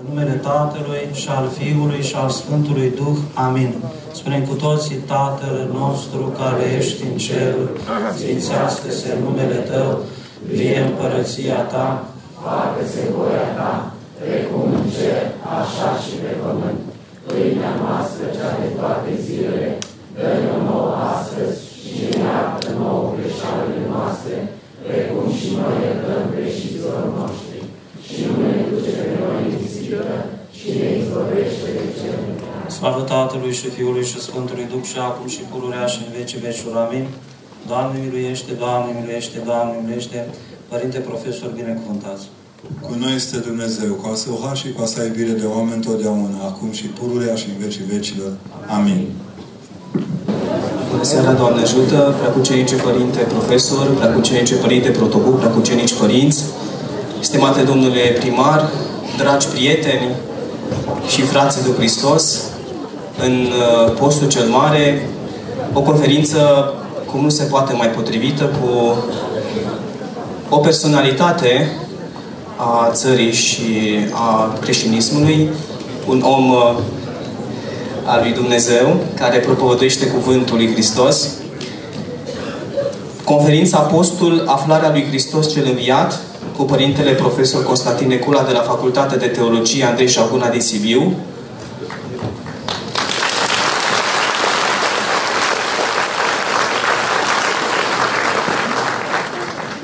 În numele Tatălui și al Fiului și al Sfântului Duh. Amin. Spunem cu toții, Tatăl nostru care ești în ceruri, sfințească-se numele Tău, vie împărăția Ta, facă-se voia Ta, precum în cer, așa și pe pământ. Pâinea noastră, cea de toate zilele, dă-ne nouă astăzi și iartă nouă greșalele noastre, precum și noi iertăm greșiților noștri. Și nu ne duce pe noi în ispită, și ne izbăvește de cel Slavă Tatălui și Fiului și Sfântului Duh și acum și pururea și în vece vecii Amin. Doamne miluiește, Doamne miluiește, Doamne miluiește. Părinte profesor, binecuvântați. Cu noi este Dumnezeu, cu asta har și cu asta iubire de oameni totdeauna, acum și pururea și în vecii vecilor. Amin. Bună seara, Doamne ajută, preacucenice Părinte Profesor, preacucenice Părinte Protocol, preacucenici Părinți, stimate Domnule Primar, dragi prieteni și frații de Hristos, în uh, postul cel mare, o conferință cum nu se poate mai potrivită cu o personalitate a țării și a creștinismului, un om uh, al lui Dumnezeu, care propovăduiește cuvântul lui Hristos. Conferința Postul Aflarea lui Hristos cel Înviat, cu Părintele Profesor Constantin Necula de la Facultatea de Teologie Andrei Șaguna din Sibiu.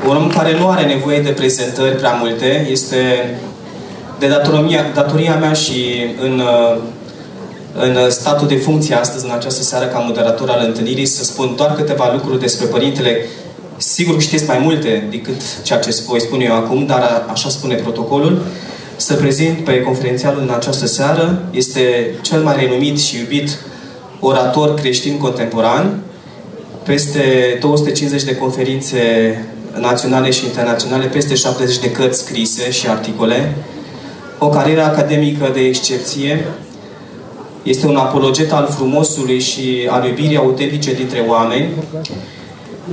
Un om care nu are nevoie de prezentări prea multe, este de datoria, datoria mea și în, în statul de funcție astăzi, în această seară, ca moderator al întâlnirii, să spun doar câteva lucruri despre părintele. Sigur că știți mai multe decât ceea ce voi spune eu acum, dar așa spune protocolul. Să prezint pe conferențialul în această seară. Este cel mai renumit și iubit orator creștin contemporan. Peste 250 de conferințe naționale și internaționale, peste 70 de cărți scrise și articole, o carieră academică de excepție, este un apologet al frumosului și al iubirii autentice dintre oameni,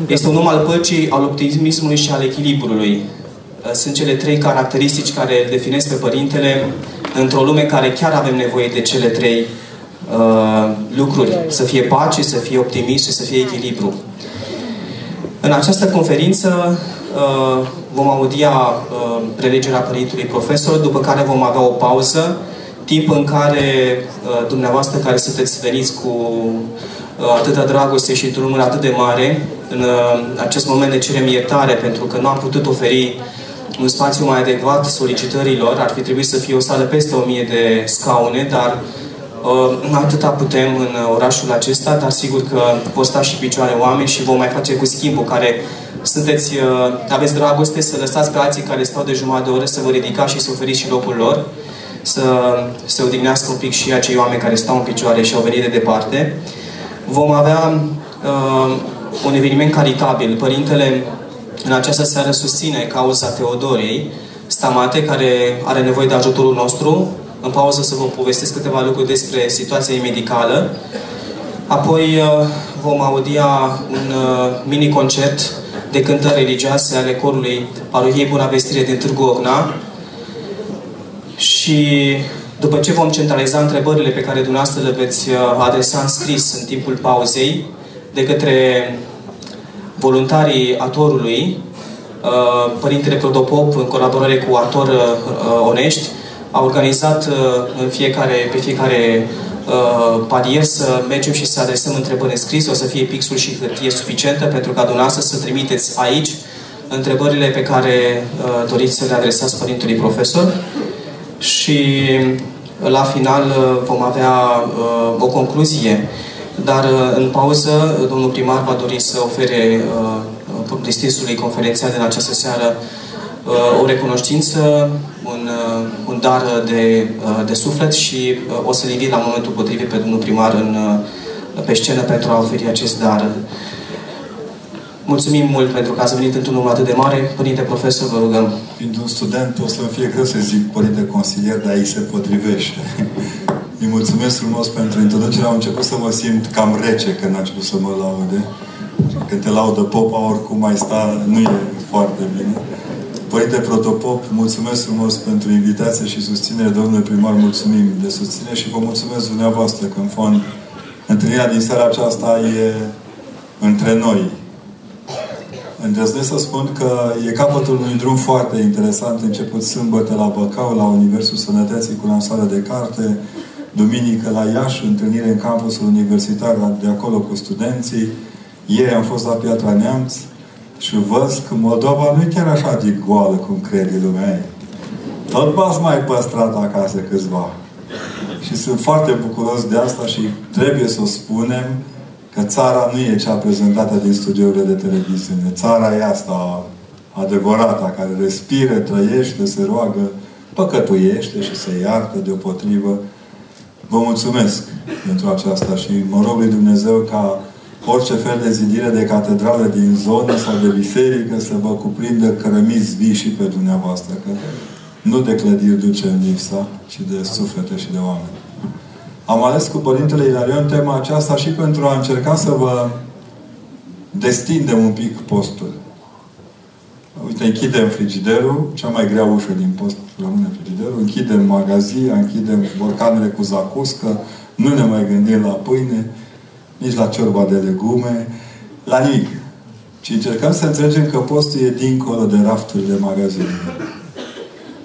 este un om al păcii, al optimismului și al echilibrului. Sunt cele trei caracteristici care îl definesc pe Părintele într-o lume care chiar avem nevoie de cele trei uh, lucruri. Să fie pace, să fie optimism și să fie echilibru. În această conferință uh, vom audia uh, prelegerea Părintelui Profesor, după care vom avea o pauză, timp în care uh, dumneavoastră care sunteți veniți cu atâta dragoste și într-un număr atât de mare, în acest moment ne cerem iertare pentru că nu am putut oferi un spațiu mai adecvat solicitărilor. Ar fi trebuit să fie o sală peste 1000 de scaune, dar Uh, atâta putem în orașul acesta, dar sigur că vor sta și picioare oameni și vom mai face cu schimbul care sunteți, uh, aveți dragoste să lăsați pe alții care stau de jumătate de oră să vă ridicați și să oferiți și locul lor, să se odihnească un pic și acei oameni care stau în picioare și au venit de departe. Vom avea uh, un eveniment caritabil. Părintele în această seară susține cauza Teodoriei Stamate, care are nevoie de ajutorul nostru în pauză să vă povestesc câteva lucruri despre situația medicală. Apoi uh, vom audia un uh, mini-concert de cântări religioase ale corului Parohiei Bunavestire din Târgu Ocna. Și după ce vom centraliza întrebările pe care dumneavoastră le veți uh, adresa în scris în timpul pauzei de către voluntarii atorului, Părintele Prodopop, în colaborare cu Ator Onești, a organizat uh, în fiecare, pe fiecare uh, palier să mergem și să adresăm întrebări în scris. O să fie pixul și hârtie suficientă pentru ca dumneavoastră să trimiteți aici întrebările pe care uh, doriți să le adresați Părintului Profesor. Și la final vom avea o concluzie. Dar în pauză, domnul primar va dori să ofere distinsului conferențial din această seară o recunoștință, un, uh, un dar de, uh, de suflet și uh, o să-l invit la momentul potrivit pe domnul primar în, pe scenă pentru a oferi acest dar. Mulțumim mult pentru că ați venit într-un număr atât de mare. Părinte profesor, vă rugăm. Fiind un student, o să fie greu să zic părinte consilier, dar aici se potrivește. Îi mulțumesc frumos pentru introducere. Am început să mă simt cam rece când a început să mă laude. Când te laudă popa, oricum mai sta, nu e foarte bine. Părinte Protopop, mulțumesc frumos pentru invitație și susținere. Domnule primar, mulțumim de susținere și vă mulțumesc dumneavoastră că în fond întâlnirea din seara aceasta e între noi. Îndrăznesc să spun că e capătul unui drum foarte interesant, început sâmbătă la Băcau, la Universul Sănătății cu lansarea de carte, duminică la Iași, întâlnire în campusul universitar de acolo cu studenții. Ieri am fost la Piatra Neamț și văd că Moldova nu e chiar așa de goală cum crede lumea. Tot v-ați mai păstrat acasă câțiva. Și sunt foarte bucuros de asta și trebuie să o spunem că țara nu e cea prezentată din studiourile de televiziune. Țara e asta adevărată, care respire, trăiește, se roagă, păcătuiește și se iartă deopotrivă. Vă mulțumesc pentru aceasta și mă rog lui Dumnezeu ca orice fel de zidire de catedrală din zonă sau de biserică să vă cuprindă cărămiți vii și pe dumneavoastră. Că nu de clădiri ducem lipsa, ci de suflete și de oameni. Am ales cu Părintele Ilarion tema aceasta și pentru a încerca să vă destindem un pic postul. Uite, închidem frigiderul, cea mai grea ușă din post rămâne frigiderul, închidem magazia, închidem borcanele cu zacuscă, nu ne mai gândim la pâine, nici la ciorba de legume, la nimic. Ci încercăm să înțelegem că postul e dincolo de rafturile magazinului.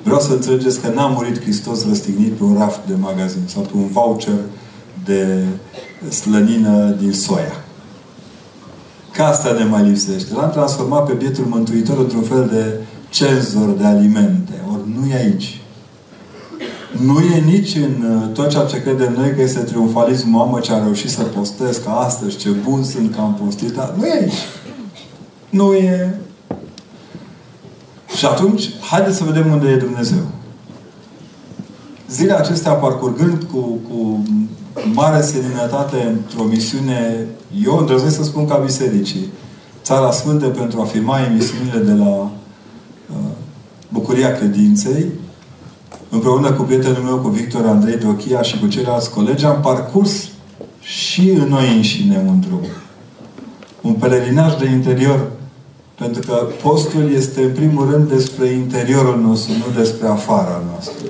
Vreau să înțelegeți că n-a murit Hristos răstignit pe un raft de magazin sau pe un voucher de slănină din soia. Că asta ne mai lipsește. L-am transformat pe bietul Mântuitor într-un fel de cenzor de alimente. Ori nu e aici. Nu e nici în uh, tot ceea ce credem noi că este triumfalism mamă ce a reușit să postez că astăzi ce bun sunt că am postit. Dar nu e aici. Nu e și atunci, haideți să vedem unde e Dumnezeu. Zilele acestea, parcurgând cu, cu mare seninătate într-o misiune, eu îndrăznesc să spun ca bisericii, Țara Sfântă pentru a firma emisiunile de la uh, Bucuria Credinței, împreună cu prietenul meu, cu Victor Andrei Dochia și cu ceilalți colegi, am parcurs și în noi înșine un drum. Un pelerinaj de interior pentru că postul este în primul rând despre interiorul nostru, nu despre afara noastră.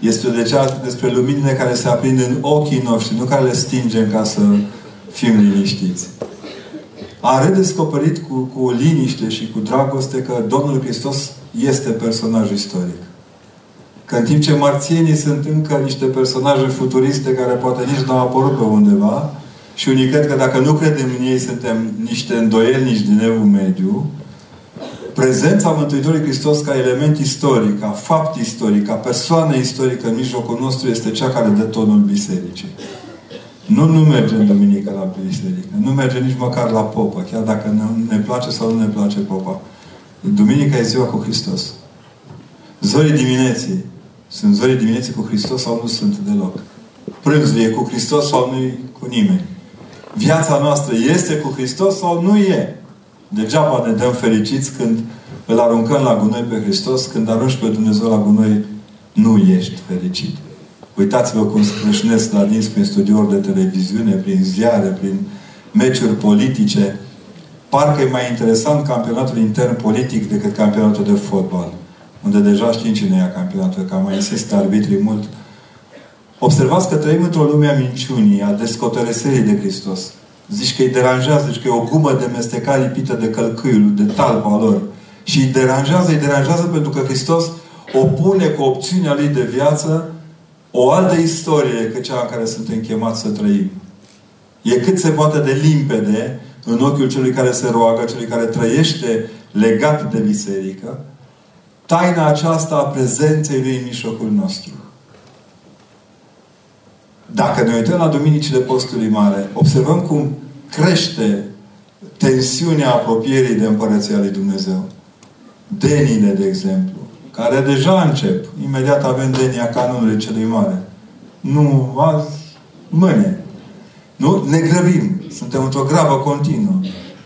Este de cea, despre luminile care se aprind în ochii noștri, nu care le stingem ca să fim liniștiți. A redescoperit cu, cu liniște și cu dragoste că Domnul Hristos este personaj istoric. Că în timp ce marțienii sunt încă niște personaje futuriste care poate nici nu au apărut pe undeva, și unii cred că dacă nu credem în ei, suntem niște îndoielnici din evul mediu, prezența Mântuitorului Hristos ca element istoric, ca fapt istoric, ca persoană istorică în mijlocul nostru este cea care dă tonul bisericii. Nu, nu merge în duminică la biserică. Nu merge nici măcar la popă, chiar dacă ne, ne place sau nu ne place popa. Duminica e ziua cu Hristos. Zorii dimineții sunt zorii dimineții cu Hristos sau nu sunt deloc. Prânzul e cu Hristos sau nu e cu nimeni. Viața noastră este cu Hristos sau nu e. Degeaba ne dăm fericiți când îl aruncăm la gunoi pe Hristos, când arunci pe Dumnezeu la gunoi, nu ești fericit. Uitați-vă cum scrâșnesc la dinți prin studiouri de televiziune, prin ziare, prin meciuri politice. Parcă e mai interesant campionatul intern politic decât campionatul de fotbal. Unde deja știm cine ia campionatul, că mai insistă arbitrii mult. Observați că trăim într-o lume a minciunii, a descoteresării de Hristos. Zici că îi deranjează, zici că e o gumă de mestecat lipită de călcâiul, de talpa lor. Și îi deranjează, îi deranjează pentru că Hristos opune cu opțiunea lui de viață o altă istorie decât cea în care suntem chemați să trăim. E cât se poate de limpede în ochiul celui care se roagă, celui care trăiește legat de biserică, taina aceasta a prezenței Lui în mijlocul nostru. Dacă ne uităm la Duminicile Postului Mare, observăm cum crește tensiunea apropierii de Împărăția lui Dumnezeu. Denile, de exemplu, care deja încep. Imediat avem denia canonului celui mare. Nu azi, mâine. Nu? Ne grăbim. Suntem într-o grabă continuă.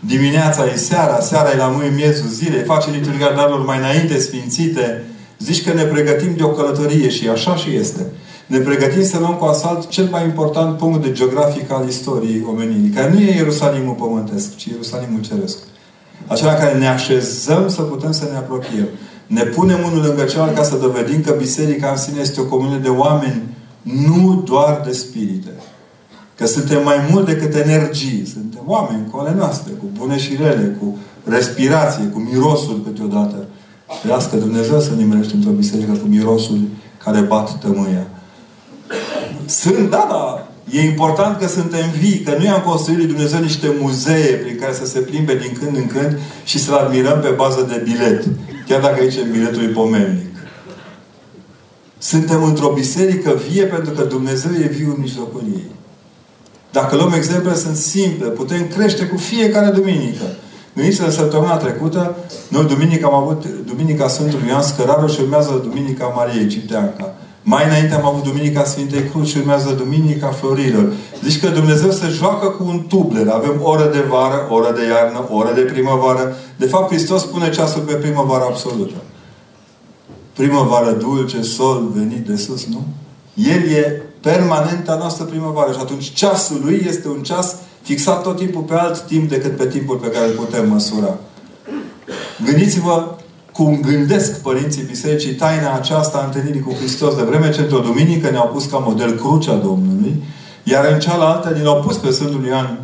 Dimineața e seara, seara e la mâini miezul zilei, face liturgia darurilor mai înainte sfințite. Zici că ne pregătim de o călătorie și așa și este ne pregătim să luăm cu asalt cel mai important punct de geografic al istoriei omenirii, care nu e Ierusalimul pământesc, ci Ierusalimul ceresc. Acela care ne așezăm să putem să ne apropiem. Ne punem unul lângă celălalt ca să dovedim că biserica în sine este o comuniune de oameni, nu doar de spirite. Că suntem mai mult decât energii. Suntem oameni cu ale noastre, cu bune și rele, cu respirație, cu mirosul câteodată. Ferească Dumnezeu să nimerește într-o biserică cu mirosul care bat tămâia. Sunt, da, da, e important că suntem vii, că nu i-am construit lui Dumnezeu niște muzee prin care să se plimbe din când în când și să-L admirăm pe bază de bilet. Chiar dacă aici biletul e pomelnic. Suntem într-o biserică vie pentru că Dumnezeu e viu în mijlocul ei. Dacă luăm exemple, sunt simple. Putem crește cu fiecare duminică. Gândiți-vă săptămâna trecută, noi duminica am avut Duminica Sfântului Ioan Scăraru și urmează Duminica Mariei Cipteanca. Mai înainte am avut Duminica Sfintei Cruci și urmează Duminica Florilor. Zici că Dumnezeu se joacă cu un tubler. Avem oră de vară, oră de iarnă, oră de primăvară. De fapt, Hristos pune ceasul pe primăvară absolută. Primăvară dulce, sol venit de sus, nu? El e permanenta noastră primăvară. Și atunci ceasul lui este un ceas fixat tot timpul pe alt timp decât pe timpul pe care îl putem măsura. Gândiți-vă cum gândesc părinții bisericii taina aceasta a întâlnirii cu Hristos. De vreme ce într-o duminică ne-au pus ca model crucea Domnului, iar în cealaltă ni l-au pus pe Sfântul Ioan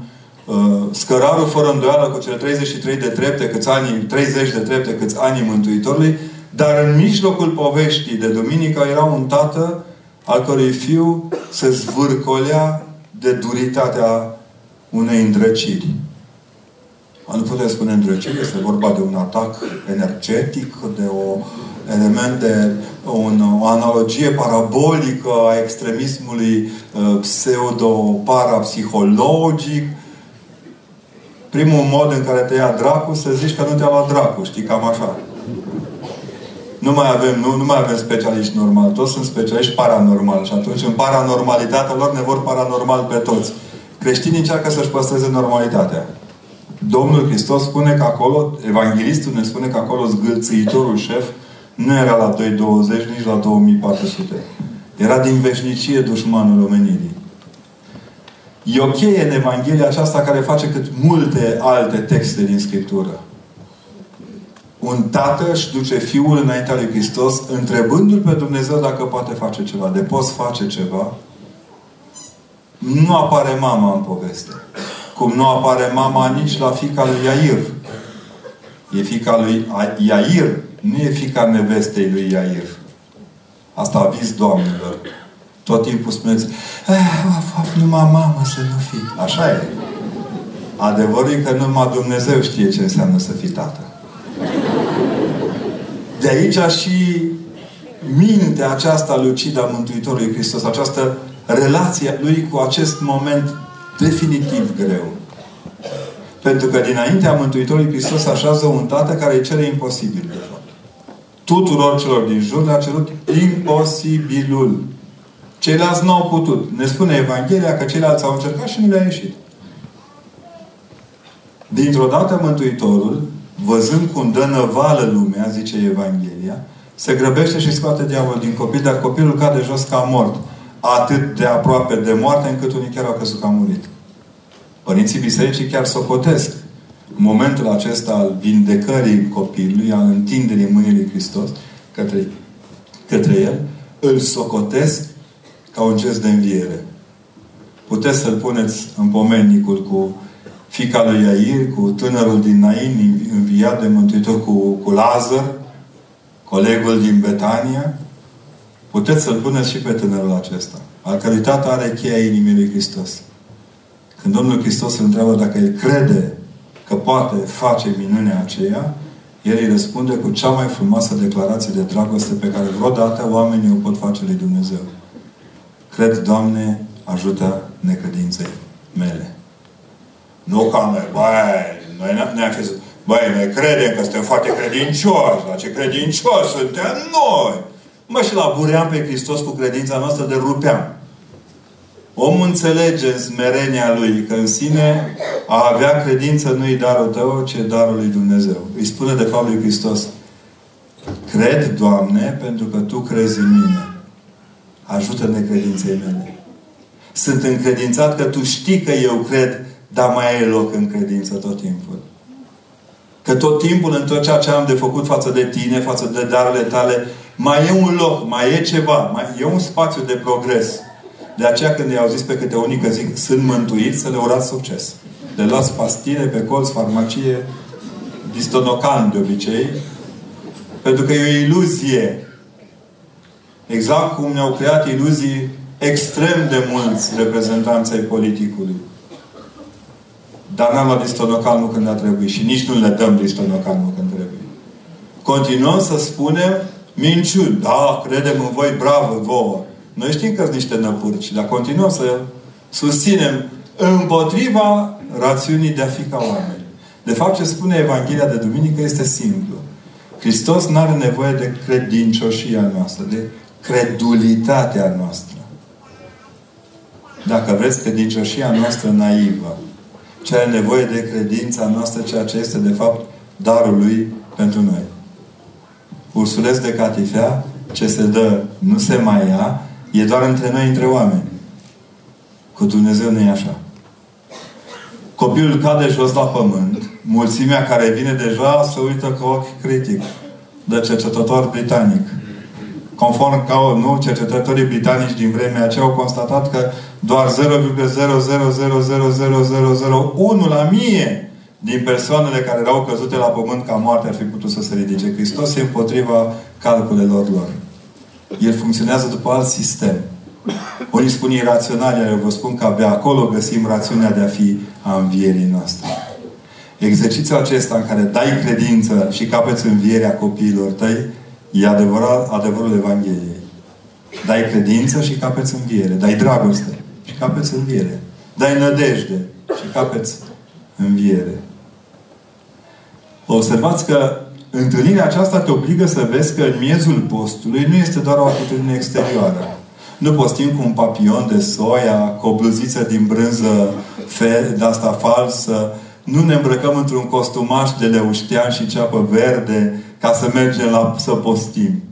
uh, scărarul fără îndoială cu cele 33 de trepte, câți ani, 30 de trepte, câți ani Mântuitorului, dar în mijlocul poveștii de duminică era un tată al cărui fiu se zvârcolea de duritatea unei îndrăciri. Nu putem spune îndrăcire, este vorba de un atac energetic, de o element de un, o analogie parabolică a extremismului uh, pseudo-parapsihologic. Primul mod în care te ia dracu, să zici că nu te-a luat dracu, știi, cam așa. Nu mai avem, nu, nu mai avem specialiști normali, toți sunt specialiști paranormal și atunci în paranormalitatea lor ne vor paranormal pe toți. Creștinii încearcă să-și păstreze normalitatea. Domnul Hristos spune că acolo, Evanghelistul ne spune că acolo zgâlțâitorul șef nu era la 2.20, nici la 2.400. Era din veșnicie dușmanul omenirii. E o cheie în Evanghelia aceasta care face cât multe alte texte din Scriptură. Un tată își duce fiul înaintea lui Hristos, întrebându-l pe Dumnezeu dacă poate face ceva. De poți face ceva? Nu apare mama în poveste. Cum nu apare mama nici la fica lui Iair. E fica lui Iair, nu e fica nevestei lui Iair. Asta aviz doamnelor. Tot timpul spuneți, eh, of, of, numai mamă să nu fii. Așa e. Adevărul e că numai Dumnezeu știe ce înseamnă să fii tată. De aici și mintea aceasta lucidă a Mântuitorului Hristos, această relație lui cu acest moment definitiv greu. Pentru că dinaintea Mântuitorului Hristos așează un tată care îi cere imposibil, de fapt. Tuturor celor din jur le-a cerut imposibilul. Ceilalți nu au putut. Ne spune Evanghelia că ceilalți au încercat și nu le-a ieșit. Dintr-o dată Mântuitorul, văzând cum dă năvală lumea, zice Evanghelia, se grăbește și scoate diavolul din copil, dar copilul cade jos ca mort atât de aproape de moarte încât unii chiar au crezut că a murit. Părinții bisericii chiar socotesc momentul acesta al vindecării copilului, al întinderii mâinii lui Hristos către, către el, îl socotesc ca un gest de înviere. Puteți să-l puneți în pomenicul cu fica lui Iair, cu tânărul din Nain, înviat de Mântuitor cu, cu Lazar, colegul din Betania, Puteți să-l puneți și pe tânărul acesta, al cărui tată are cheia inimii lui Hristos. Când Domnul Hristos îl întreabă dacă el crede că poate face minunea aceea, el îi răspunde cu cea mai frumoasă declarație de dragoste pe care vreodată oamenii o pot face lui Dumnezeu. Cred, Doamne, ajută necredinței mele. Nu ca noi, băi, noi ne-am fi băi, noi credem că suntem foarte credincioși, dar ce credincioși suntem noi! Mă, și la buream pe Hristos cu credința noastră de rupeam. Omul înțelege în smerenia lui că în sine a avea credință nu-i darul tău, ci darul lui Dumnezeu. Îi spune de fapt lui Hristos, cred, Doamne, pentru că Tu crezi în mine. Ajută-ne credinței mele. Sunt încredințat că Tu știi că eu cred, dar mai ai loc în credință tot timpul. Că tot timpul în tot ceea ce am de făcut față de tine, față de darurile tale, mai e un loc, mai e ceva, mai e un spațiu de progres. De aceea când i-au zis pe câte unii că zic sunt mântuiți, să le urați succes. Le luați pastile pe colț, farmacie, distonocan de obicei, pentru că e o iluzie. Exact cum ne-au creat iluzii extrem de mulți reprezentanți ai politicului. Dar n-am luat distonocal nu când a trebuit și nici nu le dăm distonocal nu când trebuie. Continuăm să spunem minciuni. Da, credem în voi, bravo vouă. Noi știm că sunt niște năpurci, dar continuăm să susținem împotriva rațiunii de a fi ca oameni. De fapt, ce spune Evanghelia de Duminică este simplu. Hristos nu are nevoie de credincioșia noastră, de credulitatea noastră. Dacă vreți credincioșia noastră naivă, ce are nevoie de credința noastră, ceea ce este, de fapt, darul Lui pentru noi. Ursuleț de catifea, ce se dă, nu se mai ia, e doar între noi, între oameni. Cu Dumnezeu nu e așa. Copilul cade jos la pământ, mulțimea care vine deja se uită cu ochi critic de cercetător britanic. Conform ca nu, cercetătorii britanici din vremea aceea au constatat că doar 0,0000001 la mie din persoanele care erau căzute la pământ ca moarte ar fi putut să se ridice. Hristos e împotriva calculelor lor. El funcționează după alt sistem. Unii spun irațional, eu vă spun că abia acolo găsim rațiunea de a fi a învierii noastre. Exercițiul acesta în care dai credință și capeți învierea copiilor tăi e adevărat, adevărul Evangheliei. Dai credință și capeți înviere. Dai dragoste și capeți înviere. Dai nădejde și capeți înviere. Observați că întâlnirea aceasta te obligă să vezi că în miezul postului nu este doar o atitudine exterioară. Nu postim cu un papion de soia, cu o bluziță din brânză fe, de asta falsă. Nu ne îmbrăcăm într-un costumaș de leuștean și ceapă verde ca să mergem la, să postim.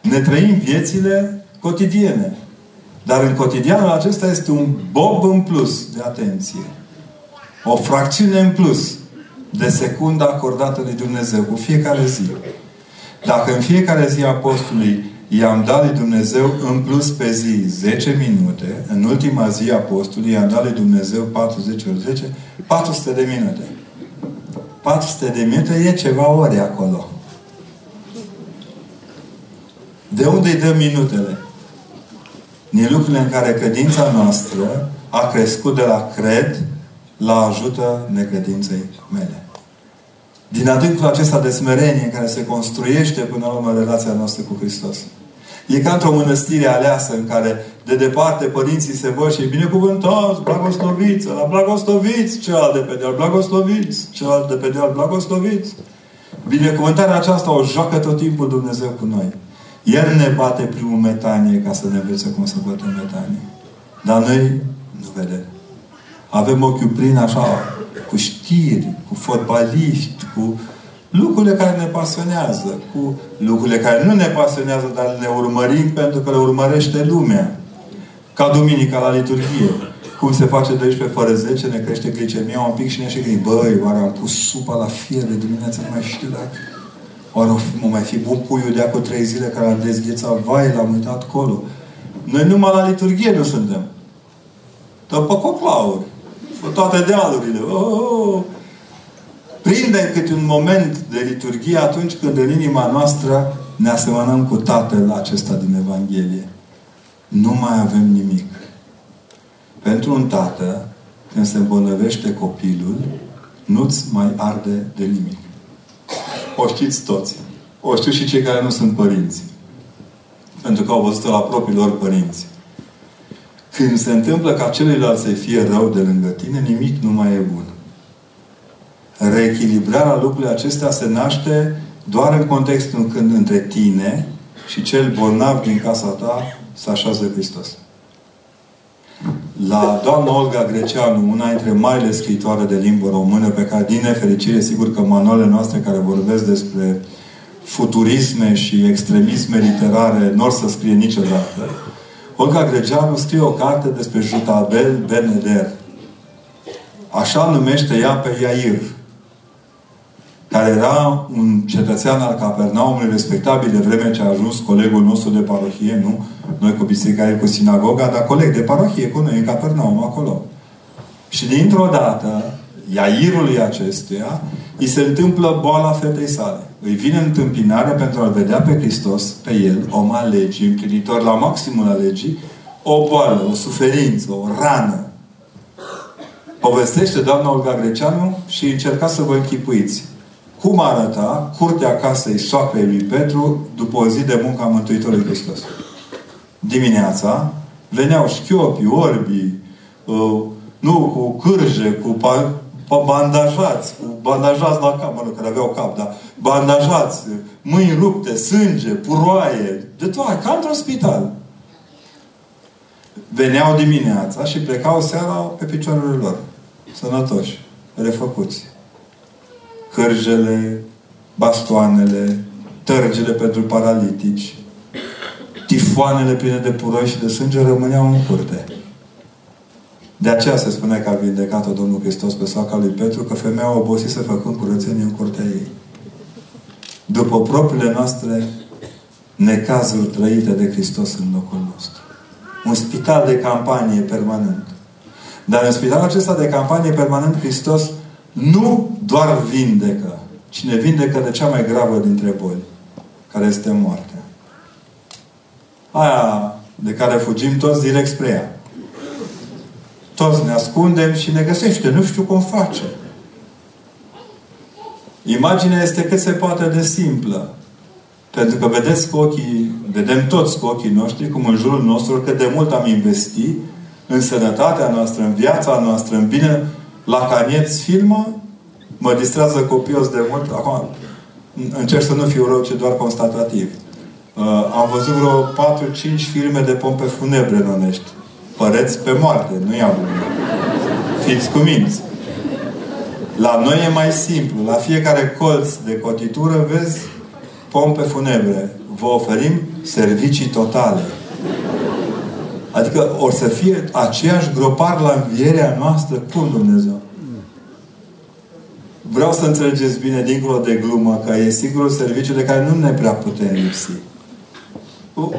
Ne trăim viețile cotidiene. Dar în cotidianul acesta este un bob în plus de atenție. O fracțiune în plus de secundă acordată de Dumnezeu cu fiecare zi. Dacă în fiecare zi a postului i-am dat lui Dumnezeu în plus pe zi 10 minute, în ultima zi a postului i-am dat lui Dumnezeu 40 ori 10, 400 de minute. 400 de minute e ceva ori acolo. De unde îi dăm minutele? Din lucrurile în care credința noastră a crescut de la cred la ajută necredinței mele. Din adâncul acesta de smerenie în care se construiește până la urmă relația noastră cu Hristos. E ca într-o mănăstire aleasă în care de departe părinții se văd și binecuvântați, blagostoviți, la blagostoviți, celălalt de pe deal, blagostoviți, celălalt de pe deal, blagostoviți. Binecuvântarea aceasta o joacă tot timpul Dumnezeu cu noi. El ne bate primul metanie ca să ne învețe cum să batem metanie. Dar noi nu vedem. Avem ochiul plin așa, cu știri, cu fotbaliști, cu lucrurile care ne pasionează, cu lucrurile care nu ne pasionează, dar le urmărim pentru că le urmărește lumea. Ca duminica la liturghie. Cum se face 12 fără 10, ne crește glicemia un pic și ne și gândi, băi, oare am pus supa la fier de dimineață, nu mai știu dacă... Oare mă mai fi bun puiul de acum trei zile care am dezghețat, vai, l-am uitat acolo. Noi numai la liturghie nu suntem. Dă pe coclauri. Pe toate dealurile. Oh, oh, oh. Prinde câte un moment de liturghie atunci când în inima noastră ne asemănăm cu Tatăl acesta din Evanghelie. Nu mai avem nimic. Pentru un tată, când se îmbolnăvește copilul, nu-ți mai arde de nimic. O știți toți. O știu și cei care nu sunt părinți. Pentru că au văzut la propriilor părinți. Când se întâmplă ca celuilalt să fie rău de lângă tine, nimic nu mai e bun. Reechilibrarea lucrurilor acestea se naște doar în contextul când între tine și cel bolnav din casa ta se așează Hristos. La doamna Olga Greceanu, una dintre marile scriitoare de limbă română, pe care, din nefericire, sigur că manualele noastre care vorbesc despre futurisme și extremisme literare nu or să scrie niciodată. Olga Greceanu scrie o carte despre Jutabel Beneder. Așa numește ea pe Iair. care era un cetățean al Capernaumului, respectabil de vreme ce a ajuns colegul nostru de parohie, nu? Noi cu biserica, el cu sinagoga, dar coleg de parohie cu noi în Capernaum, acolo. Și dintr-o dată, iairului acestuia, îi se întâmplă boala fetei sale. Îi vine întâmpinare pentru a-L vedea pe Hristos, pe El, om al legii, împlinitor la maximul al legii, o boală, o suferință, o rană. Povestește doamna Olga Greceanu și încerca să vă închipuiți. Cum arăta curtea casei soacrei lui Petru după o zi de muncă a Mântuitorului Hristos? Dimineața veneau șchiopii, orbii, uh, nu, cu cârje, cu bandajați, cu bandajați la cap, mă rog, care aveau cap, dar bandajați, mâini rupte, sânge, puroaie, de toate, ca într-un spital. Veneau dimineața și plecau seara pe picioarele lor. Sănătoși, refăcuți. Cârjele, bastoanele, tărgile pentru paralitici, tifoanele pline de puroi și de sânge rămâneau în curte. De aceea se spune că a vindecat-o Domnul Hristos pe soaca lui Petru, că femeia obosise făcând curățenie în curtea ei. După propriile noastre necazuri trăite de Hristos în locul nostru. Un spital de campanie permanent. Dar în spitalul acesta de campanie permanent, Hristos nu doar vindecă, ci ne vindecă de cea mai gravă dintre boli, care este moartea. Aia de care fugim toți direct spre ea. Toți ne ascundem și ne găsește. Nu știu cum face. Imaginea este cât se poate de simplă. Pentru că vedeți cu ochii, vedem toți cu ochii noștri, cum în jurul nostru, cât de mult am investit în sănătatea noastră, în viața noastră, în bine. La Canieți filmă, mă distrează copios de mult. Acum, încerc să nu fiu rău, ci doar constatativ. Uh, am văzut vreo 4-5 filme de pompe funebre în Onești păreți pe moarte, nu i-am Fiți cuminți. La noi e mai simplu. La fiecare colț de cotitură vezi pompe funebre. Vă oferim servicii totale. Adică or să fie aceeași gropar la învierea noastră. Cum Dumnezeu? Vreau să înțelegeți bine, dincolo de glumă, că e singurul serviciu de care nu ne prea putem lipsi.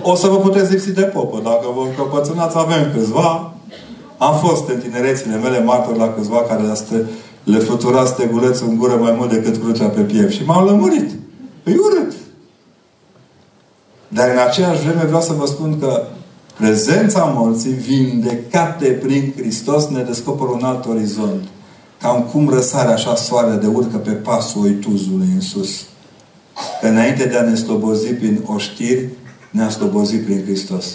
O să vă puteți lipsi de popă. Dacă vă încăpățânați, avem câțiva. Am fost în tinerețile mele martor la câțiva care le flutura stegulețul în gură mai mult decât crucea pe piept. Și m-au lămurit. E urât. Dar în aceeași vreme vreau să vă spun că prezența morții, vindecate prin Hristos, ne descoperă un alt orizont. Cam cum răsare așa soare de urcă pe pasul oituzului în sus. Că înainte de a ne slobozi prin oștiri, ne-a slobozit prin Hristos.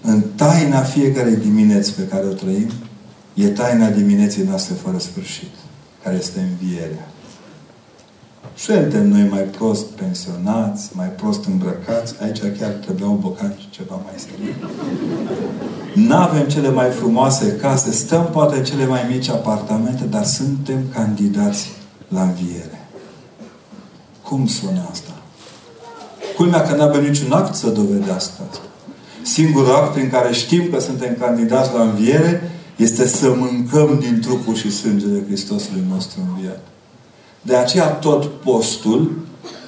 În taina fiecare dimineți pe care o trăim, e taina dimineții noastre fără sfârșit, care este învierea. Suntem noi mai prost pensionați, mai prost îmbrăcați, aici chiar trebuiau bocanci ceva mai serie. N-avem cele mai frumoase case, stăm poate în cele mai mici apartamente, dar suntem candidați la înviere. Cum sună asta? Culmea că nu avem niciun act să dovedească asta. Singurul act prin care știm că suntem candidați la înviere este să mâncăm din trupul și sângele Hristosului nostru înviat. De aceea tot postul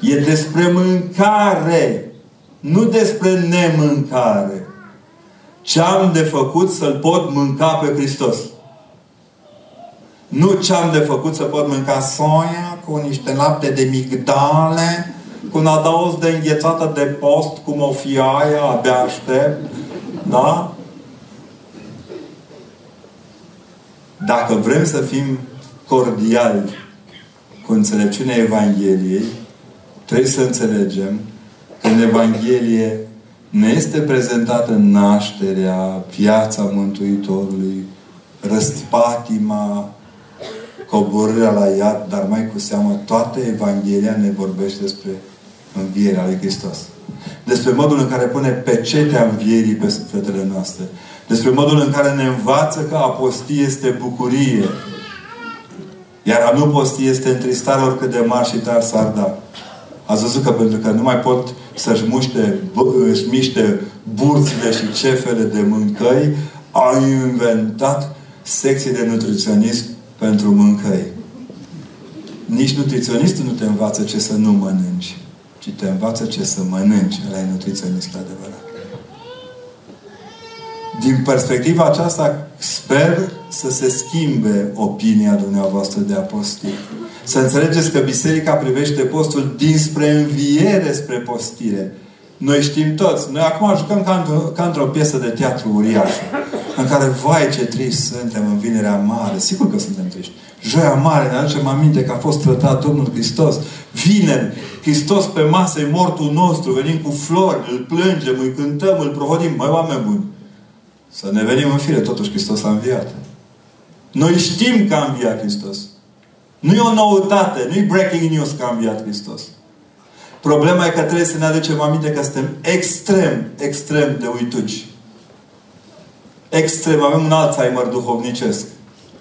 e despre mâncare, nu despre nemâncare. Ce am de făcut să-L pot mânca pe Hristos. Nu ce am de făcut să pot mânca soia cu niște lapte de migdale, cu un adaos de înghețată de post, cum o fi aia, abia aștept. Da? Dacă vrem să fim cordiali cu înțelepciunea Evangheliei, trebuie să înțelegem că în Evanghelie ne este prezentată nașterea, viața Mântuitorului, răspatima, coborârea la iad, dar mai cu seamă, toată Evanghelia ne vorbește despre învierea lui Hristos. Despre modul în care pune pecetea învierii pe sufletele noastre. Despre modul în care ne învață că a posti este bucurie. Iar a nu posti este întristare oricât de mari și tari s-ar da. Ați văzut că pentru că nu mai pot să-și muște, își miște burțile și cefele de mâncări, au inventat secții de nutriționism pentru mâncări. Nici nutriționistul nu te învață ce să nu mănânci, ci te învață ce să mănânci. Ăla e nutriționistul adevărat. Din perspectiva aceasta, sper să se schimbe opinia dumneavoastră de apostil. Să înțelegeți că Biserica privește postul dinspre înviere spre postire. Noi știm toți. Noi acum jucăm ca, într-o, ca într-o piesă de teatru uriașă. În care, vai ce triști suntem în vinerea mare. Sigur că suntem triști. Joia mare, ne aducem aminte că a fost trătat Domnul Hristos. Vineri, Hristos pe masă e mortul nostru. Venim cu flori, îl plângem, îl cântăm, îl provodim. Mai oameni buni. Să ne venim în fire. Totuși Hristos a înviat. Noi știm că a înviat Hristos. Nu e o noutate, nu e breaking news că a înviat Hristos. Problema e că trebuie să ne aducem aminte că suntem extrem, extrem de uituci. Extrem. Avem un Alzheimer duhovnicesc.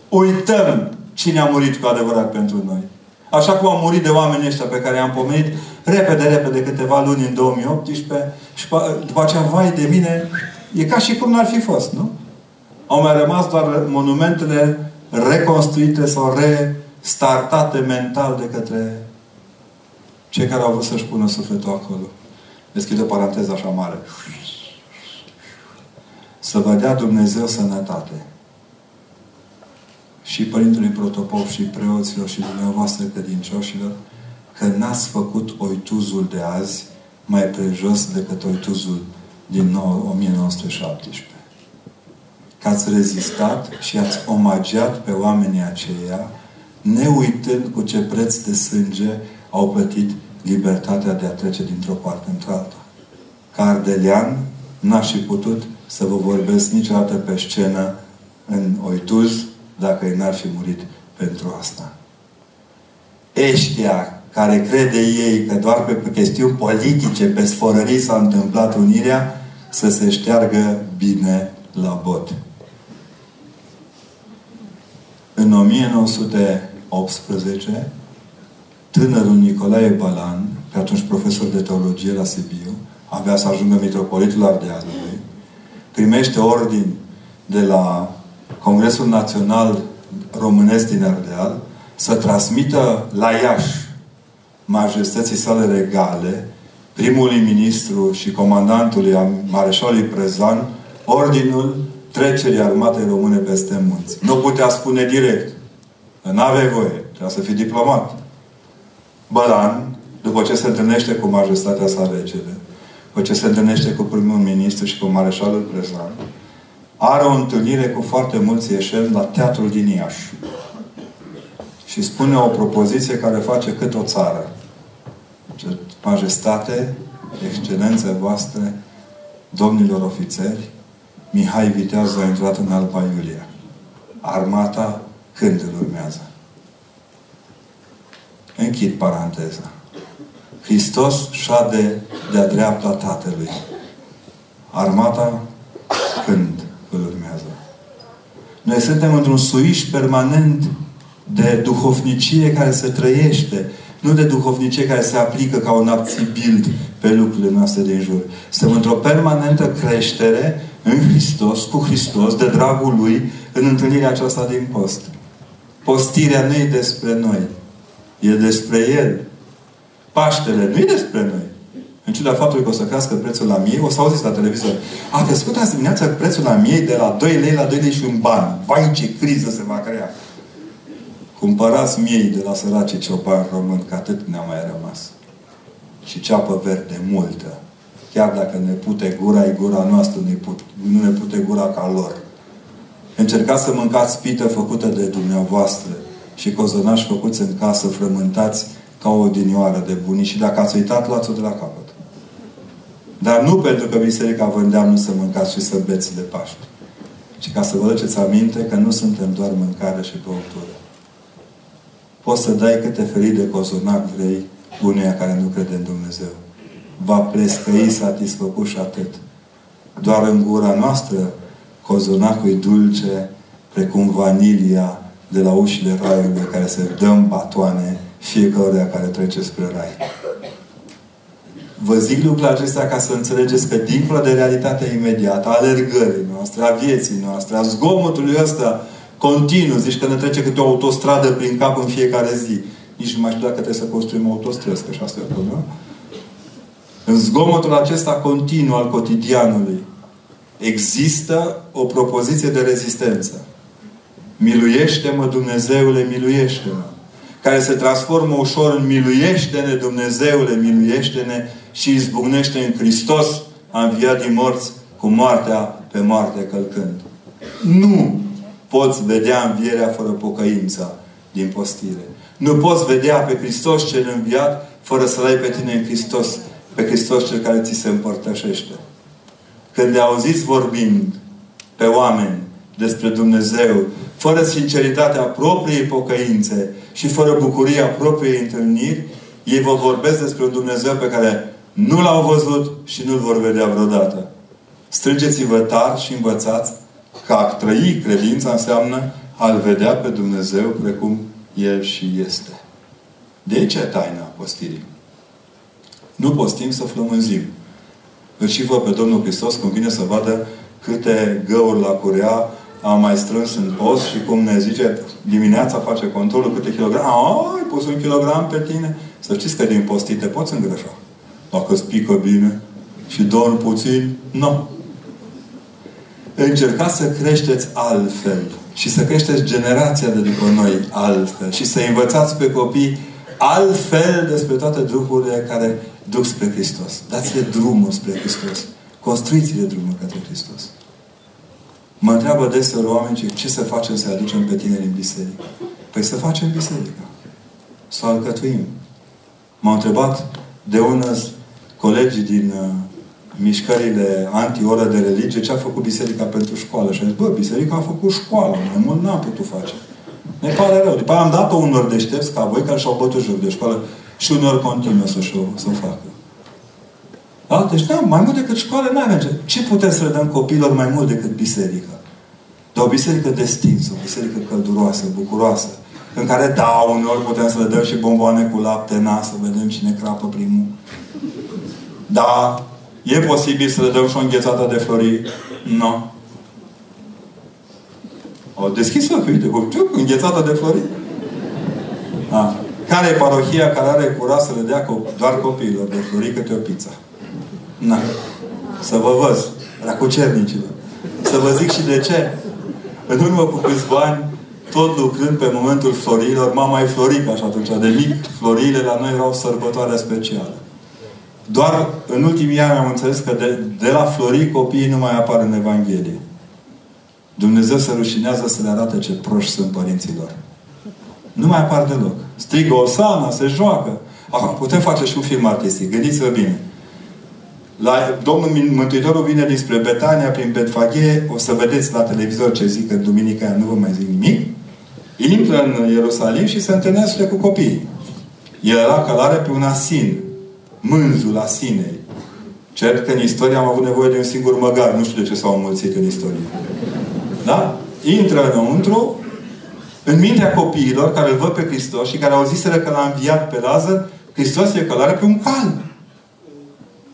Uităm cine a murit cu adevărat pentru noi. Așa cum am murit de oameni ăștia pe care i-am pomenit, repede, repede, câteva luni în 2018 și după aceea, vai de mine, e ca și cum n-ar fi fost, nu? Au mai rămas doar monumentele reconstruite sau restartate mental de către cei care au vrut să-și pună sufletul acolo. Deschid o paranteză așa mare. Să vă dea Dumnezeu sănătate. Și Părintelui Protopop și preoților și dumneavoastră credincioșilor că n-ați făcut oituzul de azi mai prejos decât oituzul din 1917. Că ați rezistat și ați omagiat pe oamenii aceia, ne uitând cu ce preț de sânge au plătit libertatea de a trece dintr-o parte într-alta. Ca ardelean, n-aș fi putut să vă vorbesc niciodată pe scenă în Oituz dacă ei n-ar fi murit pentru asta. Eștia care crede ei că doar pe chestiuni politice, pe sforării s-a întâmplat unirea, să se șteargă bine la bot. În 1918, tânărul Nicolae Balan, pe atunci profesor de teologie la Sibiu, avea să ajungă mitropolitul Ardealului, primește ordin de la Congresul Național Românesc din Ardeal să transmită la Iași majestății sale regale, primului ministru și comandantului Mareșalului Prezan, ordinul trecerii armatei române peste munți. Nu putea spune direct. Nu avea voie. Trebuia să fii diplomat. Bălan, după ce se întâlnește cu majestatea sa regele, după ce se întâlnește cu primul ministru și cu mareșalul Prezan, are o întâlnire cu foarte mulți ieșeni la teatrul din Iași. Și spune o propoziție care face cât o țară. Majestate, excelențe voastre, domnilor ofițeri, Mihai Viteazu a intrat în Alba Iulia. Armata când îl urmează? Închid paranteza. Hristos șade de-a dreapta Tatălui. Armata când îl urmează? Noi suntem într-un suiș permanent de duhovnicie care se trăiește, nu de duhovnicie care se aplică ca un abțibild pe lucrurile noastre din jur. Suntem într-o permanentă creștere în Hristos, cu Hristos, de dragul Lui, în întâlnirea aceasta din post. Postirea nu e despre noi. E despre El. Paștele nu e despre noi. În ciuda faptului că o să crească prețul la mie, o să auziți la televizor. A crescut azi dimineața prețul la mie de la 2 lei la 2 lei și un ban. Vai, ce criză se va crea! Cumpărați miei de la săracii ciobani români, că atât ne-a mai rămas. Și ceapă verde multă. Chiar dacă ne pute gura, e gura noastră, nu, put, nu ne pute gura ca lor. Încercați să mâncați pită făcută de dumneavoastră și cozonași făcuți în casă, frământați ca o odinioară de bunici și dacă ați uitat, luați-o de la capăt. Dar nu pentru că Biserica vă îndeamnă să mâncați și să beți de Paște. ci ca să vă duceți aminte că nu suntem doar mâncare și băutură. Poți să dai câte felii de cozonac vrei uneia care nu crede în Dumnezeu. Va plescăi satisfăcut și atât. Doar în gura noastră cozonacul e dulce, precum vanilia de la ușile raiului care se dăm batoane fiecare care trece spre rai. Vă zic lucrurile acestea ca să înțelegeți că dincolo de realitatea imediată, a alergării noastre, a vieții noastre, a zgomotului ăsta continuu, zici că ne trece câte o autostradă prin cap în fiecare zi. Nici nu mai știu dacă trebuie să construim autostrăzi, că și asta e o problemă. În zgomotul acesta continuu al cotidianului există o propoziție de rezistență. Miluiește-mă, Dumnezeule, miluiește-mă. Care se transformă ușor în miluiește-ne, Dumnezeule, miluiește-ne și izbucnește în Hristos, a înviat din morți cu moartea pe moarte călcând. Nu poți vedea învierea fără pocăința din postire. Nu poți vedea pe Hristos cel înviat fără să-L ai pe tine în Hristos, pe Hristos cel care ți se împărtășește. Când le auziți vorbind pe oameni despre Dumnezeu, fără sinceritatea propriei pocăințe și fără bucuria propriei întâlniri, ei vă vorbesc despre un Dumnezeu pe care nu l-au văzut și nu-l vor vedea vreodată. Strângeți-vă tari și învățați că a trăi credința înseamnă a-L vedea pe Dumnezeu precum El și este. De aici e taina postirii. Nu postim să flămânzim. Îl și văd pe Domnul Hristos cum vine să vadă câte găuri la curea am mai strâns în post și cum ne zice dimineața face controlul câte kilograme. Ai pus un kilogram pe tine. Să știți că din postite poți îngrășa. Dacă îți pică bine și dormi puțin, nu. Încercați să creșteți altfel și să creșteți generația de după noi altfel și să învățați pe copii altfel despre toate drupurile care duc spre Hristos. Dați-le drumul spre Hristos. Construiți-le drumul către Hristos. Mă întreabă deseori oameni ce să facem să aducem pe tineri în biserică. Păi să facem biserica. Să o alcătuim. M-au întrebat de ună colegii din uh, mișcările anti-oră de religie ce a făcut biserica pentru școală. Și a zis, bă, biserica a făcut școală. Mai mult n-am putut face. Ne pare rău. După aia am dat-o unor deștepți ca voi care și-au bătut joc de școală și unor continuă să-și o, să o facă. Da? Deci, da, mai mult decât școală nu avem. Ce putem să le dăm copiilor mai mult decât biserica? Dar o biserică destinsă, o biserică călduroasă, bucuroasă, în care, da, uneori putem să le dăm și bomboane cu lapte, na, să vedem cine crapă primul. Da, e posibil să le dăm și o înghețată de flori? Nu. No. Au deschis ochii, uite, cu înghețată de flori. Da. Care e parohia care are curaj să le dea doar copiilor de flori câte o pizza? Na. Să vă văz. La cucernicilor. Să vă zic și de ce. În urmă cu câțiva ani, tot lucrând pe momentul florilor, mama e florică așa atunci. De mic, florile la noi erau sărbătoare specială. Doar în ultimii ani am înțeles că de, de la florii copiii nu mai apar în Evanghelie. Dumnezeu se rușinează să le arate ce proști sunt părinților. Nu mai apar deloc. Strigă Osana, se joacă. Acum, putem face și un film artistic. Gândiți-vă bine. La, Domnul Mântuitorul vine dinspre Betania, prin Betfaghe, o să vedeți la televizor ce zic în duminica aia, nu vă mai zic nimic. Intră în Ierusalim și se întâlnește cu copiii. El era călare pe un asin, mânzul asinei. Cert că în istorie am avut nevoie de un singur măgar. Nu știu de ce s-au înmulțit în istorie. Da? Intră înăuntru, în mintea copiilor care îl văd pe Hristos și care au zis că l-a înviat pe Lazar, Hristos e călare pe un cal.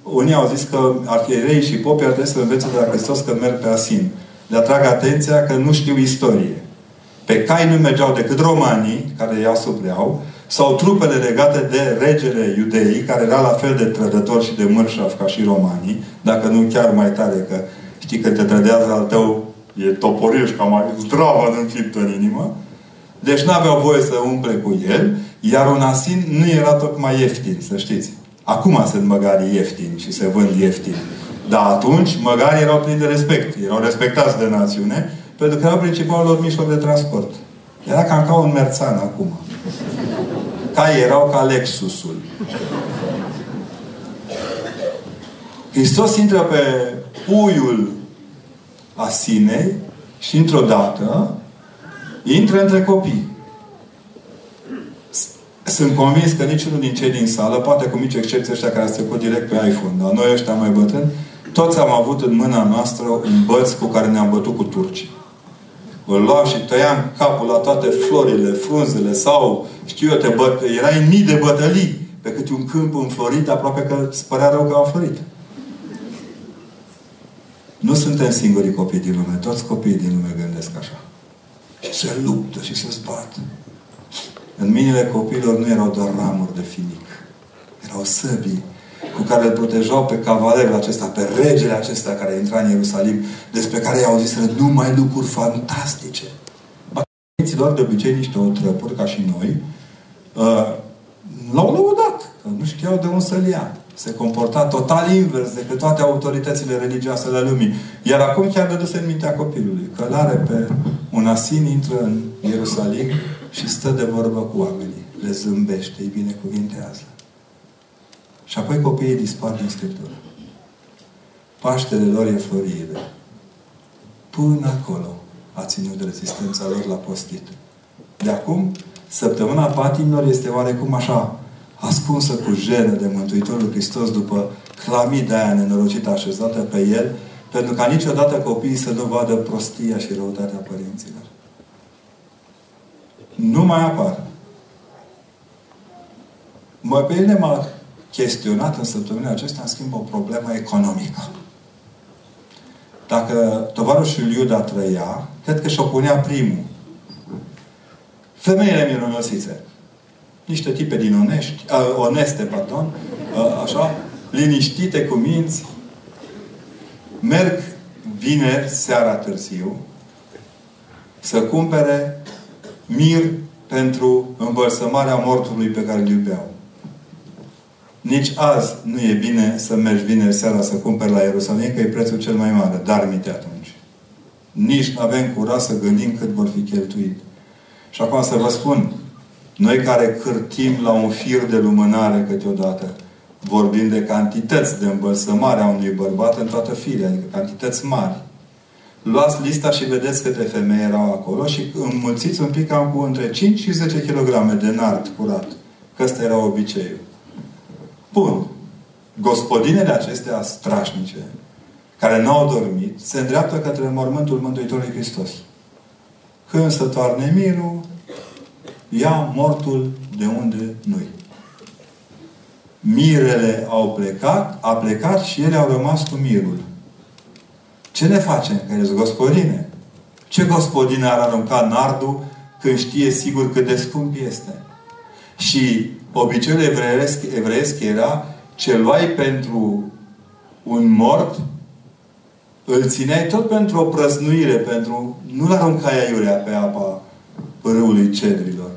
Unii au zis că arhierei și popii ar trebui să învețe de la Hristos că merg pe Asin. Le atrag atenția că nu știu istorie. Pe cai nu mergeau decât romanii, care i asupreau, sau trupele legate de regele iudeii, care era la fel de trădător și de mărșav ca și romanii, dacă nu chiar mai tare, că știi că te trădează al tău, e toporiș, ca mai zdravă în fipt în inimă. Deci nu aveau voie să umple cu el, iar un asin nu era tocmai ieftin, să știți. Acum sunt măgari ieftini și se vând ieftini. Dar atunci măgarii erau plini de respect. Erau respectați de națiune pentru că erau principalul lor mijloc de transport. Era cam ca un merțan acum. Ca erau ca Lexusul. Hristos intră pe puiul asinei și într-o dată intră între copii. Sunt convins că niciunul din cei din sală, poate cu mici excepții ăștia care ați trecut direct pe iPhone, dar noi ăștia mai bătrâni, toți am avut în mâna noastră un băț cu care ne-am bătut cu turcii. Îl luam și tăiam capul la toate florile, frunzele sau, știu eu, te băt... erai mii de bătălii pe cât un câmp înflorit, aproape că îți părea rău că au florit. Nu suntem singurii copii din lume. Toți copiii din lume gândesc așa. Și se luptă și se zbat. în minile copiilor nu erau doar ramuri de finic. Erau săbii cu care îl protejau pe cavalerul acesta, pe regele acesta care intra în Ierusalim, despre care i-au zis numai lucruri fantastice. Băieților, de obicei, niște otrăpuri, ca și noi, uh, l-au lăudat, că nu știau de unde să-l ia. Se comporta total invers decât toate autoritățile religioase ale lumii. Iar acum chiar dăduse în mintea copilului. Călare pe un asin, intră în Ierusalim și stă de vorbă cu oamenii. Le zâmbește, îi binecuvintează. Și apoi copiii dispar din Scriptură. Paștele lor e florire. Până acolo a ținut rezistența lor la postit. De acum, săptămâna patimilor este oarecum așa, ascunsă cu jenă de Mântuitorul Hristos după clamida aia nenorocită așezată pe el, pentru ca niciodată copiii să nu vadă prostia și răutatea părinților. Nu mai apar. Mă, pe mine m-a chestionat în săptămâna acesta, în schimb, o problemă economică. Dacă tovarășul Iuda trăia, cred că și-o punea primul. Femeile mironosițe. Niște tipe din onești, uh, oneste, pardon, uh, așa, liniștite cu minți, merg vineri seara târziu să cumpere mir pentru învărsămarea mortului pe care îl iubeau. Nici azi nu e bine să mergi vineri seara să cumperi la Ierusalim, că e prețul cel mai mare. Dar minte atunci. Nici nu avem curaj să gândim cât vor fi cheltuit. Și acum să vă spun, noi care cârtim la un fir de lumânare câteodată, vorbim de cantități de îmbălsămare a unui bărbat în toată firea, adică cantități mari. Luați lista și vedeți câte femei erau acolo și înmulțiți un pic cam cu între 5 și 10 kg de nard curat. Că ăsta era obiceiul. Bun. Gospodinele acestea strașnice, care n-au dormit, se îndreaptă către mormântul Mântuitorului Hristos. Când se toarne mirul, ia mortul de unde nu-i. Mirele au plecat, a plecat și ele au rămas cu mirul. Ce ne facem? Că ești gospodine. Ce gospodine ar arunca nardul când știe sigur cât de scump este? Și obiceiul evreiesc, evreiesc era ce luai pentru un mort, îl țineai tot pentru o prăznuire, pentru... Nu-l aruncai aiurea pe apa râului cedrilor.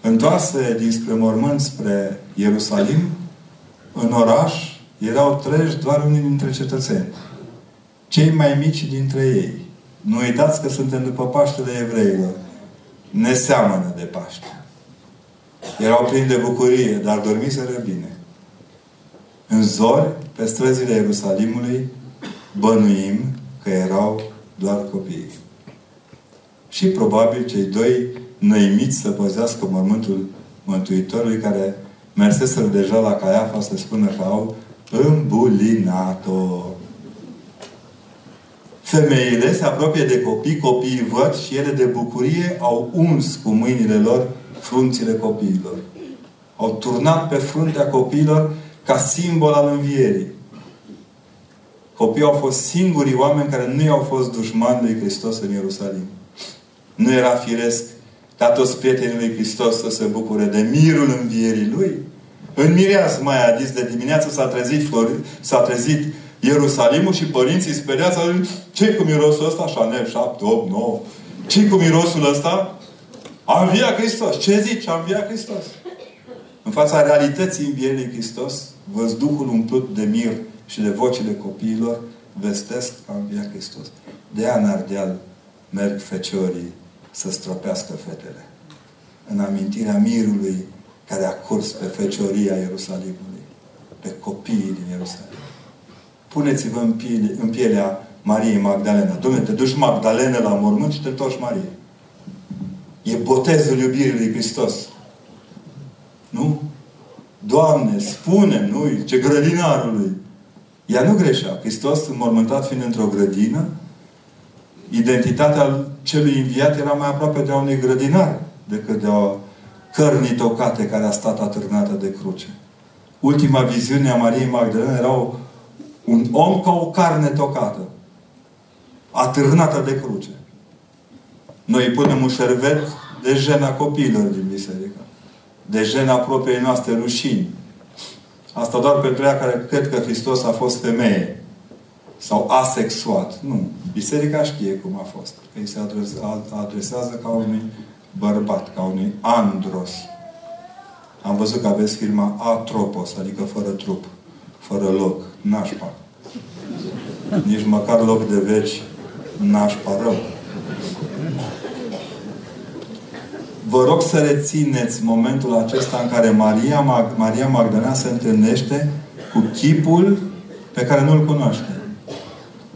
Întoarse dinspre mormânt spre Ierusalim, în oraș erau treji doar unii dintre cetățeni. Cei mai mici dintre ei. Nu uitați că suntem după Paștele evreilor. Ne seamănă de Paște. Erau plini de bucurie, dar dormiseră bine. În zori, pe străzile Ierusalimului, bănuim că erau doar copii. Și probabil cei doi năimiți să păzească mormântul Mântuitorului care merseseră deja la Caiafa să spună că au îmbulinat-o. Femeile se apropie de copii, copiii văd și ele de bucurie au uns cu mâinile lor frunțile copiilor. Au turnat pe fruntea copiilor ca simbol al învierii. Copiii au fost singurii oameni care nu i-au fost dușmani lui Hristos în Ierusalim. Nu era firesc ca toți prietenii lui Hristos să se bucure de mirul învierii lui. În mireas mai a zis de dimineață s-a trezit, s-a trezit Ierusalimul și părinții speriați ce cu mirosul ăsta? Chanel 7, 8, 9. ce cu mirosul ăsta? A înviat Hristos. Ce zici? A înviat Hristos. În fața realității învierii Hristos, văzduhul umplut de mir și de vocile copiilor vestesc că a înviat Hristos. De aia în Ardeal merg feciorii să stropească fetele. În amintirea mirului care a curs pe fecioria Ierusalimului. Pe copiii din Ierusalim. Puneți-vă în, piele, în pielea Mariei Magdalena. Dom'le, te duci Magdalena la mormânt și te întorci Marie. E botezul iubirii lui Hristos. Nu? Doamne, spune, nu ce grădinarului. Ea nu greșea. Hristos, înmormântat fiind într-o grădină, identitatea celui înviat era mai aproape de a unui grădinar decât de o cărni tocate care a stat atârnată de cruce. Ultima viziune a Mariei Magdalene era un om ca o carne tocată, atârnată de cruce. Noi punem un șervet de jena copiilor din biserică. De jena propriei noastre rușini. Asta doar pentru ea care cred că Hristos a fost femeie. Sau asexuat. Nu. Biserica știe cum a fost. Că îi se adresează ca unui bărbat, ca unui andros. Am văzut că aveți firma Atropos, adică fără trup, fără loc, nașpa. Nici măcar loc de veci, nașpa rău. Vă rog să rețineți momentul acesta în care Maria, Mag Maria Magdalena se întâlnește cu chipul pe care nu-l cunoaște.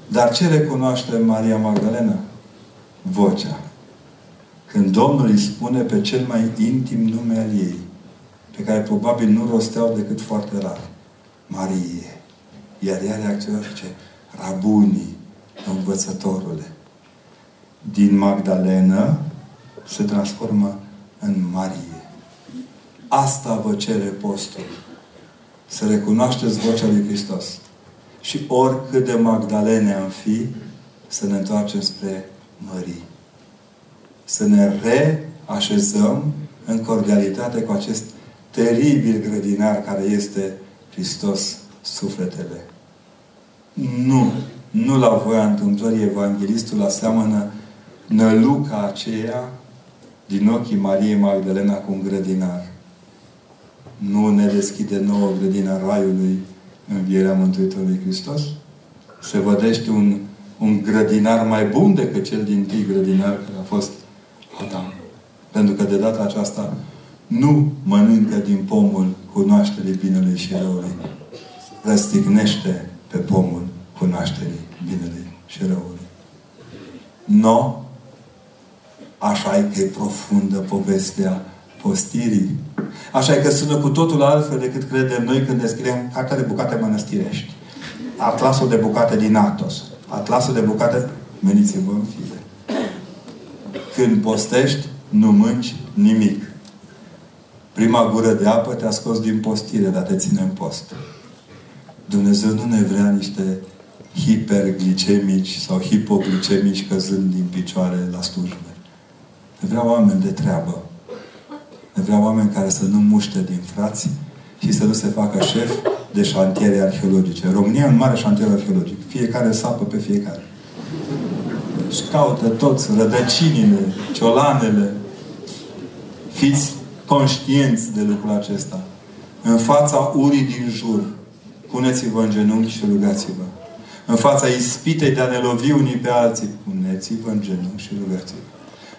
Dar ce recunoaște Maria Magdalena? Vocea. Când Domnul îi spune pe cel mai intim nume al ei, pe care probabil nu rosteau decât foarte rar. Marie. Iar ea reacționează ce? Rabunii, învățătorule. Din Magdalena se transformă în Marie. Asta vă cere postul. Să recunoașteți vocea lui Hristos. Și oricât de Magdalene am fi, să ne întoarcem spre Mării. Să ne reașezăm în cordialitate cu acest teribil grădinar care este Hristos sufletele. Nu, nu la voia întâmplării evanghelistul aseamănă năluca aceea din ochii Mariei Magdalena cu un grădinar. Nu ne deschide nouă grădina Raiului învierea Mântuitorului Hristos? Se vădește un, un grădinar mai bun decât cel din tâi grădinar care a fost Adam. Pentru că de data aceasta nu mănâncă din pomul cunoașterii binelui și răului. Răstignește pe pomul cunoașterii binelui și răului. No, așa e că e profundă povestea postirii. Așa e că sună cu totul altfel decât credem noi când descriem cartea de bucate mănăstirești. Atlasul de bucate din Atos. Atlasul de bucate, meniți-vă în fire. Când postești, nu mânci nimic. Prima gură de apă te-a scos din postire, dar te ține în post. Dumnezeu nu ne vrea niște hiperglicemici sau hipoglicemici căzând din picioare la slujbe. Ne vrea oameni de treabă. Ne vrea oameni care să nu muște din frați și să nu se facă șef de șantiere arheologice. România e un mare șantier arheologic. Fiecare sapă pe fiecare. Și caută toți rădăcinile, ciolanele. Fiți conștienți de lucrul acesta. În fața urii din jur, puneți-vă în genunchi și rugați-vă. În fața ispitei de a ne lovi unii pe alții, puneți-vă în genunchi și rugați-vă.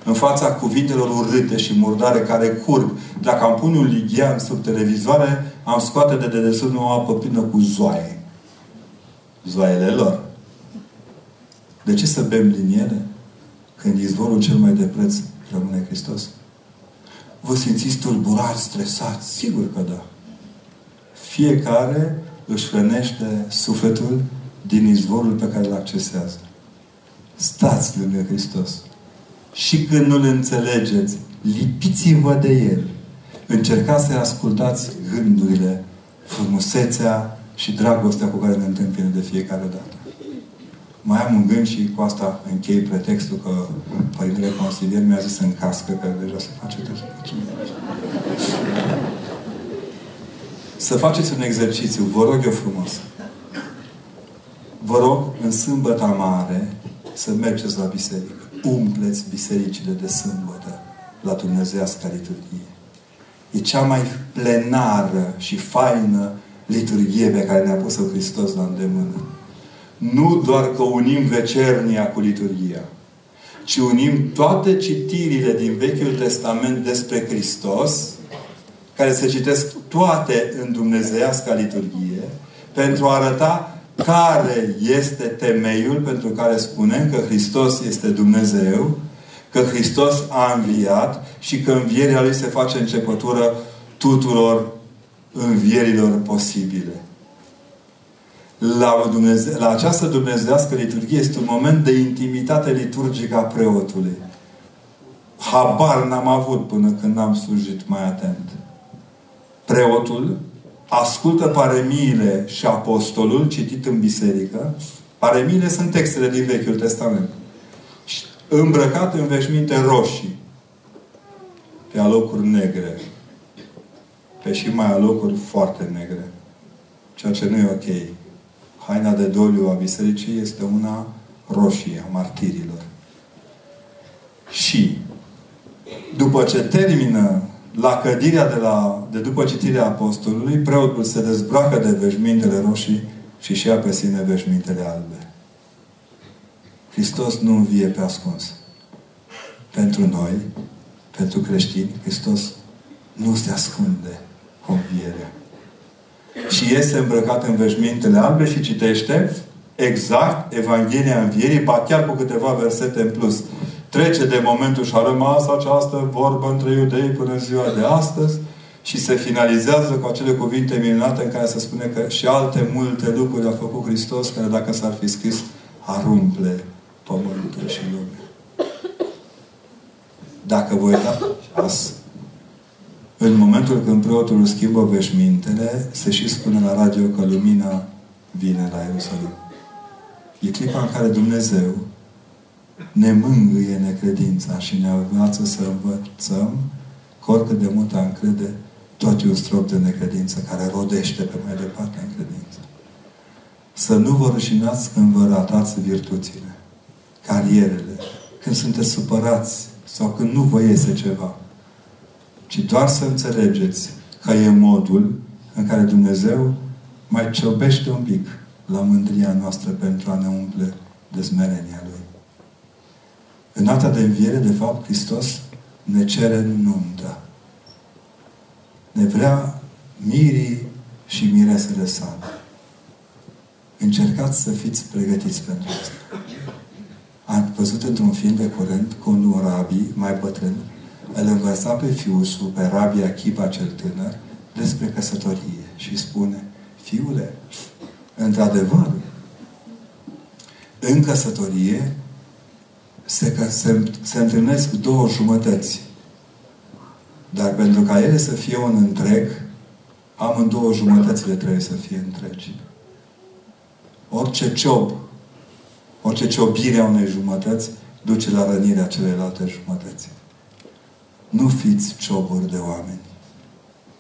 În fața cuvintelor urâte și murdare care curg. Dacă am pune un lighean sub televizoare, am scoate de dedesubt o apă plină cu zoaie. Zoaiele lor. De ce să bem din ele? Când izvorul cel mai de preț rămâne Hristos? Vă simțiți tulburați, stresați? Sigur că da. Fiecare își hrănește sufletul din izvorul pe care îl accesează. Stați lângă Hristos. Și când nu-L înțelegeți, lipiți-vă de El. Încercați să ascultați gândurile, frumusețea și dragostea cu care ne întâmpină de fiecare dată. Mai am un gând și cu asta închei pretextul că Părintele Consilier mi-a zis în cască că deja se face tot. Să faceți un exercițiu, vă rog eu frumos. Vă rog, în sâmbătă mare, să mergeți la biserică. Umpleți bisericile de sâmbătă la Dumnezeiasca liturghie. E cea mai plenară și faină liturghie pe care ne-a pus-o Hristos la îndemână nu doar că unim vecernia cu liturgia, ci unim toate citirile din Vechiul Testament despre Hristos, care se citesc toate în Dumnezeiasca liturghie, pentru a arăta care este temeiul pentru care spunem că Hristos este Dumnezeu, că Hristos a înviat și că învierea Lui se face începătură tuturor învierilor posibile la, Dumneze- la această dumnezească liturghie este un moment de intimitate liturgică a preotului. Habar n-am avut până când n-am slujit mai atent. Preotul ascultă paremiile și apostolul citit în biserică. Paremiile sunt textele din Vechiul Testament. Îmbrăcat în veșminte roșii. pe alocuri negre. Pe și mai alocuri foarte negre. Ceea ce nu e ok. Haina de doliu a bisericii este una roșie, a martirilor. Și după ce termină la cădirea de, la, de după citirea apostolului, preotul se dezbracă de veșmintele roșii și și ia pe sine veșmintele albe. Hristos nu învie pe ascuns. Pentru noi, pentru creștini, Hristos nu se ascunde cu învierea. Și este îmbrăcat în veșmintele albe și citește exact Evanghelia Învierii, ba chiar cu câteva versete în plus. Trece de momentul și a rămas această vorbă între iudei până în ziua de astăzi și se finalizează cu acele cuvinte minunate în care se spune că și alte multe lucruri a făcut Hristos care dacă s-ar fi scris ar umple pământul și lumea. Dacă voi da as, în momentul când preotul schimbă veșmintele, se și spune la radio că lumina vine la Ierusalim. E clipa în care Dumnezeu ne mângâie necredința și ne învață să învățăm că oricât de mult am crede, tot e un strop de necredință care rodește pe mai departe în credință. Să nu vă rușinați când vă ratați virtuțile, carierele, când sunteți supărați sau când nu vă iese ceva. Ci doar să înțelegeți că e modul în care Dumnezeu mai ciobește un pic la mândria noastră pentru a ne umple de smerenia Lui. În data de înviere, de fapt, Hristos ne cere nuntă. Ne vrea mirii și miresele sale. Încercați să fiți pregătiți pentru asta. Am văzut într-un film de curând cu un rabi mai bătrân îl învăța pe fiul său, pe rabia Achipa cel tânăr, despre căsătorie și spune, fiule, într-adevăr, în căsătorie se, se, se întâlnesc două jumătăți. Dar pentru ca ele să fie un întreg, amândouă jumătățile trebuie să fie întregi. Orice ciob, orice ciobire a unei jumătăți duce la rănirea celelalte jumătăți. Nu fiți cioburi de oameni.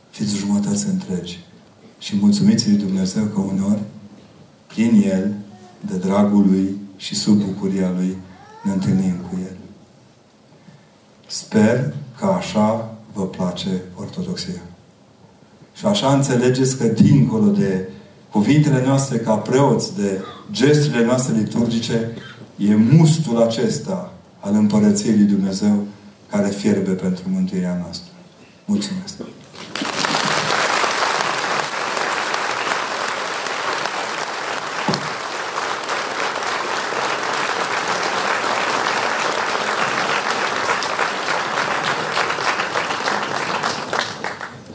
Fiți jumătăți întregi. Și mulțumiți lui Dumnezeu că uneori, prin El, de dragul Lui și sub bucuria Lui, ne întâlnim cu El. Sper că așa vă place Ortodoxia. Și așa înțelegeți că dincolo de cuvintele noastre ca preoți, de gesturile noastre liturgice, e mustul acesta al Împărăției lui Dumnezeu care fierbe pentru mântuirea noastră. Mulțumesc!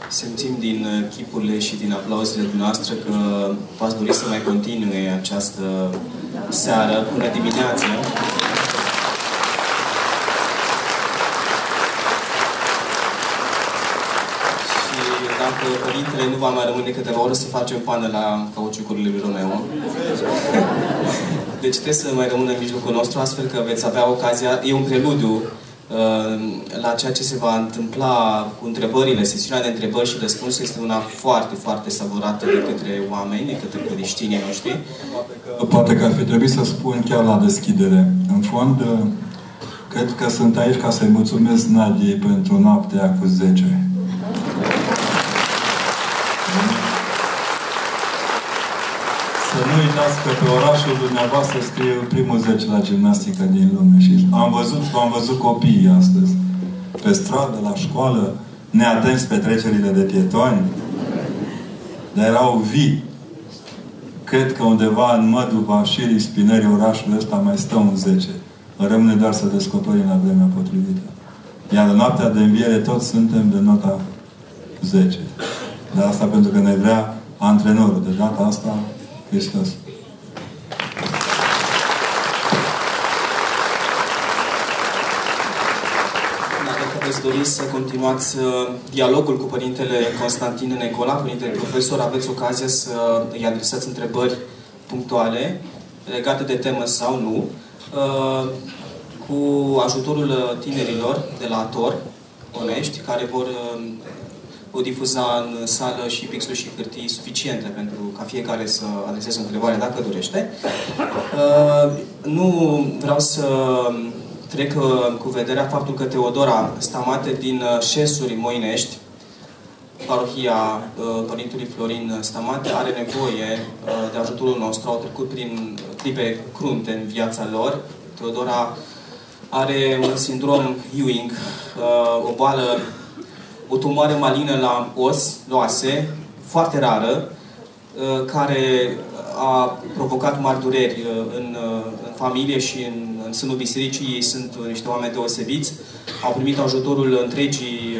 Simțim din uh, chipurile și din aplauzele dumneavoastră că v-ați dori să mai continue această seară până dimineață. dacă Părintele nu va mai rămâne câteva ore să facem pană la cauciucurile lui Romeo. Deci trebuie să mai rămână în mijlocul nostru, astfel că veți avea ocazia, e un preludiu uh, la ceea ce se va întâmpla cu întrebările, sesiunea de întrebări și răspunsuri este una foarte, foarte savurată de către oameni, de către creștinii noștri. Poate că ar fi trebuit să spun chiar la deschidere. În fond, uh, cred că sunt aici ca să-i mulțumesc Nadiei pentru noaptea cu 10. Să nu uitați că pe orașul dumneavoastră scrie primul 10 la gimnastică din lume. Și am văzut, am văzut copiii astăzi. Pe stradă, la școală, neatenți pe trecerile de pietoni. Dar erau vii. Cred că undeva în mădul Vașirii, spinării orașului ăsta mai stă un 10. Rămâne doar să descoperim la vremea potrivită. Iar în noaptea de înviere toți suntem de nota 10. De asta pentru că ne vrea antrenorul. De data asta Hristos. Dacă veți dori să continuați uh, dialogul cu Părintele Constantin Necola, Părintele Profesor, aveți ocazia să îi adresați întrebări punctuale legate de temă sau nu, uh, cu ajutorul tinerilor de la ATOR, onești, care vor o difuza în sală și pixuri și hârtii suficiente pentru ca fiecare să adreseze o întrebare dacă dorește. Nu vreau să trec cu vederea faptul că Teodora Stamate din Șesuri Moinești, parohia Părintului Florin Stamate, are nevoie de ajutorul nostru. Au trecut prin clipe crunte în viața lor. Teodora are un sindrom Ewing, o boală, o tumoare malină la os, la oase, foarte rară, care a provocat mari dureri în, în familie și în, în sânul bisericii. Ei sunt niște oameni deosebiți. Au primit ajutorul întregii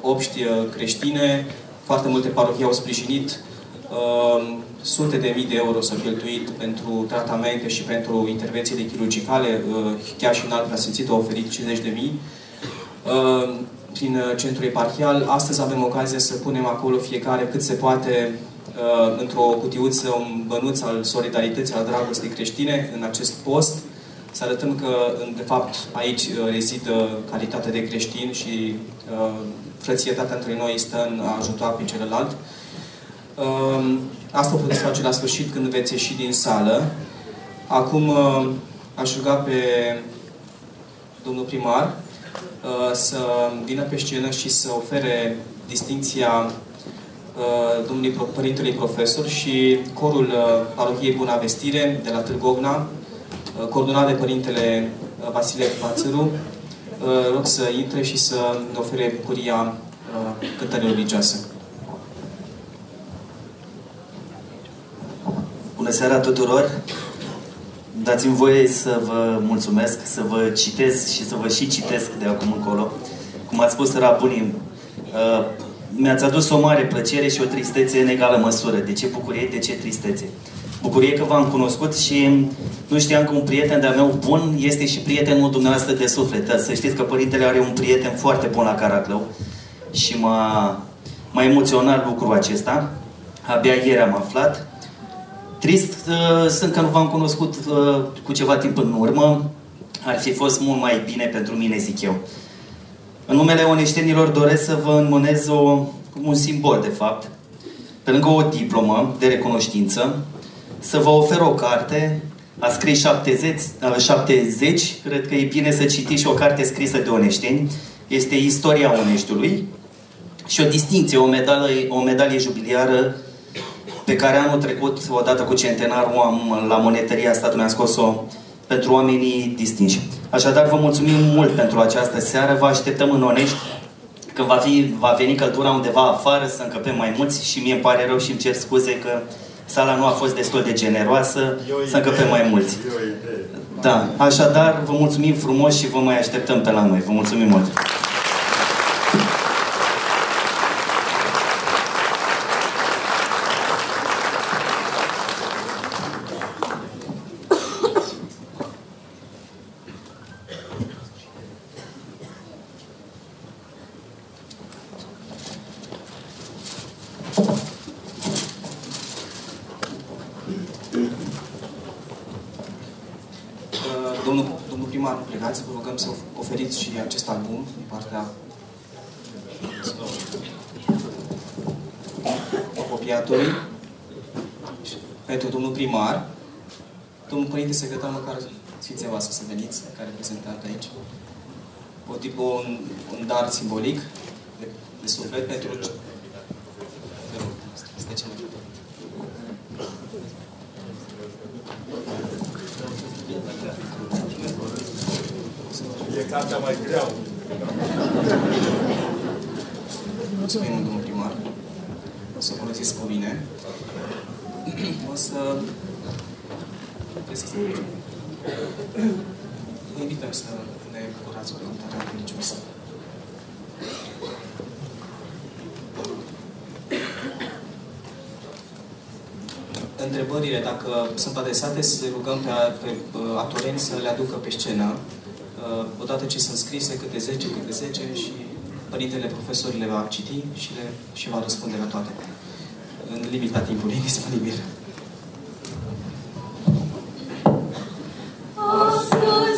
obști creștine. Foarte multe parohii au sprijinit sute de mii de euro s-au cheltuit pentru tratamente și pentru intervențiile chirurgicale, uh, chiar și în alt preasfințit au oferit 50 de mii. Uh, prin uh, centrul eparhial, astăzi avem ocazia să punem acolo fiecare cât se poate într-o cutiuță, un bănuț al solidarității, al dragostei creștine în acest post, să arătăm că, de fapt, aici rezidă calitatea de creștin și frățietatea între noi stă în a ajuta pe celălalt. Asta o puteți face la sfârșit când veți ieși din sală. Acum uh, aș ruga pe domnul primar uh, să vină pe scenă și să ofere distinția uh, domnului părintelui profesor și corul parohiei Buna Vestire de la Târgovna, coordonat de părintele Vasile Pațăru. Rog să intre și să ne ofere bucuria cântării religioase. Bună seara tuturor! Dați-mi voie să vă mulțumesc, să vă citesc și să vă și citesc de acum încolo. Cum ați spus, rabunii, uh, mi-ați adus o mare plăcere și o tristețe în egală măsură. De ce bucurie, de ce tristețe? Bucurie că v-am cunoscut și nu știam că un prieten de-a meu bun este și prietenul dumneavoastră de suflet. Să știți că părintele are un prieten foarte bun la Caraclău și m-a, m-a emoționat lucrul acesta. Abia ieri am aflat Trist uh, sunt că nu v-am cunoscut uh, cu ceva timp în urmă. Ar fi fost mult mai bine pentru mine, zic eu. În numele oneștenilor doresc să vă înmânez o, un simbol, de fapt. Pe lângă o diplomă de recunoștință, să vă ofer o carte, a scris 70, 70, cred că e bine să citiți și o carte scrisă de oneșteni. Este Istoria Oneștiului și o distinție, o medalie, o medalie jubiliară pe care anul trecut, odată cu centenarul, am, la monetăria statului am scos-o pentru oamenii distinși. Așadar, vă mulțumim mult pentru această seară, vă așteptăm în Onești, când va, fi, va veni căldura undeva afară, să încăpem mai mulți și mie îmi pare rău și îmi cer scuze că sala nu a fost destul de generoasă, să încăpem mai mulți. Da, așadar, vă mulțumim frumos și vă mai așteptăm pe la noi. Vă mulțumim mult! Părinte Secretar, măcar Sfinția voastră să veniți, care reprezentant aici. O tip, un, un dar simbolic de, de suflet pentru... Este ce E cartea mai grea. Mulțumim, domnul primar. O să folosiți cu bine. O să Vă invităm să ne bucurați cu cântarea religioasă. Întrebările, dacă sunt adresate, să rugăm pe, pe atoreni să le aducă pe scenă. Odată ce sunt scrise, câte 10, câte 10 și părintele profesor le va citi și, le, și va răspunde la toate. În limita timpului disponibil.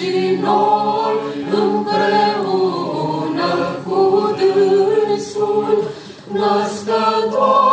și noi împreună cu dânsul născătoarei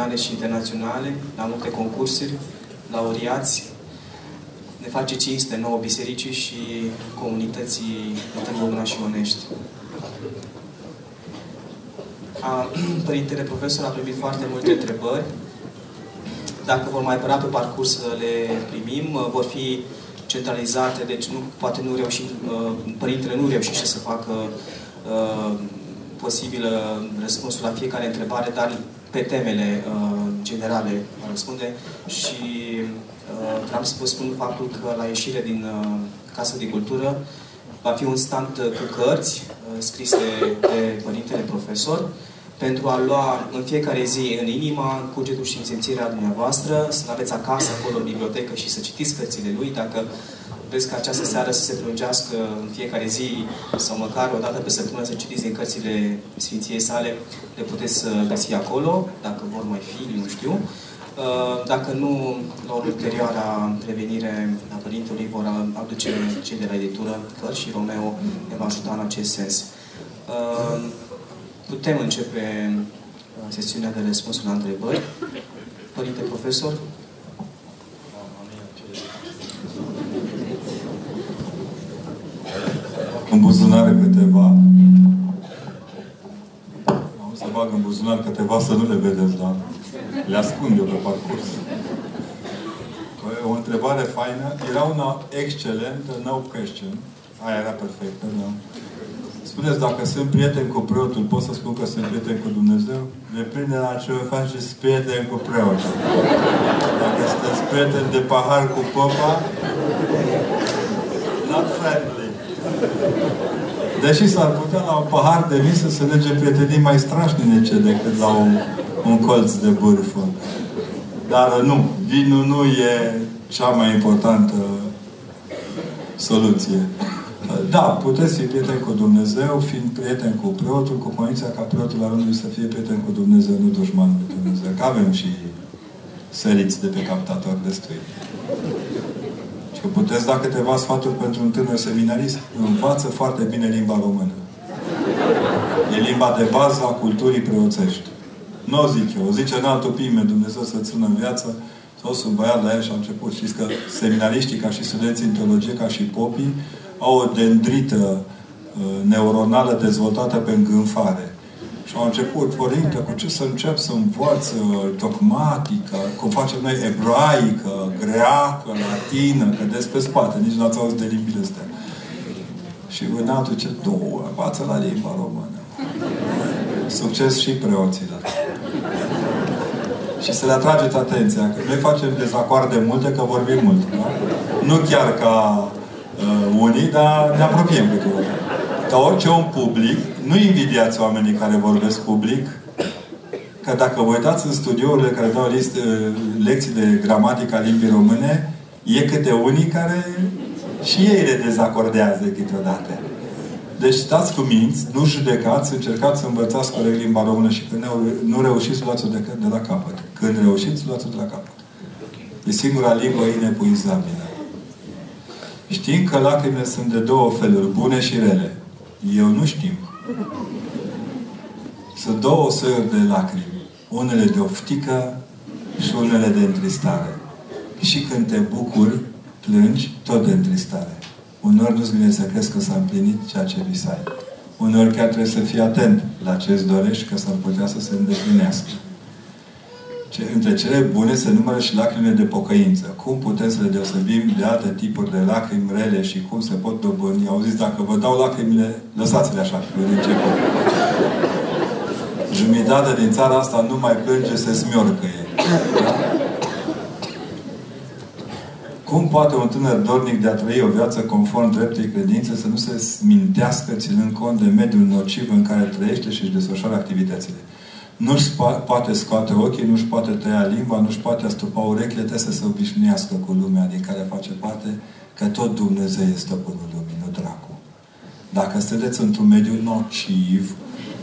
naționale și internaționale, la multe concursuri, laureați. Ne face cinste nouă bisericii și comunității Târgu și Onești. A, Părintele profesor a primit foarte multe întrebări. Dacă vor mai apăra pe parcurs să le primim, vor fi centralizate, deci nu, poate nu reușim, Părintele nu reușește să facă uh, posibilă răspunsul la fiecare întrebare, dar pe temele uh, generale răspunde. Și uh, vreau să vă spun faptul că la ieșire din uh, Casa de Cultură va fi un stand cu cărți uh, scrise de părintele profesor pentru a lua în fiecare zi în inima cugetul și înțețirea dumneavoastră, să aveți acasă acolo în bibliotecă și să citiți cărțile lui, dacă vreți ca această seară să se prelungească în fiecare zi sau măcar o dată pe săptămână să citiți din cărțile Sfinției sale, le puteți uh, găsi acolo, dacă vor mai fi, nu știu. Uh, dacă nu, la o ulterioară revenire a Părintelui vor aduce cei de la editură cărți și Romeo ne va ajuta în acest sens. Uh, putem începe sesiunea de răspunsuri la întrebări. Părinte profesor, în buzunar câteva. Am să bag în buzunar câteva să nu le vedeți, dar le ascund eu pe parcurs. O întrebare faină. Era una excelentă, no question. Aia era perfectă, da. Spuneți, dacă sunt prieten cu preotul, pot să spun că sunt prieten cu Dumnezeu? Depinde la ce o faceți prieten cu preotul. Dacă sunteți prieten de pahar cu popa, not friendly. Deși s-ar putea la un pahar de vin să se lege prietenii mai strașnice decât la un, un colț de bârfă. Dar nu, vinul nu e cea mai importantă soluție. Da, puteți fi prieten cu Dumnezeu, fiind prieten cu preotul, cu condiția ca preotul la rândul să fie prieten cu Dumnezeu, nu dușman cu Dumnezeu. Că avem și săriți de pe captator destui. Și puteți da câteva sfaturi pentru un tânăr seminarist. Învață foarte bine limba română. E limba de bază a culturii preoțești. Nu o zic eu, o zice în altul pime, Dumnezeu să țină în viață, sau sunt băiat la el și a început. Știți că seminariștii, ca și studenții în teologie, ca și popii, au o dendrită uh, neuronală dezvoltată pe îngânfare. Și au început, părinte, cu ce să încep să învăț dogmatică, cum facem noi ebraică, greacă, latină, că despre spate, nici nu ați auzit de limbile astea. Și în altul ce două, învață la limba română. Succes și preoților. Și să le atrageți atenția, că noi facem dezacoarde multe, că vorbim mult, da? Nu chiar ca uh, unii, dar ne apropiem câteodată. Ca orice om public, nu invidiați oamenii care vorbesc public, că dacă vă uitați în studiourile care dau list, lecții de gramatică a limbii române, e câte unii care și ei le dezacordează câteodată. Deci stați cu minți, nu judecați, încercați să învățați corect limba română și când nu reușiți, luați-o de, de la capăt. Când reușiți, luați-o de la capăt. E singura limbă inepuizabilă. Știm că lacrimile sunt de două feluri, bune și rele. Eu nu știu. Sunt două sări de lacrimi. Unele de oftică și unele de întristare. Și când te bucuri, plângi, tot de întristare. Unor nu-ți vine să crezi că s-a împlinit ceea ce visai. Uneori chiar trebuie să fii atent la ce îți dorești, că s-ar putea să se îndeplinească. Ce, între cele bune se numără și lacrimile de pocăință. Cum putem să le deosebim de alte tipuri de lacrimi rele și cum se pot dobândi? Au zis, dacă vă dau lacrimile, lăsați-le așa, că de început. Jumătate din țara asta nu mai plânge, se smiorcăie. Da? Cum poate un tânăr dornic de a trăi o viață conform dreptei credințe să nu se smintească ținând cont de mediul nociv în care trăiește și își desfășoară activitățile? Nu-și poate scoate ochii, nu-și poate tăia limba, nu-și poate astupa urechile, trebuie să se obișnuiască cu lumea din care face parte, că tot Dumnezeu este stăpânul lumii, nu dracu. Dacă sunteți într-un mediu nociv,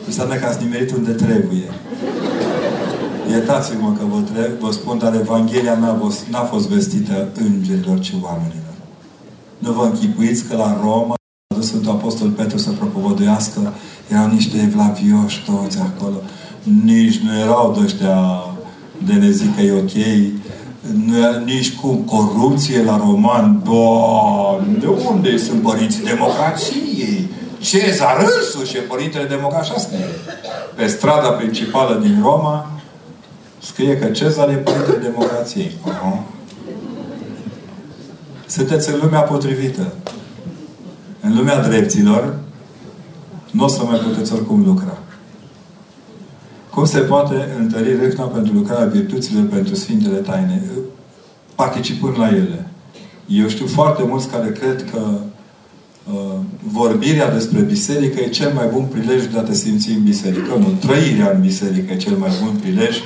înseamnă că ați nimerit unde trebuie. Iertați-mă că vă, trec, vă spun, dar Evanghelia n-a fost, n-a fost vestită îngerilor, ci oamenilor. Nu vă închipuiți că la Roma a dus Sfântul Apostol Petru să propovăduiască, erau niște evlavioși toți acolo. Nici nu erau de ăștia de ne zic că e ok, nu era nici cum corupție la roman. Doamne, de unde sunt părinții democrației? Cezar însuși e părintele democrației. Așa scrie. Pe strada principală din Roma scrie că Cezar e părintele democrației. Uh-huh. Sunteți în lumea potrivită. În lumea dreptilor nu o să mai puteți oricum lucra. Cum se poate întări râvna pentru lucrarea virtuților pentru Sfintele Taine? Participând la ele. Eu știu foarte mulți care cred că uh, vorbirea despre biserică e cel mai bun prilej de a te simți în biserică. Nu, trăirea în biserică e cel mai bun prilej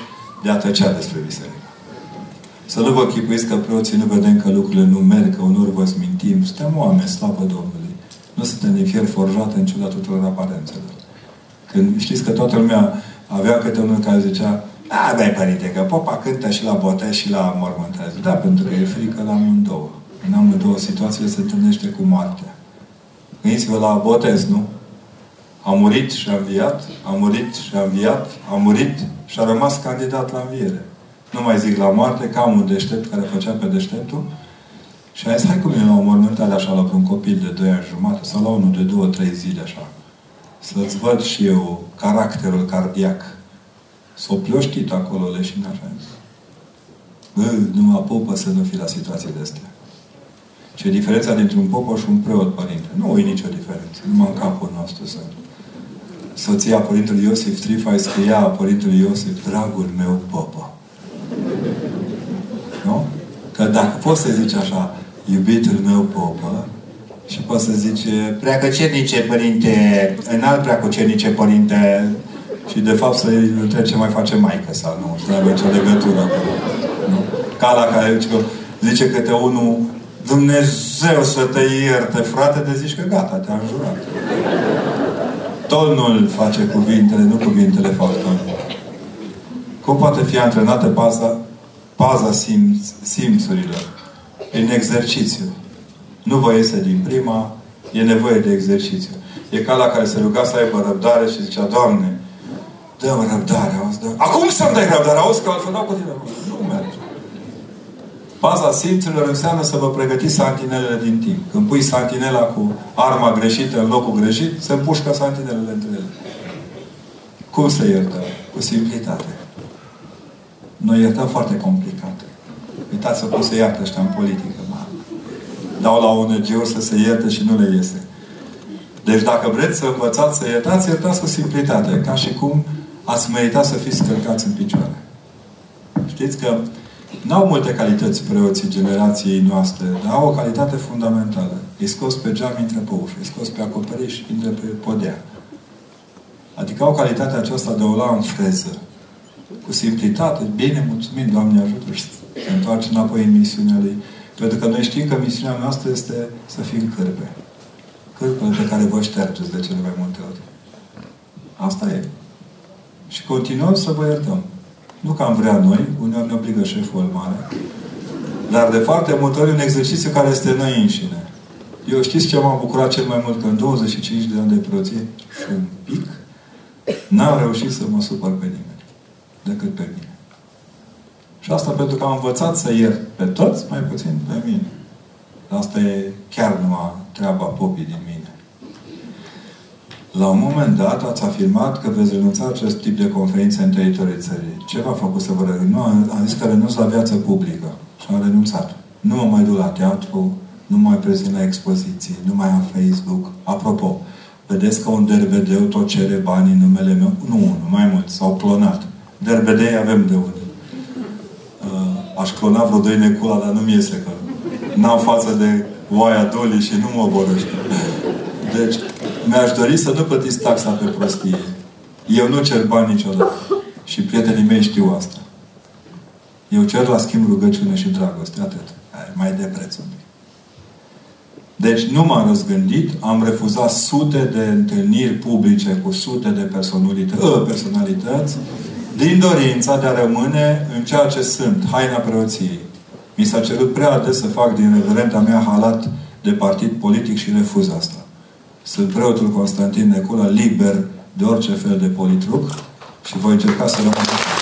de a tăcea despre biserică. Să nu vă chipuiți că preoții nu vedem că lucrurile nu merg, că unor vă smintim. Suntem oameni, slavă Domnului. Nu suntem din fier forjate în ciuda tuturor aparențelor. Când știți că toată lumea avea câte unul care zicea a, dai părinte, că popa cântă și la botez și la mormântare. Da, pentru că e frică la amândouă. În amândouă situații se întâlnește cu moartea. Gândiți-vă la botez, nu? A murit și a înviat, a murit și a înviat, a murit și a rămas candidat la înviere. Nu mai zic la moarte, ca un deștept care făcea pe deșteptul. Și a zis, hai cum e la o mormântare așa la un copil de 2 ani jumate sau la unul de 2-3 zile așa să-ți văd și eu caracterul cardiac. S-o plioștit acolo leșin așa. Bă, numai popă să nu fi la situații de astea. Ce e diferența dintre un popă și un preot, părinte? Nu e nicio diferență. Numai în capul nostru să... Soția Părintelui Iosif Trifa scria Părintelui Iosif, dragul meu popă. Nu? Că dacă poți să zici așa, iubitul meu popă, și poți să zici, preacăcernice, părinte, înalt preacăcernice, părinte, și de fapt să întreb ce mai face maică sau nu, să aibă nicio legătură cu nu? Ca la care zice, zice câte unul, Dumnezeu să te ierte, frate, de zici că gata, te-am jurat. Tot nu face cuvintele, nu cuvintele fac Cum poate fi antrenată paza, paza simț, simțurilor? În exercițiu. Nu vă iese din prima, e nevoie de exercițiu. E ca la care se ruga să aibă răbdare și zicea, Doamne, dă-mi răbdare, auzi, dă Acum să-mi dai răbdare, auzi, că altfel dau cu tine. Nu merge. Baza simțurilor înseamnă să vă pregătiți santinelele din timp. Când pui santinela cu arma greșită în locul greșit, se împușcă santinelele între ele. Cum se iertă? Cu simplitate. Noi iertăm foarte complicate. Uitați-vă cum se iartă ăștia în politică dau la ONG-uri să se ierte și nu le iese. Deci dacă vreți să învățați să iertați, iertați cu simplitate. Ca și cum ați meritat să fiți călcați în picioare. Știți că nu au multe calități preoții generației noastre, dar au o calitate fundamentală. E scos pe geam, intră pe ușă. E scos pe acoperiș, intră pe podea. Adică au calitatea aceasta de o lua în freză. Cu simplitate, bine, mulțumim, Doamne ajută și se întoarce înapoi în misiunea Lui. Pentru că noi știm că misiunea noastră este să fim cârpe. Cârpele pe care vă ștergeți de cele mai multe ori. Asta e. Și continuăm să vă iertăm. Nu că am vrea noi, uneori ne obligă șeful mare, dar de foarte multe ori un exercițiu care este noi înșine. Eu știți ce m-am bucurat cel mai mult? Că în 25 de ani de proție și un pic n-am reușit să mă supăr pe nimeni decât pe mine. Și asta pentru că am învățat să iert pe toți, mai puțin pe mine. Asta e chiar numai treaba popii din mine. La un moment dat ați afirmat că veți renunța acest tip de conferințe în teritoriul țării. Ce v-a făcut să vă renunț? Nu, am zis că renunț la viață publică. Și am renunțat. Nu mă mai duc la teatru, nu mai prezint la expoziții, nu mai am Facebook. Apropo, vedeți că un derbedeu tot cere bani în numele meu? Nu unul, mai mult. S-au clonat. Derbedei avem de unde aș clona vreo doi necula, dar nu-mi iese că n-am față de oaia Doli și nu mă vorăște. Deci, mi-aș dori să nu plătiți taxa pe prostie. Eu nu cer bani niciodată. Și prietenii mei știu asta. Eu cer la schimb rugăciune și dragoste. Atât. Mai de preț un pic. Deci nu m-am răzgândit, am refuzat sute de întâlniri publice cu sute de personalități, ă, personalități din dorința de a rămâne în ceea ce sunt, haina preoției. Mi s-a cerut prea ades să fac din reverenta mea halat de partid politic și refuz asta. Sunt preotul Constantin Necula, liber de orice fel de politruc și voi încerca să rămân așa.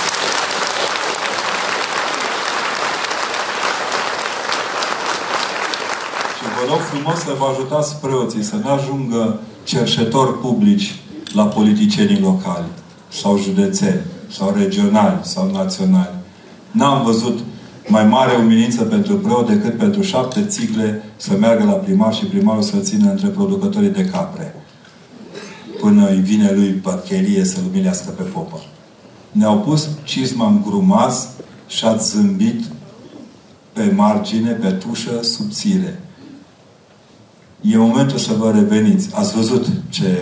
Și vă rog frumos să vă ajutați preoții să nu ajungă cerșetori publici la politicienii locali sau județeni sau regionali sau naționali. N-am văzut mai mare umilință pentru preot decât pentru șapte țigle să meargă la primar și primarul să țină între producătorii de capre. Până îi vine lui Băchelie să-l umilească pe popă. Ne-au pus cizma în grumaz și ați zâmbit pe margine, pe tușă, subțire. E momentul să vă reveniți. Ați văzut ce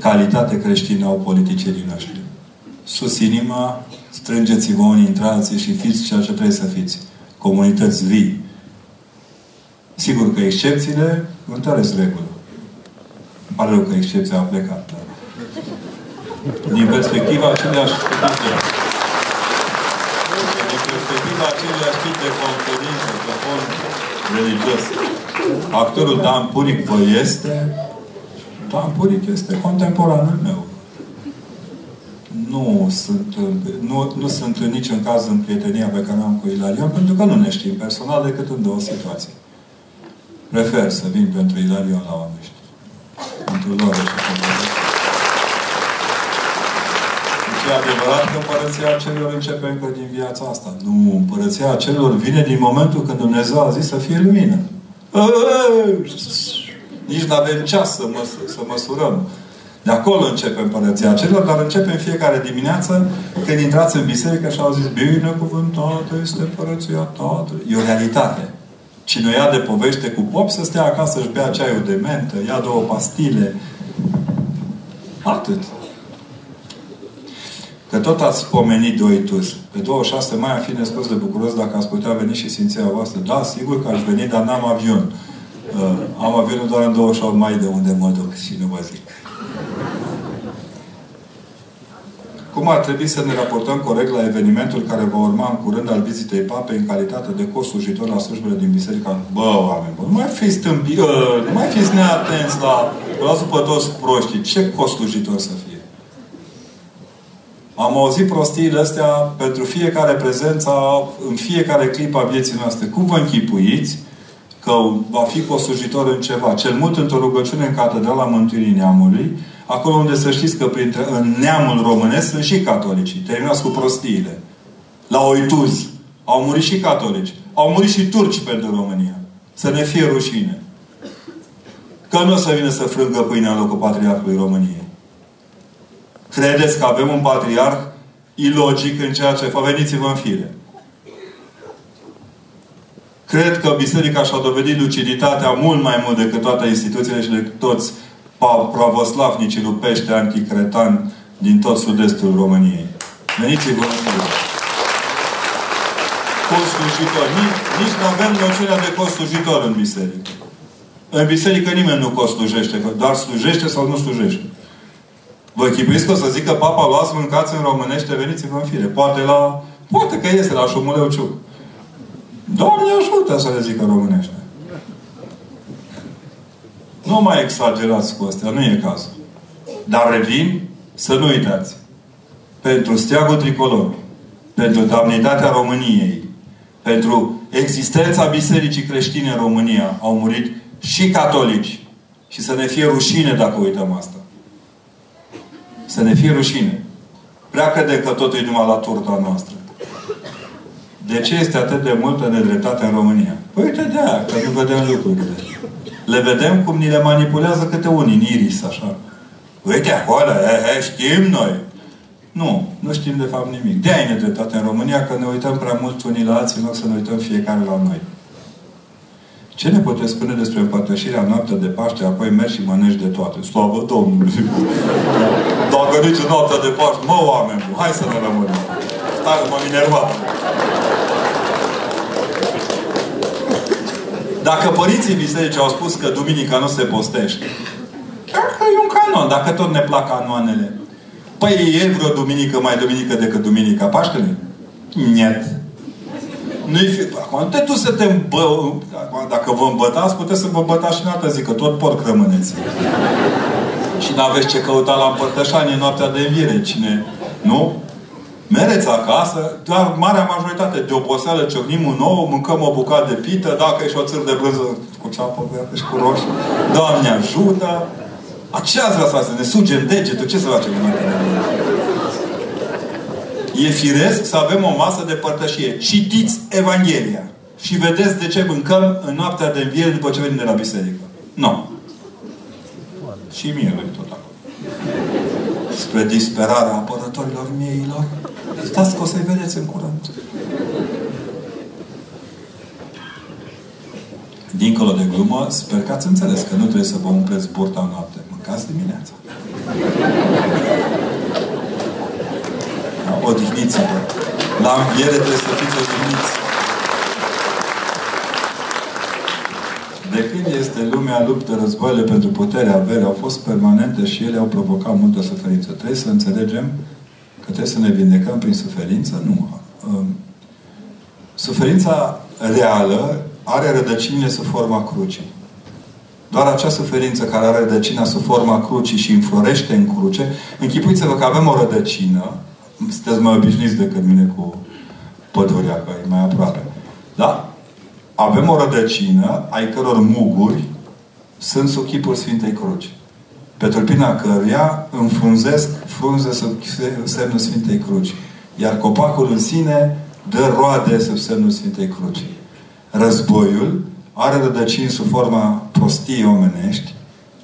calitate creștină au politicienii noștri. Sus inima, strângeți-vă unii între alții și fiți ceea ce trebuie să fiți. Comunități vii. Sigur că excepțiile întăresc regulă. Îmi pare rău că excepția a plecat. Dar... Din perspectiva aceleași din perspectiva aceleași tip de conferință, de fond religios. Actorul Dan Puric vă este Dan Puric este contemporanul meu nu sunt, nu, nu sunt în niciun caz în prietenia pe care am cu Ilarion, pentru că nu ne știm personal decât în două situații. Prefer să vin pentru Ilarion la oameni. Pentru lor și pentru deci e adevărat că Împărăția Celor începe încă din viața asta. Nu, Împărăția Celor vine din momentul când Dumnezeu a zis să fie lumină. Nici nu avem ceas să, măs să măsurăm de acolo începe împărăția celor, dar începe în fiecare dimineață când intrați în biserică și au zis binecuvântată este împărăția Tatălui. E o realitate. Cine o ia de povește cu pop să stea acasă și bea ceaiul de mentă, ia două pastile. Atât. Că tot ați pomenit doi tus. Pe 26 mai am fi nespus de bucuros dacă ați putea veni și simțirea voastră. Da, sigur că aș veni, dar n-am avion. Uh, am avionul doar în 28 mai de unde mă duc și nu vă zic. Cum ar trebui să ne raportăm corect la evenimentul care va urma în curând al vizitei papei în calitate de costujitor la slujbele din biserica? Bă, oameni bă, nu mai fiți stâmpi, uh, nu mai fiți neatenți la, la după toți proștii. Ce costujitor să fie? Am auzit prostiile astea pentru fiecare prezența, în fiecare clip a vieții noastre. Cum vă închipuiți că va fi costujitor în ceva? Cel mult într-o rugăciune în Catedrala Mântuirii Neamului, Acolo unde să știți că printre, în neamul românesc sunt și catolicii. Terminați cu prostiile. La Oituzi au murit și catolici. Au murit și turci pentru România. Să ne fie rușine. Că nu o să vină să frângă pâinea în locul Patriarhului României. Credeți că avem un patriarh ilogic în ceea ce fac? Veniți-vă în fire. Cred că Biserica și-a dovedit luciditatea mult mai mult decât toate instituțiile și decât toți pravoslavnicii lupește anticretan din tot sud-estul României. Veniți-vă în fire. Costujitor. Nici, nici nu avem noțiunea de costujitor în biserică. În biserică nimeni nu costujește, doar slujește sau nu slujește. Vă chipuiți că o să zică papa, luați, mâncați în românește, veniți-vă în fire. Poate la... Poate că este la Șumuleu Ciuc. Doamne ajută să le zică românește. Nu mai exagerați cu astea, nu e cazul. Dar revin să nu uitați. Pentru steagul tricolor, pentru damnitatea României, pentru existența Bisericii creștine în România, au murit și catolici. Și să ne fie rușine dacă uităm asta. Să ne fie rușine. Prea credem că totul e numai la turta noastră. De ce este atât de multă nedreptate în România? Păi uite de aia, că nu vedem lucrurile le vedem cum ni le manipulează câte unii în iris, așa. Uite acolo, he, he, știm noi. Nu, nu știm de fapt nimic. De aia e nedreptate în România, că ne uităm prea mult unii la alții, în loc să ne uităm fiecare la noi. Ce ne puteți spune despre împărtășirea noaptea de Paște, apoi mergi și mănânci de toate? Slavă Domnului! Dacă nici noaptea de Paște, mă, oameni, hai să ne rămânem. Stai, m-am enervat. Dacă părinții biserici au spus că duminica nu se postește, chiar că e un canon, dacă tot ne plac canoanele. Păi e vreo duminică mai duminică decât duminica Paștelui? Niet. Nu-i fi... Acum, te tu să te îmbă... Acum, dacă vă îmbătați, puteți să vă bătați și în altă zi, că tot porc rămâneți. și n-aveți ce căuta la împărtășanie noaptea de înviere. Cine... Nu? Mereți acasă, dar marea majoritate de oboseală ciocnim un ou, mâncăm o bucată de pită, dacă e și o țâr de brânză cu ceapă verde și cu roșu, Doamne ajută! Aceea ați vrea să faceți? Ne sugem degetul, ce să facem în E firesc să avem o masă de părtășie. Citiți Evanghelia. Și vedeți de ce mâncăm în noaptea de înviere după ce venim de la biserică. Nu. Și mie tot acolo. Spre disperarea apărătorilor mieilor. Stați că o să-i vedeți în curând. Dincolo de glumă, sper că ați înțeles că nu trebuie să vă umpleți burta în noapte. Mâncați dimineața. Odihniți-vă. La înviere trebuie să fiți odihniți. De când este lumea, luptă, războaiele pentru putere, avere, au fost permanente și ele au provocat multă suferință. Trebuie să înțelegem că trebuie să ne vindecăm prin suferință? Nu. Um, suferința reală are rădăcinile sub forma crucii. Doar acea suferință care are rădăcina sub forma crucii și înflorește în cruce, închipuiți-vă că avem o rădăcină, sunteți mai obișnuiți decât mine cu pădurea, că e mai aproape. Da? Avem o rădăcină ai căror muguri sunt sub chipul Sfintei Cruci. Pe tulpina căruia înfrunzesc frunze sub semnul Sfintei Cruci. Iar copacul în sine dă roade sub semnul Sfintei Cruci. Războiul are rădăcini sub forma prostiei omenești,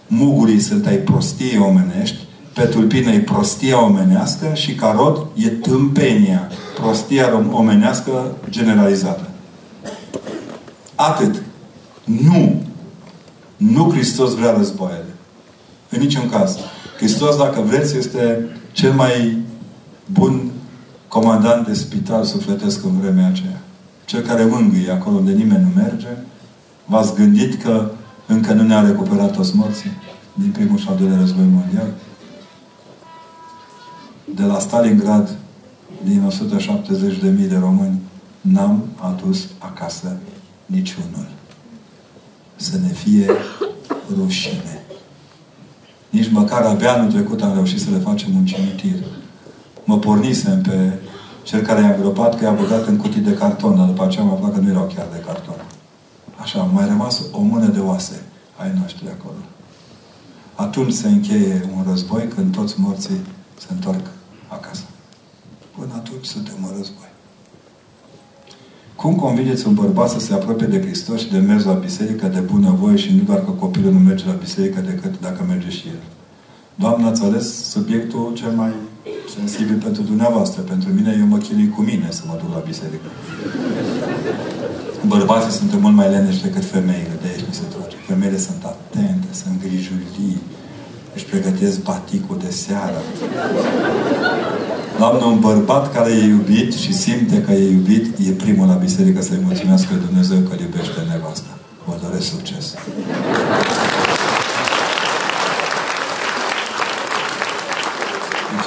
mugurii sunt ai prostiei omenești, pe tulpină e prostia omenească și ca rod e tâmpenia, prostia omenească generalizată. Atât. Nu. Nu Hristos vrea războaiele. În niciun caz. Hristos, dacă vreți, este cel mai bun comandant de spital sufletesc în vremea aceea. Cel care mângâie acolo unde nimeni nu merge. V-ați gândit că încă nu ne-a recuperat toți morții din primul și al doilea război mondial? De la Stalingrad, din 170.000 de români, n-am adus acasă niciunul. Să ne fie rușine. Nici măcar abia anul trecut am reușit să le facem un cimitir. Mă pornisem pe cel care i-a îngropat că i-a băgat în cutii de carton, dar după aceea am aflat că nu erau chiar de carton. Așa, mai rămas o mână de oase ai noștri acolo. Atunci se încheie un război când toți morții se întorc acasă. Până atunci suntem în război. Cum convingeți un bărbat să se apropie de Hristos și de mers la biserică de bunăvoie și nu doar că copilul nu merge la biserică decât dacă merge și el? Doamna, ați ales subiectul cel mai sensibil pentru dumneavoastră. Pentru mine, eu mă chinui cu mine să mă duc la biserică. Bărbații sunt mult mai leneși decât femeile. De aici mi se trage. Femeile sunt atente, sunt grijulii, își pregătesc baticul de seară. Doamne, un bărbat care e iubit și simte că e iubit, e primul la biserică să-i mulțumească Dumnezeu că îl iubește nevasta. Vă doresc succes!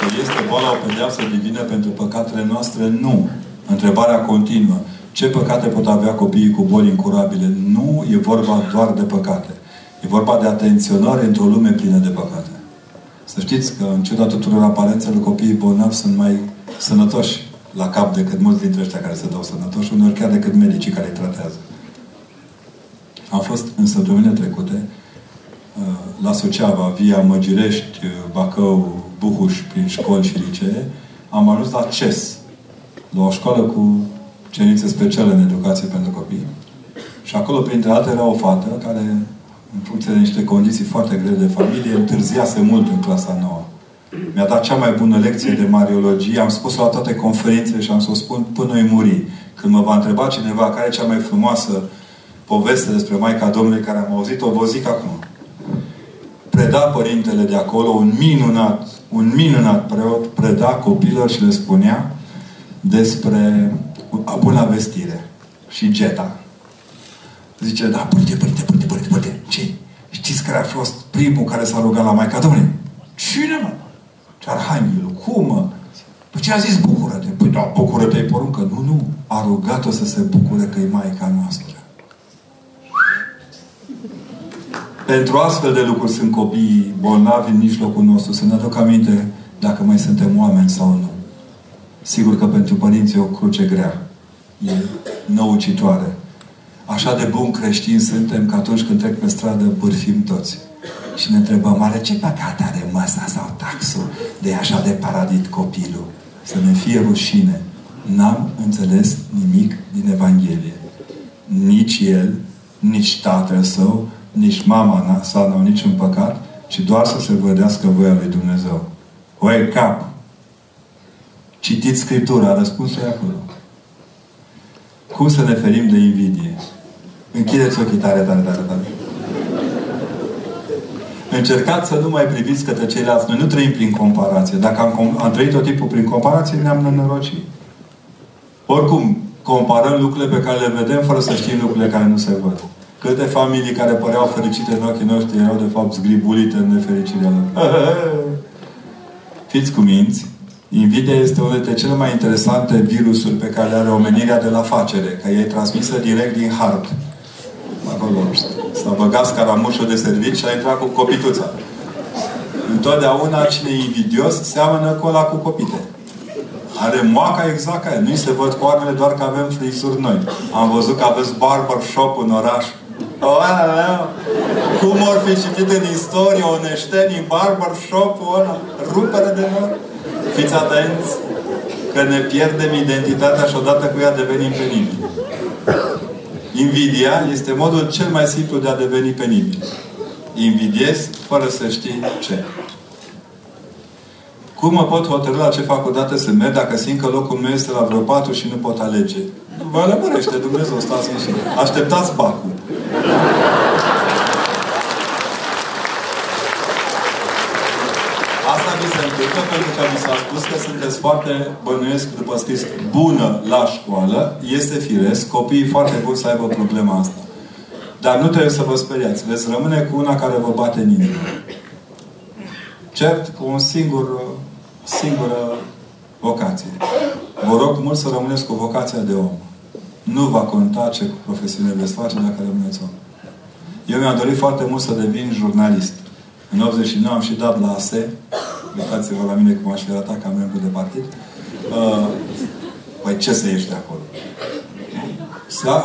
Deci este boala o pedeapsă divină pentru păcatele noastre? Nu. Întrebarea continuă. Ce păcate pot avea copiii cu boli incurabile? Nu e vorba doar de păcate. E vorba de atenționare într-o lume plină de păcate. Să știți că, în ciuda tuturor aparențelor, copiii bolnavi sunt mai sănătoși la cap decât mulți dintre ăștia care se dau sănătoși, uneori chiar decât medicii care îi tratează. Am fost în săptămânile trecute uh, la Suceava, via Măgirești, Bacău, Buhuș, prin școli și licee. Am ajuns la CES, la o școală cu cerințe speciale în educație pentru copii. Și acolo, printre altele, era o fată care în funcție de niște condiții foarte grele de familie, întârziase mult în clasa nouă. Mi-a dat cea mai bună lecție de mariologie, am spus-o la toate conferințele și am să o spun până îi muri. Când mă va întreba cineva care e cea mai frumoasă poveste despre Maica Domnului care am auzit-o, vă zic acum. Preda părintele de acolo, un minunat, un minunat preot, preda copilor și le spunea despre buna vestire și geta. Zice, da, părinte, părinte, părinte, părinte, părinte, ce? Știți care a fost primul care s-a rugat la Maica Domnului? Cine, mă? Și Arhanghelul, cum mă? Păi ce a zis bucură-te? Păi da, bucură-te e poruncă. Nu, nu. A rugat-o să se bucure că e Maica noastră. Pentru astfel de lucruri sunt copiii bolnavi în mijlocul nostru. Să ne aduc aminte dacă mai suntem oameni sau nu. Sigur că pentru părinți e o cruce grea. E năucitoare. Așa de bun creștini suntem că atunci când trec pe stradă bârfim toți. Și ne întrebăm, are ce păcat are măsa sau taxul de așa de paradit copilul? Să ne fie rușine. N-am înțeles nimic din Evanghelie. Nici el, nici tatăl său, nici mama sa n-au niciun păcat, ci doar să se vădească voia lui Dumnezeu. Wake up! Citiți Scriptura, răspunsul e acolo. Cum să ne ferim de invidie? Închideți ochii tare, tare, tare, tare. Încercați să nu mai priviți către ceilalți. Noi nu trăim prin comparație. Dacă am, am trăit tot timpul prin comparație, ne-am nenorocit. Oricum, comparăm lucrurile pe care le vedem fără să știm lucrurile care nu se văd. Câte familii care păreau fericite în ochii noștri erau de fapt zgribulite în nefericirea lor. Fiți cuminți, Invidia este unul dintre cele mai interesante virusuri pe care le are omenirea de la facere, că e transmisă direct din hard. Acolo s-a băgat scaramușul de servici și a intrat cu copituța. Întotdeauna cine e invidios seamănă cu ăla cu copite. Are moaca exact ca el. Nu-i se văd coarnele doar că avem frizuri noi. Am văzut că aveți barbershop în oraș. Cum or fi citit în istorie oneștenii barbershop-ul ăla? Rupere de nor? Fiți atenți că ne pierdem identitatea și odată cu ea devenim penibili. Invidia este modul cel mai simplu de a deveni penibil. Invidiez fără să știi ce. Cum mă pot hotărâ la ce facultate să merg dacă simt că locul meu este la vreo patru și nu pot alege? Vă lămurește Dumnezeu, stați și Așteptați bacul. Asta mi se întâmplă pentru că mi s-a spus că sunteți foarte, bănuiesc după scris, bună la școală. Este firesc. Copiii foarte buni să aibă problema asta. Dar nu trebuie să vă speriați. Veți rămâne cu una care vă bate în inimă. Cert cu un singur, singură vocație. Vă rog mult să rămâneți cu vocația de om. Nu va conta ce profesiune veți face dacă rămâneți om. Eu mi-am dorit foarte mult să devin jurnalist. În 89 am și dat la ASE. Uitați-vă la mine cum aș fi arătat ca membru de partid. Uh, păi ce să ieși de acolo?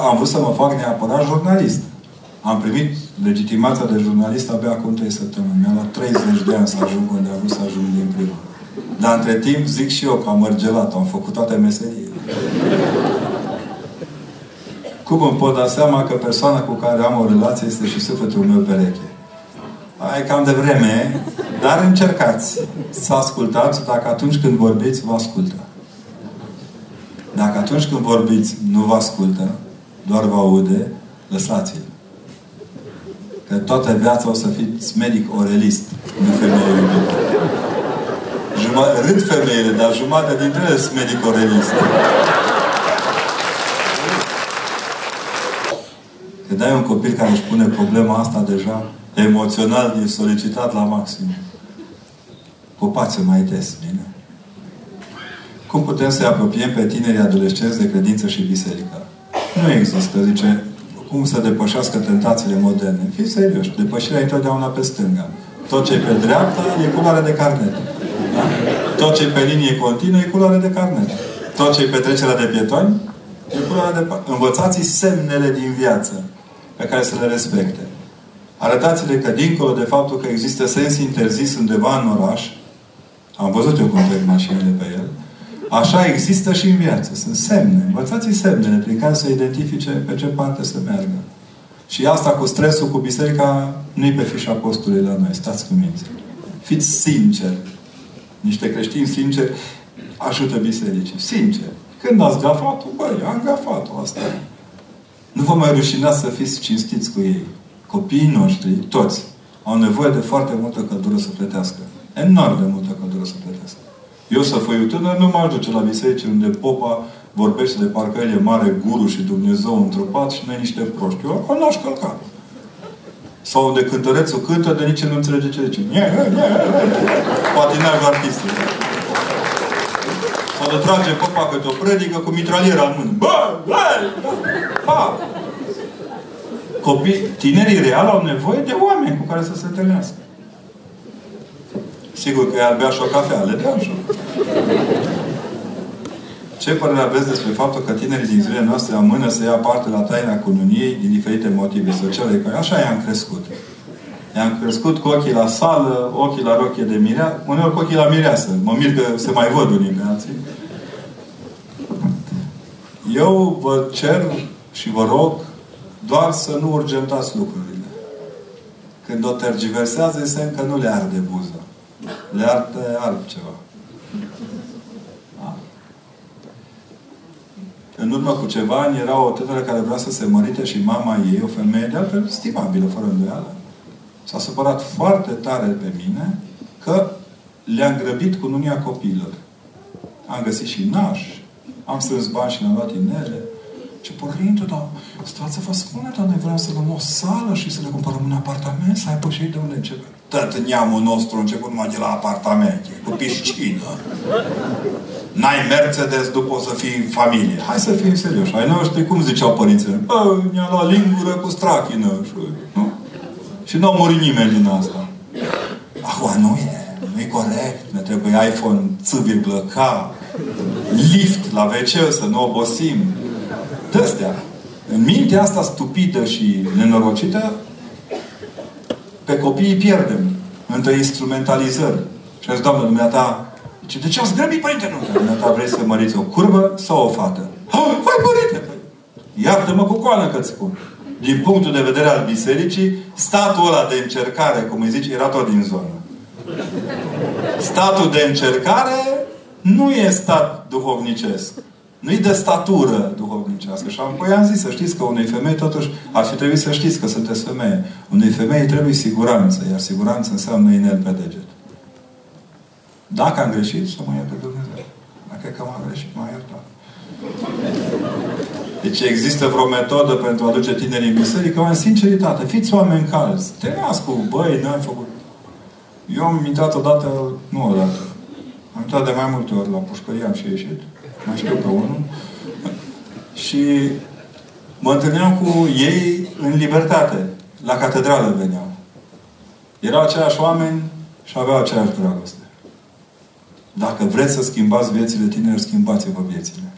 Am vrut să mă fac neapărat jurnalist. Am primit legitimația de jurnalist abia acum 3 săptămâni. Mi-a luat 30 de ani să ajung unde am vrut să ajung din prima. Dar între timp zic și eu că am mărgelat, am făcut toate meserii. Cum îmi pot da seama că persoana cu care am o relație este și sufletul meu pereche? E cam de vreme, dar încercați să ascultați dacă atunci când vorbiți, vă ascultă. Dacă atunci când vorbiți nu vă ascultă, doar vă aude, lăsați-l. Că toată viața o să fiți medic orelist, nu femeie iubită. Juma- râd femeile, dar jumătate dintre ele sunt medic orelist. Că dai un copil care își pune problema asta deja, emoțional e solicitat la maxim. Pupați-o mai des, bine? Cum putem să-i apropiem pe tinerii adolescenți de credință și biserică? Nu există, zice, cum să depășească tentațiile moderne. Fiți serioși, depășirea e întotdeauna pe stânga. Tot ce e pe dreapta e culoare de carnet. Da? Tot ce e pe linie continuă e culoare de carnet. Tot ce e pe trecerea de pietoni e culoare de... Învățați semnele din viață pe care să le respecte. Arătați-le că dincolo de faptul că există sens interzis undeva în oraș, am văzut eu cum trec mașinile pe el, așa există și în viață. Sunt semne. Învățați semnele prin care să identifice pe ce parte să meargă. Și asta cu stresul, cu biserica, nu-i pe fișa postului la noi. Stați cu minți. Fiți sinceri. Niște creștini sinceri ajută bisericii. Sincer. Când ați gafat-o, băi, am gafat-o, asta e. Nu vă mai rușinați să fiți cinstiți cu ei. Copiii noștri, toți, au nevoie de foarte multă căldură să plătească. Enorm de multă căldură să plătească. Eu să fiu tânăr nu mă duce la biserici unde popa vorbește de parcă el e mare guru și Dumnezeu întrupat și noi niște proști. Eu acolo n-aș călca. Sau unde cântărețul cântă, de nici nu înțelege ce zice. Patinajul artistic. Sau de trage popa câte o predică cu mitraliera în mână. Bă, bă, bă. Copii, tinerii real au nevoie de oameni cu care să se întâlnească. Sigur că i-ar bea și o cafea, le dea și Ce părere aveți despre faptul că tinerii din zilele noastre amână să ia parte la taina cununiei din diferite motive sociale? Că așa i-am crescut. I-am crescut cu ochii la sală, ochii la rochie de mirea, uneori cu ochii la mireasă. Mă mir că se mai văd unii pe alții. Eu vă cer și vă rog doar să nu urgentați lucrurile. Când o tergiversează, este că nu le arde buza. Le arde altceva. Da. În urmă cu ceva ani era o tânără care vrea să se mărite și mama ei, o femeie de altfel stimabilă, fără îndoială, s-a supărat foarte tare pe mine că le-am grăbit cu nunia copiilor. Am găsit și naș, am strâns bani și ne-am luat inele. Ce părinte, dar stați să vă spune, dar noi vrem să luăm o sală și să le cumpărăm un apartament, să aibă și de unde începe. Tot neamul nostru început numai de la apartamente, cu piscină. N-ai Mercedes, după o să fii familie. Hai să fim serioși. Ai noștri, cum ziceau părinții? Bă, mi-a luat lingură cu strachină. Nu? Și nu a murit nimeni din asta. Acum nu e. Nu e corect. Ne trebuie iPhone C,K, lift la WC să nu obosim. De-astea. În mintea asta stupidă și nenorocită, pe copii îi pierdem între instrumentalizări. Și azi, Doamnă, dumneata, zice, de ce ați grăbit, părinte? Nu, dumneata vreți să măriți o curvă sau o fată? Hai, părinte! Iartă-mă cu coană că-ți spun. Din punctul de vedere al bisericii, statul ăla de încercare, cum îi zice, era tot din zonă. Statul de încercare nu e stat duhovnicesc. Nu-i de statură duhovnicească. Și apoi am zis să știți că unei femei, totuși, ar fi trebuit să știți că sunteți femeie. Unei femei trebuie siguranță, iar siguranță înseamnă inel pe deget. Dacă am greșit, să mă ierte Dumnezeu. Dacă că m-am greșit, m-a iertat. Deci există vreo metodă pentru a aduce tinerii în biserică? În sinceritate, fiți oameni calzi. Te cu, băi, n-ai făcut. Eu am intrat odată, nu odată, am intrat de mai multe ori la pușcărie, am și ieșit mai știu pe unul, și mă întâlneam cu ei în libertate. La catedrală veneau. Erau aceiași oameni și aveau aceeași dragoste. Dacă vreți să schimbați viețile tineri, schimbați-vă viețile.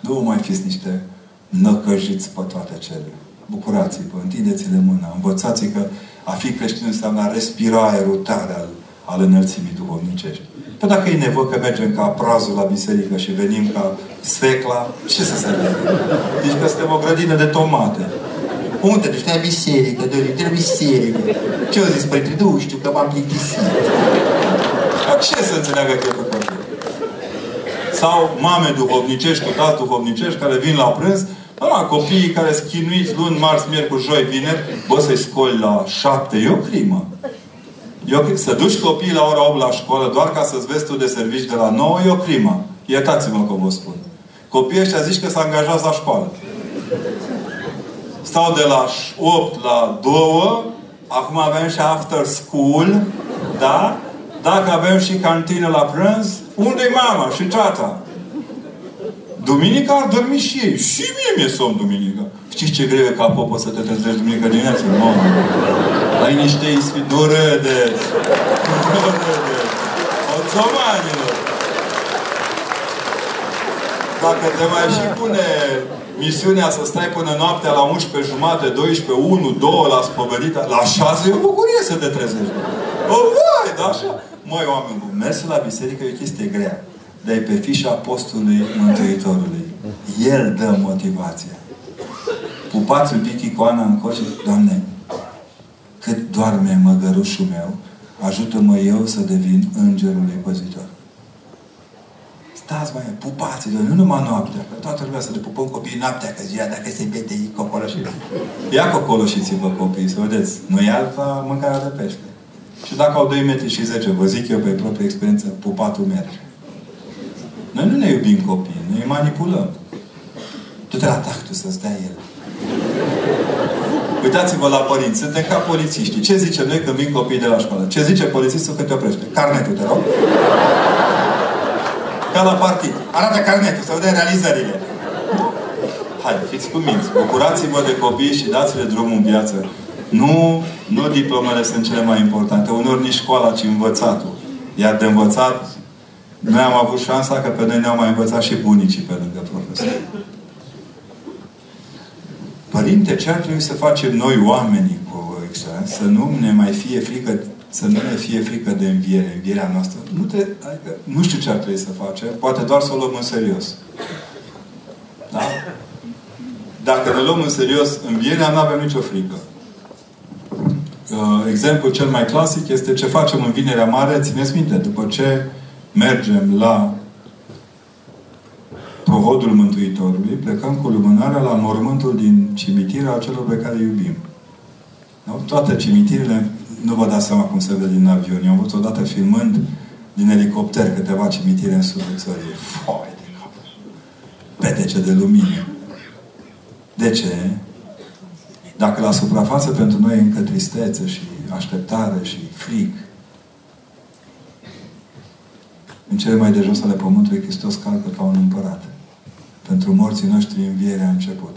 Nu mai fiți niște năcăjiți pe toate cele. Bucurați-vă, întindeți-le mâna, învățați că a fi creștin înseamnă a respira aerul tare al, al înălțimii duhovnicești. Păi dacă e nevoie că mergem ca prazul la biserică și venim ca sfecla, ce să se vede? Deci că suntem o grădină de tomate. Unde? Deci la biserică, de la biserică. Ce au zis, părinte? Nu știu, că m-am plictisit. Dar ce să înțeleagă că e făcut? Sau mame duhovnicești cu tați duhovnicești care vin la prânz da, copiii care schinuiți luni, marți, miercuri, joi, vineri, bă, să-i scoli la șapte, e o crimă. Eu, să duci copiii la ora 8 la școală doar ca să-ți vezi tu de servici de la 9 e o crimă. Iertați-mă că vă spun. Copiii ăștia zici că s-a angajat la școală. Stau de la 8 la 2, acum avem și after school, da? Dacă avem și cantină la prânz, unde-i mama și tata? Duminica ar dormi și ei. Și mie mi-e somn duminica. Știți ce greu e ca popă să te trezești duminica dimineața? Mamă. Ai niște ispit. Nu râdeți. Nu râdeți. Oțomanilor. Dacă te mai și pune misiunea să stai până noaptea la 11 jumate, 12, 1, 2 la spovedita, la 6 e o bucurie să te trezești. O, vai, da așa? Măi, oameni buni, mersul la biserică e o chestie grea. Dar e pe fișa postului Mântuitorului. El dă motivația. Pupați un pic icoana în coș Doamne, cât doarme măgărușul meu, ajută-mă eu să devin îngerul păzitor. Stați mai, pupați nu numai noaptea, că toată lumea să le pupăm copiii noaptea, că ziua dacă se vede ei cocoloșii. Ia cocoloșiți-vă copiii, să vedeți. Nu e alta mâncarea de pește. Și dacă au 2 metri și 10, vă zic eu pe proprie experiență, pupatul merge. Noi nu ne iubim copiii, noi îi manipulăm. Tu te la tactul să-ți dea el. Uitați-vă la părinți, suntem ca polițiștii. Ce zice noi când vin copiii de la școală? Ce zice polițistul când te oprește? Carnetul, te rog. Ca la partid. Arată carnetul, să vedem realizările. Hai, fiți cuminți. Bucurați-vă de copii și dați-le drumul în viață. Nu, nu diplomele sunt cele mai importante. Unor nici școala, ci învățatul. Iar de învățat, noi am avut șansa că pe noi ne-au mai învățat și bunicii pe lângă profesori. Părinte, ce ar trebui să facem noi oamenii cu extra? Să nu ne mai fie frică să nu ne fie frică de înviere, învierea noastră. Nu, te, adică, nu știu ce ar trebui să facem, poate doar să o luăm în serios. Da? Dacă ne luăm în serios învierea, nu avem nicio frică. Uh, exemplul cel mai clasic este ce facem în Vinerea Mare, țineți minte, după ce mergem la provodul Mântuitorului, plecăm cu lumânarea la mormântul din cimitir al celor pe care iubim. Da? Toate cimitirile, nu vă dați seama cum se vede din avion. Eu am văzut odată filmând din elicopter câteva cimitire în sudul țării. Foi de cap. Petece de lumină. De ce? Dacă la suprafață pentru noi e încă tristețe și așteptare și frig, în cele mai de jos ale pământului Hristos calcă ca un împărat. Pentru morții noștri învierea a început.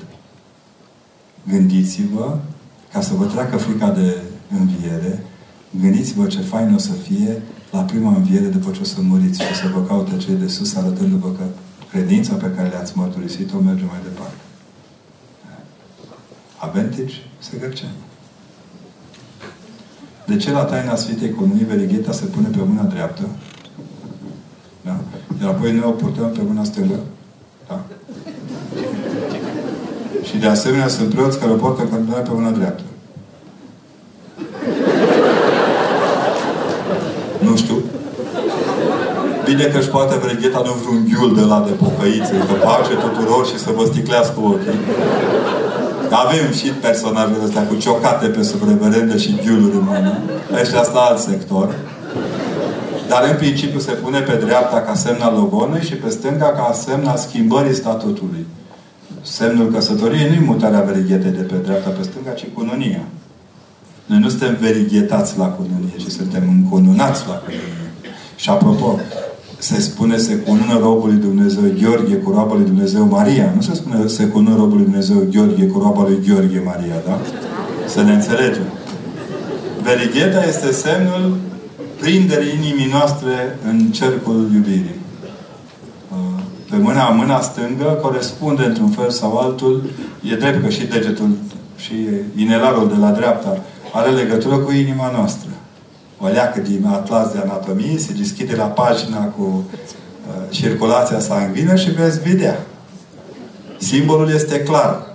Gândiți-vă, ca să vă treacă frica de înviere, gândiți-vă ce fain o să fie la prima înviere după ce o să muriți și o să vă caute cei de sus arătându-vă că credința pe care le-ați mărturisit-o merge mai departe. Aventici se gărceam. De ce la taina Sfintei Comunii Verigheta se pune pe mâna dreaptă? Da? Iar apoi noi o purtăm pe mâna stângă? Da? Și de asemenea sunt preoți care o poartă în continuare pe mâna dreaptă. Nu știu. Bine că își poate vregheta nu vreun ghiul de la de pocăiță, că pace tuturor și să vă sticlească ochii. Avem și personajele astea cu ciocate pe subreverende și ghiuluri în mână. Ăștia asta alt sector. Dar în principiu se pune pe dreapta ca semn al logonei și pe stânga ca semn al schimbării statutului. Semnul căsătoriei nu-i mutarea verighetei de pe dreapta pe stânga, ci cununia. Noi nu suntem verighetați la cununie, ci suntem încununați la cununie. Și apropo, se spune se cunună robul lui Dumnezeu Gheorghe cu roaba lui Dumnezeu Maria. Nu se spune se cunună robul lui Dumnezeu Gheorghe cu roaba lui Gheorghe Maria, da? Să ne înțelegem. Verigheta este semnul prinderii inimii noastre în cercul iubirii. Pe mâna, mâna stângă corespunde într-un fel sau altul, e drept că și degetul și inelarul de la dreapta are legătură cu inima noastră. O leacă din atlas de anatomie, se deschide la pagina cu uh, circulația sanguină și veți vedea. Simbolul este clar.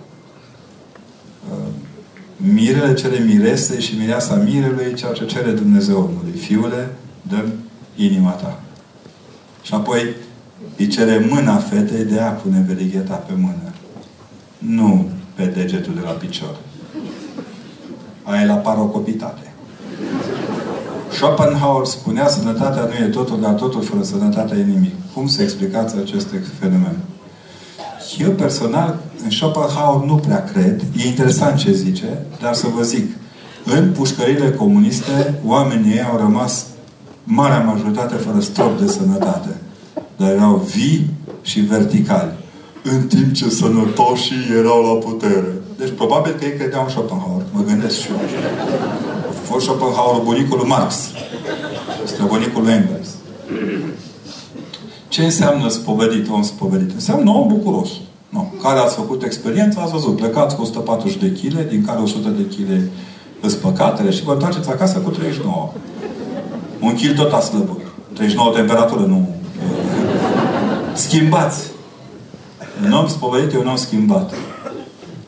Uh, mirele cere mirese și mireasa mirelui ceea ce cere Dumnezeu omului. Fiule, dăm inima ta. Și apoi îi cere mâna fetei de a pune verigheta pe mână. Nu pe degetul de la picior. Aia e la parocopitate. Schopenhauer spunea sănătatea nu e totul, dar totul fără sănătatea e nimic. Cum să explicați acest fenomen? Eu personal, în Schopenhauer nu prea cred. E interesant ce zice, dar să vă zic. În pușcările comuniste, oamenii au rămas marea majoritate fără strop de sănătate. Dar erau vii și verticali. În timp ce sănătoșii erau la putere. Deci probabil că ei credeau în Schopenhauer. Mă gândesc și eu. A fost Schopenhauer bunicul lui Marx. Străbunicul lui Engels. Ce înseamnă spovedit, om spovedit? Înseamnă om bucuros. No. Care ați făcut experiența, ați văzut. Plecați cu 140 de kg, din care 100 de kg îți păcatele și vă întoarceți acasă cu 39. Un kil tot a slăbut. 39 temperatură, nu... Schimbați. Un om spovedit e un om schimbat.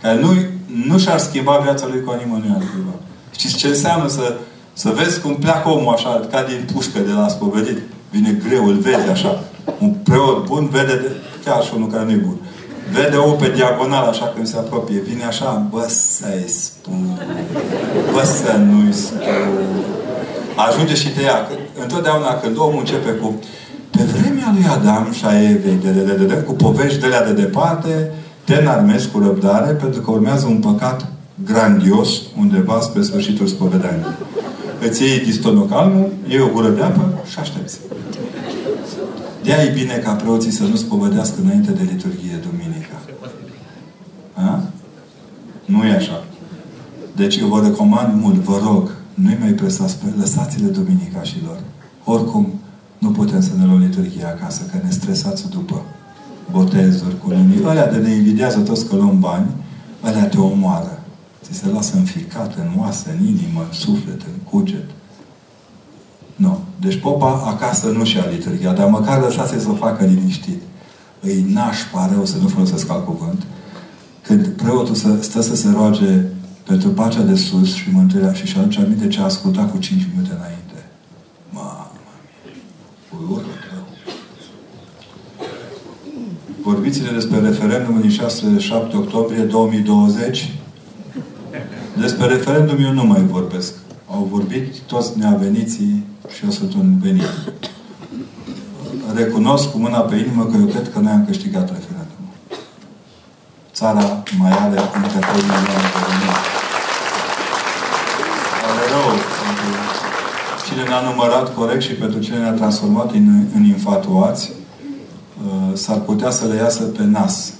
Care nu, nu și-ar schimba viața lui cu nimănui altcuiva. Știți ce înseamnă să, să vezi cum pleacă omul așa, ca din pușcă de la spovedit. Vine greu, îl vezi așa. Un preot bun vede, de, chiar și unul care nu e bun. Vede omul pe diagonal așa când se apropie. Vine așa, bă să-i spun. Bă să nu-i spun. Ajunge și te ia. Întotdeauna când omul începe cu pe vremea lui Adam și a Evei, de, de, de, de, cu povești de de departe, te înarmezi cu răbdare, pentru că urmează un păcat grandios undeva spre sfârșitul spovedaniei. Îți iei distonocalmul, iei o gură de apă și aștepți. De e bine ca preoții să nu spovedească înainte de liturghie duminica. A? Nu e așa. Deci eu vă recomand mult, vă rog, nu-i mai presați, lăsați-le duminicașilor. Oricum, nu putem să ne luăm liturghia acasă, că ne stresați după botezuri cu lumii. Alea de ne invidiază toți că luăm bani, alea te omoară. Ți se lasă înficat în oasă, în inimă, în suflet, în cuget. Nu. Deci popa acasă nu și-a liturghia, dar măcar lăsați să o facă liniștit. Îi nașpa rău să nu folosesc alt cuvânt. Când preotul să, stă să se roage pentru pacea de sus și mântuirea și și aduce aminte ce a ascultat cu 5 minute înainte. Mamă, urât rău. Vorbiți-ne despre referendumul din 6-7 octombrie 2020. Despre referendum eu nu mai vorbesc. Au vorbit toți neaveniții și eu sunt un venit. Recunosc cu mâna pe inimă că eu cred că noi am câștigat referendumul. Țara mai are încă 3 milioane de români. Are rău pentru cine ne-a numărat corect și pentru cine ne-a transformat în, în infatuați, uh, s-ar putea să le iasă pe nas.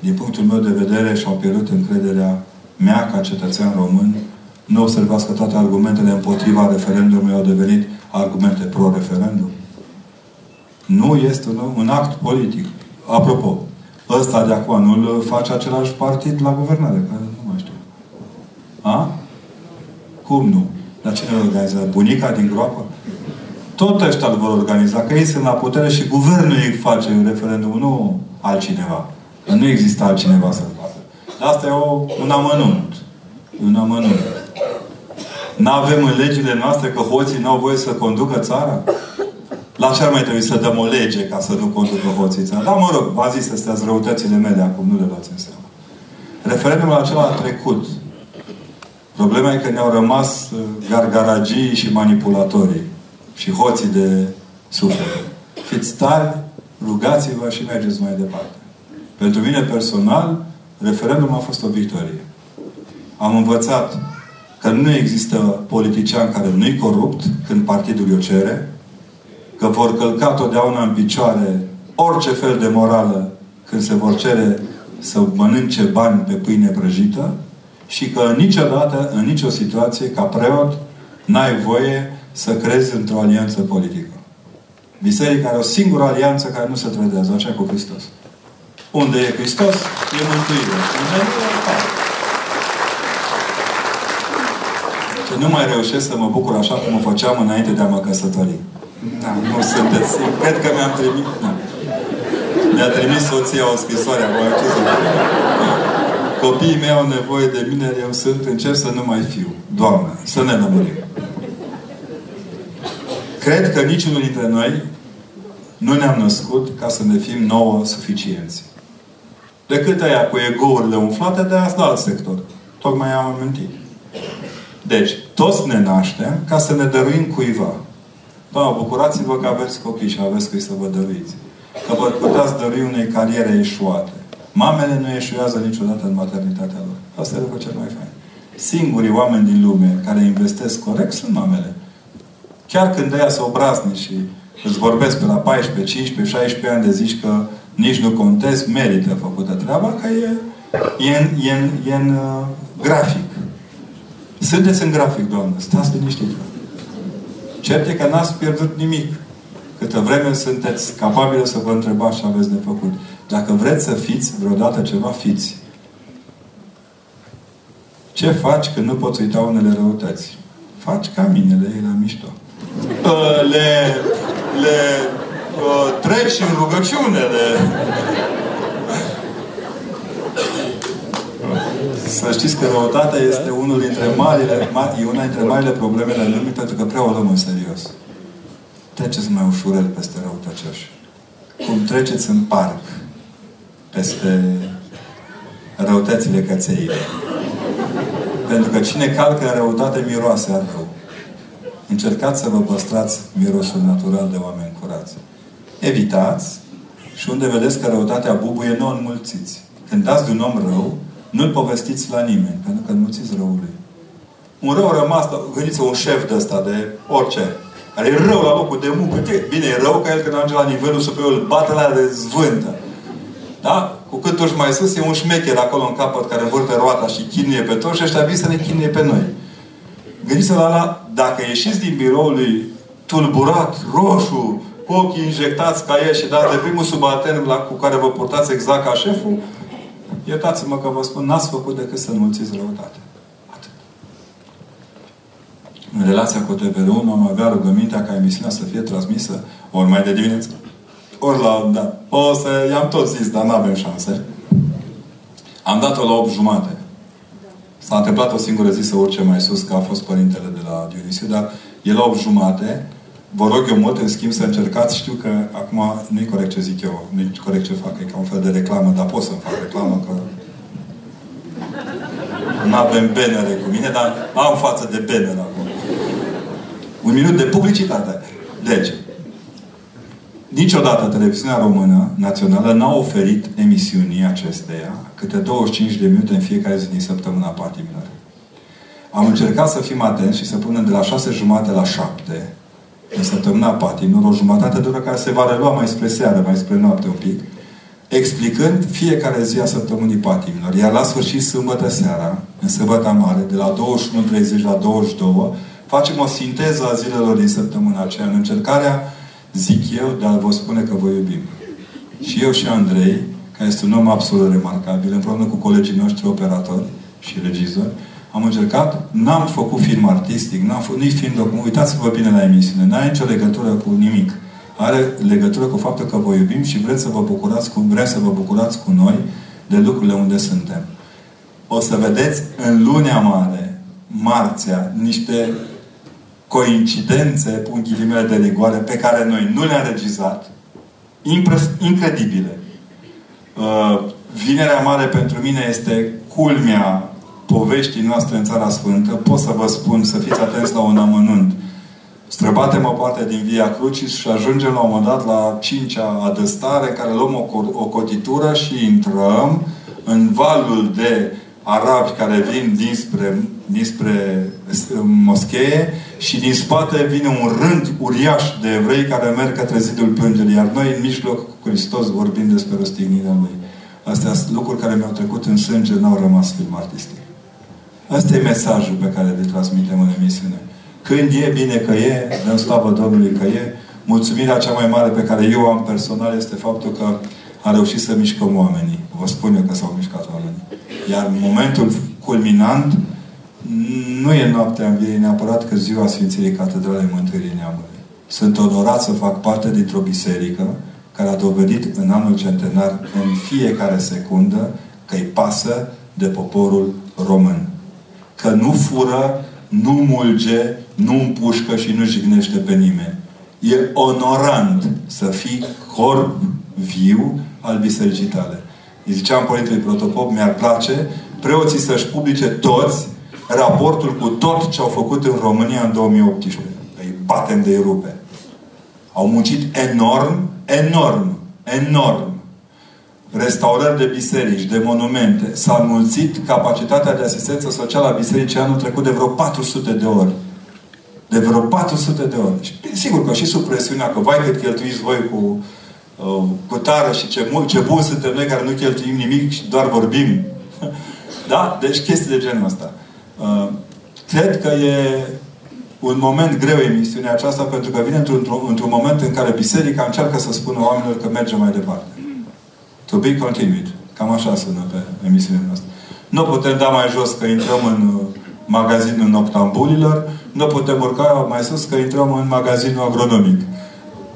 Din punctul meu de vedere și-au pierdut încrederea mea ca cetățean român. Nu observați că toate argumentele împotriva referendumului au devenit argumente pro-referendum. Nu este un, un act politic. Apropo, ăsta de acum nu îl face același partid la guvernare, care nu mai știu. A? Cum nu? Dar cine îl organizează? Bunica din groapă? Tot ăștia îl vor organiza, că ei sunt la putere și guvernul ei face referendum, nu altcineva. Că nu există altcineva să-l facă. Dar asta e o, un amănunt. E un amănunt. N-avem în legile noastre că hoții n-au voie să conducă țara? La ce ar mai trebui să dăm o lege ca să nu conducă hoții țara? Da, mă rog, v-a zis, astea răutățile mele acum, nu le luați în seama. Referendumul acela a trecut. Problema e că ne-au rămas uh, gargaragii și manipulatorii și hoții de suflet. Fiți tari, rugați-vă și mergeți mai departe. Pentru mine personal, referendumul a fost o victorie. Am învățat că nu există politician care nu-i corupt când partidul o cere, că vor călca totdeauna în picioare orice fel de morală când se vor cere să mănânce bani pe pâine prăjită și că niciodată, în nicio situație, ca preot, n-ai voie să crezi într-o alianță politică. Biserica are o singură alianță care nu se trădează, aceea cu Hristos. Unde e Hristos, e mântuire. Unde nu e Și nu mai reușesc să mă bucur așa cum o făceam înainte de a mă căsători. Da, nu sunteți. Cred că mi-am trimis. Da. Mi-a trimis soția o scrisoare acolo. Ce să Copiii mei au nevoie de mine, eu sunt, încep să nu mai fiu. Doamne, să ne lămurim. Cred că niciunul dintre noi nu ne-am născut ca să ne fim nouă suficienți. Decât aia cu egourile umflate, de asta alt sector. Tocmai am amintit. Deci, toți ne naștem ca să ne dăruim cuiva. Da, bucurați-vă că aveți copii și aveți cui să vă dăruiți. Că vă puteți dărui unei cariere eșuate. Mamele nu eșuează niciodată în maternitatea lor. Asta e lucru cel mai fain. Singurii oameni din lume care investesc corect sunt mamele. Chiar când ea să obrazni și îți vorbesc pe la 14, 15, 16 ani de zici că nici nu contezi, merită făcută treaba, că e, e, în, e, în, e în uh, grafic. Sunteți în grafic, Doamnă. Stați liniștiți. Cert e că n-ați pierdut nimic. Câtă vreme sunteți capabili să vă întrebați ce aveți de făcut. Dacă vreți să fiți vreodată ceva, fiți. Ce faci când nu poți uita unele răutăți? Faci ca mine, le iei la mișto. Uh, le, le uh, treci în rugăciune, le... Să știți că răutatea este unul dintre marile, e una dintre marile probleme ale lumii pentru că prea o luăm în serios. Treceți mai ușurel peste răutăcioși. Cum treceți în parc peste răutățile cățeile. Pentru că cine calcă în răutate miroase al rău. Încercați să vă păstrați mirosul natural de oameni curați. Evitați și unde vedeți că răutatea bubuie, nu înmulțiți. Când dați de un om rău, Nu-l povestiți la nimeni, pentru că înmulțiți răului. Un rău rămas, gândiți un șef de ăsta, de orice, care e rău la locul de muncă. Bine, e rău ca el când ajunge la nivelul superior, îl bate la de zvântă. Da? Cu cât urci mai sus, e un șmecher acolo în capăt care învârte roata și chinuie pe toți și ăștia vin să ne chinuie pe noi. Gândiți-vă la, la dacă ieșiți din biroul lui tulburat, roșu, cu ochii injectați ca el și dați de primul subaltern la, cu care vă purtați exact ca șeful, iertați-mă că vă spun, n-ați făcut decât să înmulțiți răutate. Atât. În relația cu TVR1 am avea rugămintea ca emisiunea să fie transmisă ori mai de dimineață, ori la... Da. O să... I-am tot zis, dar nu avem șanse. Am dat-o la 8 jumate. S-a întâmplat o singură zi să urce mai sus, că a fost părintele de la Dionisie, dar e la 8 jumate. Vă rog eu mult, în schimb, să încercați. Știu că acum nu-i corect ce zic eu, nu-i corect ce fac, e ca un fel de reclamă, dar pot să fac reclamă, că nu avem benere cu mine, dar am față de benere acum. Un minut de publicitate. Deci, Niciodată televiziunea română națională n-a oferit emisiunii acesteia câte 25 de minute în fiecare zi din săptămâna patimilor. Am încercat să fim atenți și să punem de la 6 jumate la 7 în săptămâna patimilor, o jumătate de oră care se va relua mai spre seară, mai spre noapte un pic, explicând fiecare zi a săptămânii patimilor. Iar la sfârșit, sâmbătă seara, în săbăta mare, de la 21.30 la 22, facem o sinteză a zilelor din săptămâna aceea, în încercarea zic eu, dar vă spune că vă iubim. Și eu și Andrei, care este un om absolut remarcabil, împreună cu colegii noștri operatori și regizori, am încercat, n-am făcut film artistic, n-am făcut nici film document. Uitați-vă bine la emisiune. N-are nicio legătură cu nimic. Are legătură cu faptul că vă iubim și vreți să vă bucurați cu, vrem să vă bucurați cu noi de lucrurile unde suntem. O să vedeți în lunea mare, marțea, niște coincidențe, pun ghilimele de rigoare, pe care noi nu le-am regizat, incredibile. Uh, Vinerea Mare pentru mine este culmea poveștii noastre în Țara Sfântă. Pot să vă spun să fiți atenți la un amănunt. Străbatem o parte din Via Crucis și ajungem la un moment dat la cincea adăstare, care luăm o, o cotitură și intrăm în valul de arabi care vin dinspre, dinspre moschee și din spate vine un rând uriaș de evrei care merg către zidul plângerii. Iar noi, în mijloc, cu Hristos, vorbim despre răstignirea Lui. Astea sunt lucruri care mi-au trecut în sânge, n-au rămas film artistic. Asta e mesajul pe care îl transmitem în emisiune. Când e, bine că e, dăm slavă Domnului că e. Mulțumirea cea mai mare pe care eu am personal este faptul că a reușit să mișcăm oamenii. Vă spun eu că s-au mișcat oamenii. Iar momentul culminant nu e noaptea învierii neapărat că ziua Sfințirii Catedralei Mântuirii Neamului. Sunt onorat să fac parte dintr-o biserică care a dovedit în anul centenar, în fiecare secundă, că îi pasă de poporul român. Că nu fură, nu mulge, nu împușcă și nu jignește pe nimeni. E onorant să fii corp viu al bisericii tale. Îi ziceam Părintele Protopop, mi-ar place preoții să-și publice toți raportul cu tot ce au făcut în România în 2018. Îi batem de rupe. Au muncit enorm, enorm, enorm. Restaurări de biserici, de monumente. S-a mulțit capacitatea de asistență socială a bisericii anul trecut de vreo 400 de ori. De vreo 400 de ori. Și sigur că și sub presiunea că vai cât cheltuiți voi cu, uh, cu tară și ce, mult, ce bun suntem noi care nu cheltuim nimic și doar vorbim. da? Deci chestii de genul ăsta. Uh, cred că e un moment greu emisiunea aceasta pentru că vine într-un, într moment în care biserica încearcă să spună oamenilor că merge mai departe. To be continued. Cam așa sună pe emisiunea noastră. Nu putem da mai jos că intrăm în uh, magazinul noctambulilor, nu putem urca mai sus că intrăm în magazinul agronomic.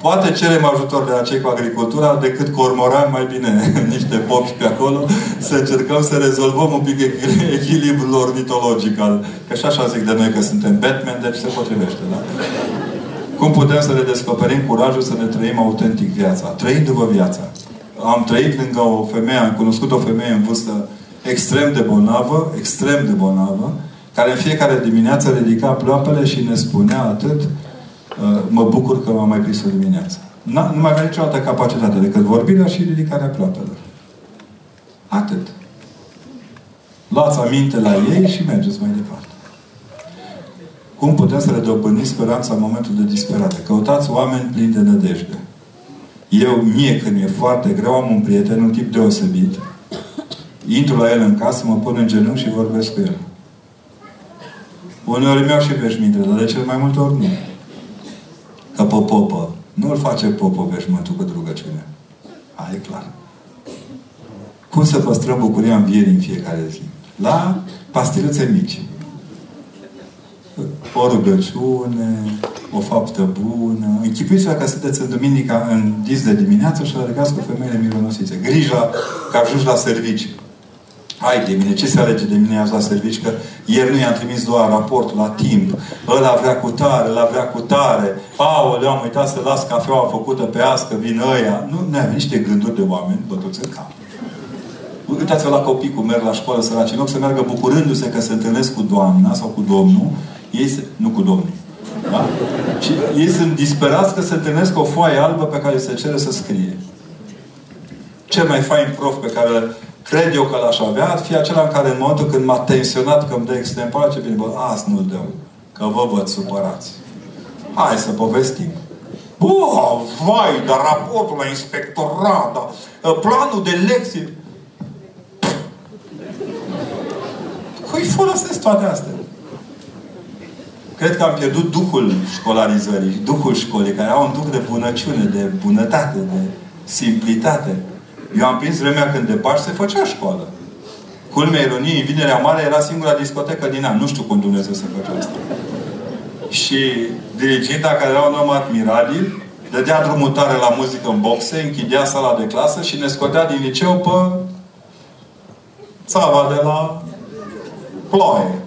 Poate cerem ajutor de la cei cu agricultura decât cormoran mai bine niște popi pe acolo să încercăm să rezolvăm un pic echilibrul ornitologic al... Că și așa zic de noi că suntem Batman, deci se potrivește, da? Cum putem să le descoperim curajul să ne trăim autentic viața? Trăindu-vă viața. Am trăit lângă o femeie, am cunoscut o femeie în vârstă extrem de bolnavă, extrem de bolnavă, care în fiecare dimineață ridica ploapele și ne spunea atât Uh, mă bucur că m-am mai prins o dimineață. Nu mai avea nicio altă capacitate decât vorbirea și ridicarea platelor. Atât. luați aminte la ei și mergeți mai departe. Cum putem să redobândim speranța în momentul de disperare? Căutați oameni plini de nădejde. Eu, mie, când mi-e foarte greu, am un prieten, un tip deosebit. Intru la el în casă, mă pun în genunchi și vorbesc cu el. Uneori mi-au și veșmintele, dar de cele mai multe ori nu. Că pe popă. Nu îl face popă veșmântul cu rugăciune. A, e clar. Cum să păstrăm bucuria învierii în fiecare zi? La pastiluțe mici. O rugăciune, o faptă bună. Închipuiți-vă că sunteți în duminica, în dis de dimineață și alergați cu femeile mironosițe. Grija că ajungi la serviciu. Hai de mine, ce se alege de mine azi la servici? Că ieri nu i-am trimis doar raportul la timp. Ăla vrea cu tare, ăla vrea cu tare. Aoleu, am uitat să las cafeaua făcută pe ască, vin ăia. Nu, ne avem niște gânduri de oameni bătuți în cap. Uitați-vă la copii cum merg la școală săraci. În loc să meargă bucurându-se că se întâlnesc cu doamna sau cu domnul, ei se, nu cu domnul. Da? Și ei sunt disperați că se întâlnesc cu o foaie albă pe care se cere să scrie. Cel mai fain prof pe care cred eu că l-aș avea, ar fi acela în care în momentul când m-a tensionat că îmi dă extempore, ce bine, bă, azi nu-l dăm. Că vă văd supărați. Hai să povestim. Bă, vai, dar raportul la inspectorat, dar ă, planul de lecții. Cui folosesc toate astea? Cred că am pierdut duhul școlarizării, duhul școlii, care au un duh de bunăciune, de bunătate, de simplitate. Eu am prins vremea când de Paști se făcea școală. Culmea ironiei, Vinerea Mare era singura discotecă din an. Nu știu cum Dumnezeu se făcea asta. Și diriginta, care era un om admirabil, dădea drumutare la muzică în boxe, închidea sala de clasă și ne scotea din liceu pe țava de la ploaie.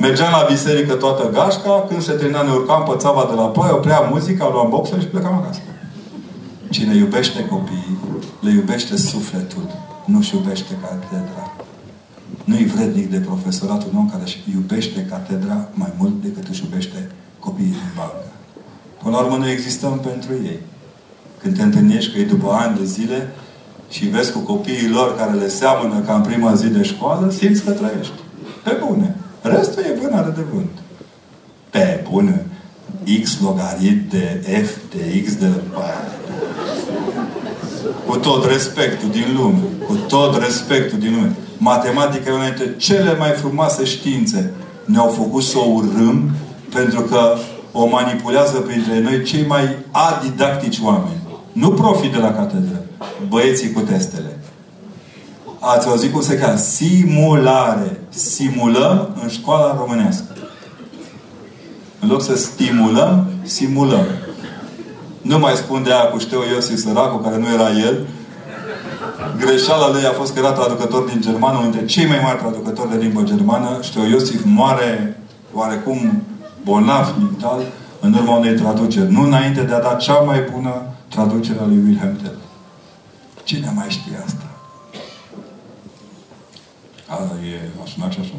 Mergeam la biserică toată gașca, când se termina ne urcam pe țava de la ploaie, oprea muzica, luam boxe și plecam acasă. Cine iubește copiii, le iubește sufletul, nu-și iubește catedra. Nu-i vrednic de profesorat un om care își iubește catedra mai mult decât își iubește copiii din bancă. Până la urmă, noi existăm pentru ei. Când te întâlnești cu ei după ani de zile și vezi cu copiii lor care le seamănă ca în prima zi de școală, simți că trăiești. Pe bune. Restul e vânare de vânt. Pe bune. X logarit de F de X de... Cu tot respectul din lume. Cu tot respectul din lume. Matematica e una dintre cele mai frumoase științe. Ne-au făcut să o urâm pentru că o manipulează printre noi cei mai adidactici oameni. Nu profit de la catedră. Băieții cu testele. Ați auzit cum se cheamă? Simulare. Simulăm în școala românească. În loc să stimulăm, simulăm. Nu mai spun de aia cu Șteu Iosif Săracu, care nu era el. Greșeala lui a fost că era traducător din germană, unul dintre cei mai mari traducători de limbă germană. Șteu Iosif moare oarecum bolnav mental în urma unei traduceri. Nu înainte de a da cea mai bună traducere a lui Wilhelm Tell. Cine mai știe asta? Asta e, a sunat și așa.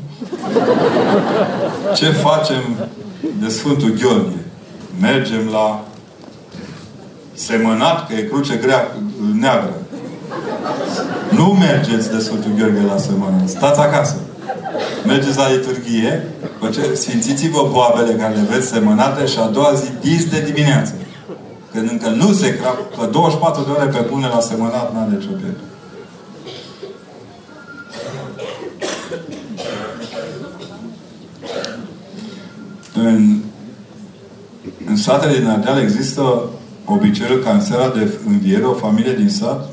Ce facem de Sfântul Gheorghe? Mergem la semănat, că e cruce grea, neagră. Nu mergeți de Sfântul Gheorghe la semănat. Stați acasă. Mergeți la liturghie, sfințiți-vă boabele care le veți semănate și a doua zi dis de dimineață. Când încă nu se crap, că 24 de ore pe pune la semănat n-are nicio pierdere. În, în satele din Ardeal există obiceiul ca în seara de înviere o familie din sat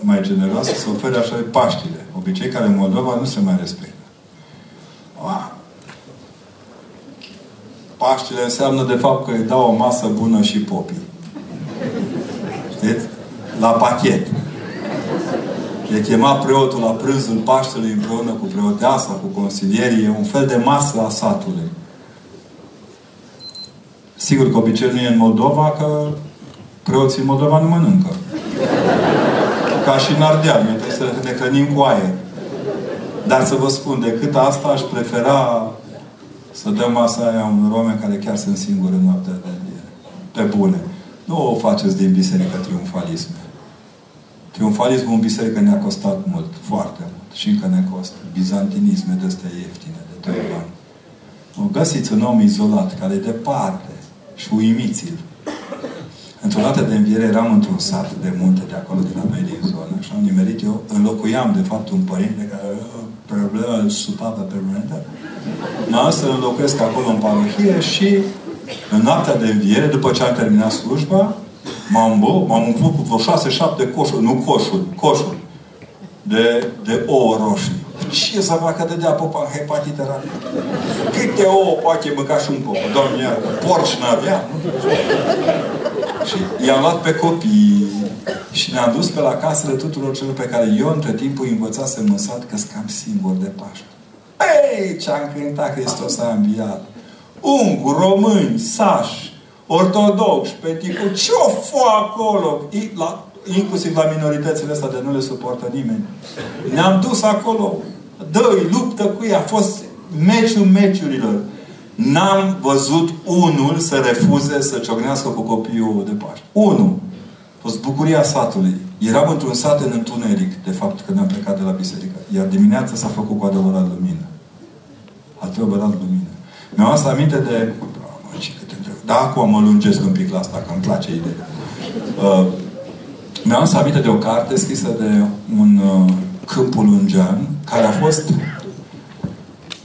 mai generoasă să ofere așa Paștile. Obicei care în Moldova nu se mai respectă. Paștile înseamnă de fapt că îi dau o masă bună și popii. Știți? La pachet. E chemat preotul la prânzul Paștelui împreună cu preoteasa, cu consilierii. E un fel de masă a satului. Sigur că obiceiul nu e în Moldova, că preoții în Moldova nu mănâncă. Ca și în Ardeal. Noi trebuie să ne hrănim cu aer. Dar să vă spun, decât asta aș prefera să dăm masa aia unor oameni care chiar sunt singuri în noaptea de înviere. Pe bune. Nu o faceți din biserică triumfalism. Triumfalismul în biserică ne-a costat mult, foarte mult. și încă ne costă. Bizantinisme de astea ieftine, de 2 bani. O găsiți un om izolat, care e departe și uimiți-l. Într-o dată de înviere eram într-un sat de munte de acolo, de la noi din zonă, și am nimerit eu, înlocuiam de fapt un părinte care avea o problemă supapă permanentă. M-am să înlocuiesc acolo în parohie și în noaptea de înviere, după ce am terminat slujba, m-am, bă, m-am umplut cu vreo șase, șapte coșuri, nu coșuri, coșuri, de, de ouă roșii. Ce să facă de dea popa în hepatită rapidă? Câte ouă poate mânca și un pop? Doamne, porci n-avea? Și i-am luat pe copii și ne-am dus pe la casele tuturor celor pe care eu între timp îi învățasem în sat că cam singur de Paște. Ei, ce-am cântat Hristos a înviat! Unguri, români, sași, ortodoxi, tipul, ce-o fă acolo? La, inclusiv la minoritățile astea de nu le suportă nimeni. Ne-am dus acolo. dă luptă cu ei. A fost meciul meciurilor. N-am văzut unul să refuze să ciognească cu copiii de Paște. Unul. A fost bucuria satului. Eram într-un sat în întuneric, de fapt, când am plecat de la biserică. Iar dimineața s-a făcut cu adevărat lumină. Adevărat lumină. Mi-am asta aminte de... Da, acum mă lungesc un pic la asta, că îmi place ideea. Uh, mi-am asta aminte de o carte scrisă de un uh, câmpul ungean, care a fost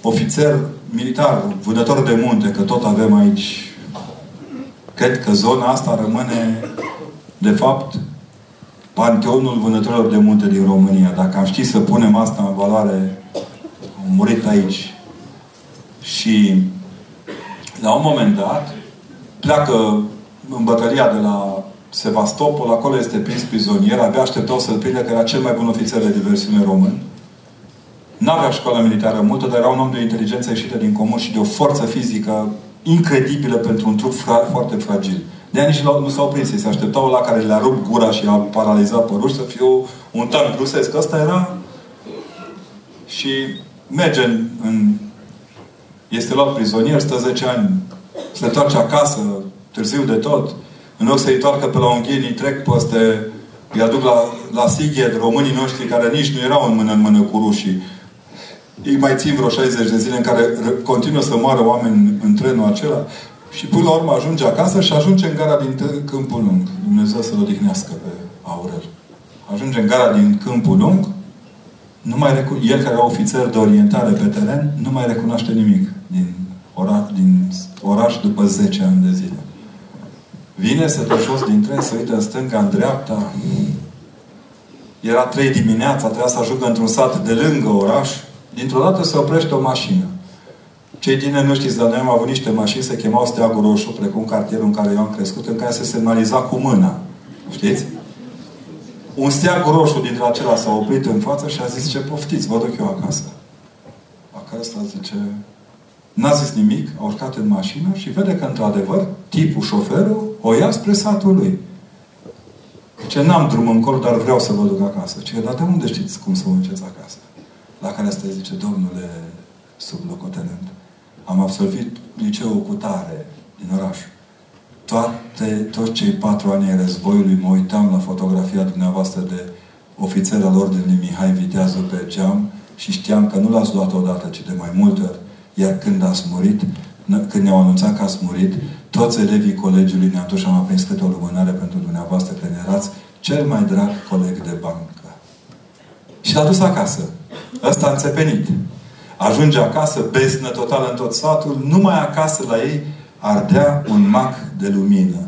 ofițer militar, vânător de munte, că tot avem aici. Cred că zona asta rămâne, de fapt, panteonul vânătorilor de munte din România. Dacă am ști să punem asta în valoare, am murit aici. Și la un moment dat, pleacă în bătălia de la Sevastopol, acolo este prins prizonier, abia așteptau să-l prindă, că era cel mai bun ofițer de diversiune român. N-avea școală militară multă, dar era un om de o inteligență ieșită din comun și de o forță fizică incredibilă pentru un trup fra- foarte fragil. De nici nu s-au prins. Se așteptau la care le-a rupt gura și a paralizat părul să fie un tank rusesc. Asta era și merge în, în este luat prizonier, stă 10 ani, se întoarce acasă, târziu de tot. În loc să-i toarcă pe la unghii, trec peste, îi aduc la, la Sighed, românii noștri care nici nu erau în mână în mână cu rușii. Ei mai țin vreo 60 de zile în care continuă să moară oameni în trenul acela și până la urmă ajunge acasă și ajunge în gara din Câmpul Lung. Dumnezeu să-l odihnească pe Aurel. Ajunge în gara din Câmpul Lung, nu mai recu- el care era ofițer de orientare pe teren, nu mai recunoaște nimic din, ora, din oraș după 10 ani de zile. Vine, se dă jos din tren, se uită în stânga, în dreapta. Era trei dimineața, trebuia să ajungă într-un sat de lângă oraș. Dintr-o dată se oprește o mașină. Cei din nu știți, dar noi am avut niște mașini, se chemau Steagul Roșu, precum cartierul în care eu am crescut, în care se semnaliza cu mâna. Știți? Un steag roșu dintre acela s-a oprit în față și a zis, ce poftiți, vă duc eu acasă. Acasă zice, N-a zis nimic, a urcat în mașină și vede că, într-adevăr, tipul, șoferul, o ia spre satul lui. Ce n-am drum încolo, dar vreau să vă duc acasă. Ce, dar de unde știți cum să mă acasă? La care asta zice, domnule sublocotenent, am absolvit liceul cu tare din oraș. Toate, toți cei patru ani ai războiului mă uitam la fotografia dumneavoastră de ofițer al Ordinului Mihai Viteazul pe geam și știam că nu l-ați luat odată, ci de mai multe ori iar când ați murit, când ne-au anunțat că ați murit, toți elevii colegiului ne-am dus și am aprins câte o lumânare pentru dumneavoastră, că ne erați cel mai drag coleg de bancă. Și l-a dus acasă. Ăsta a înțepenit. Ajunge acasă, beznă totală în tot satul, numai acasă la ei ardea un mac de lumină.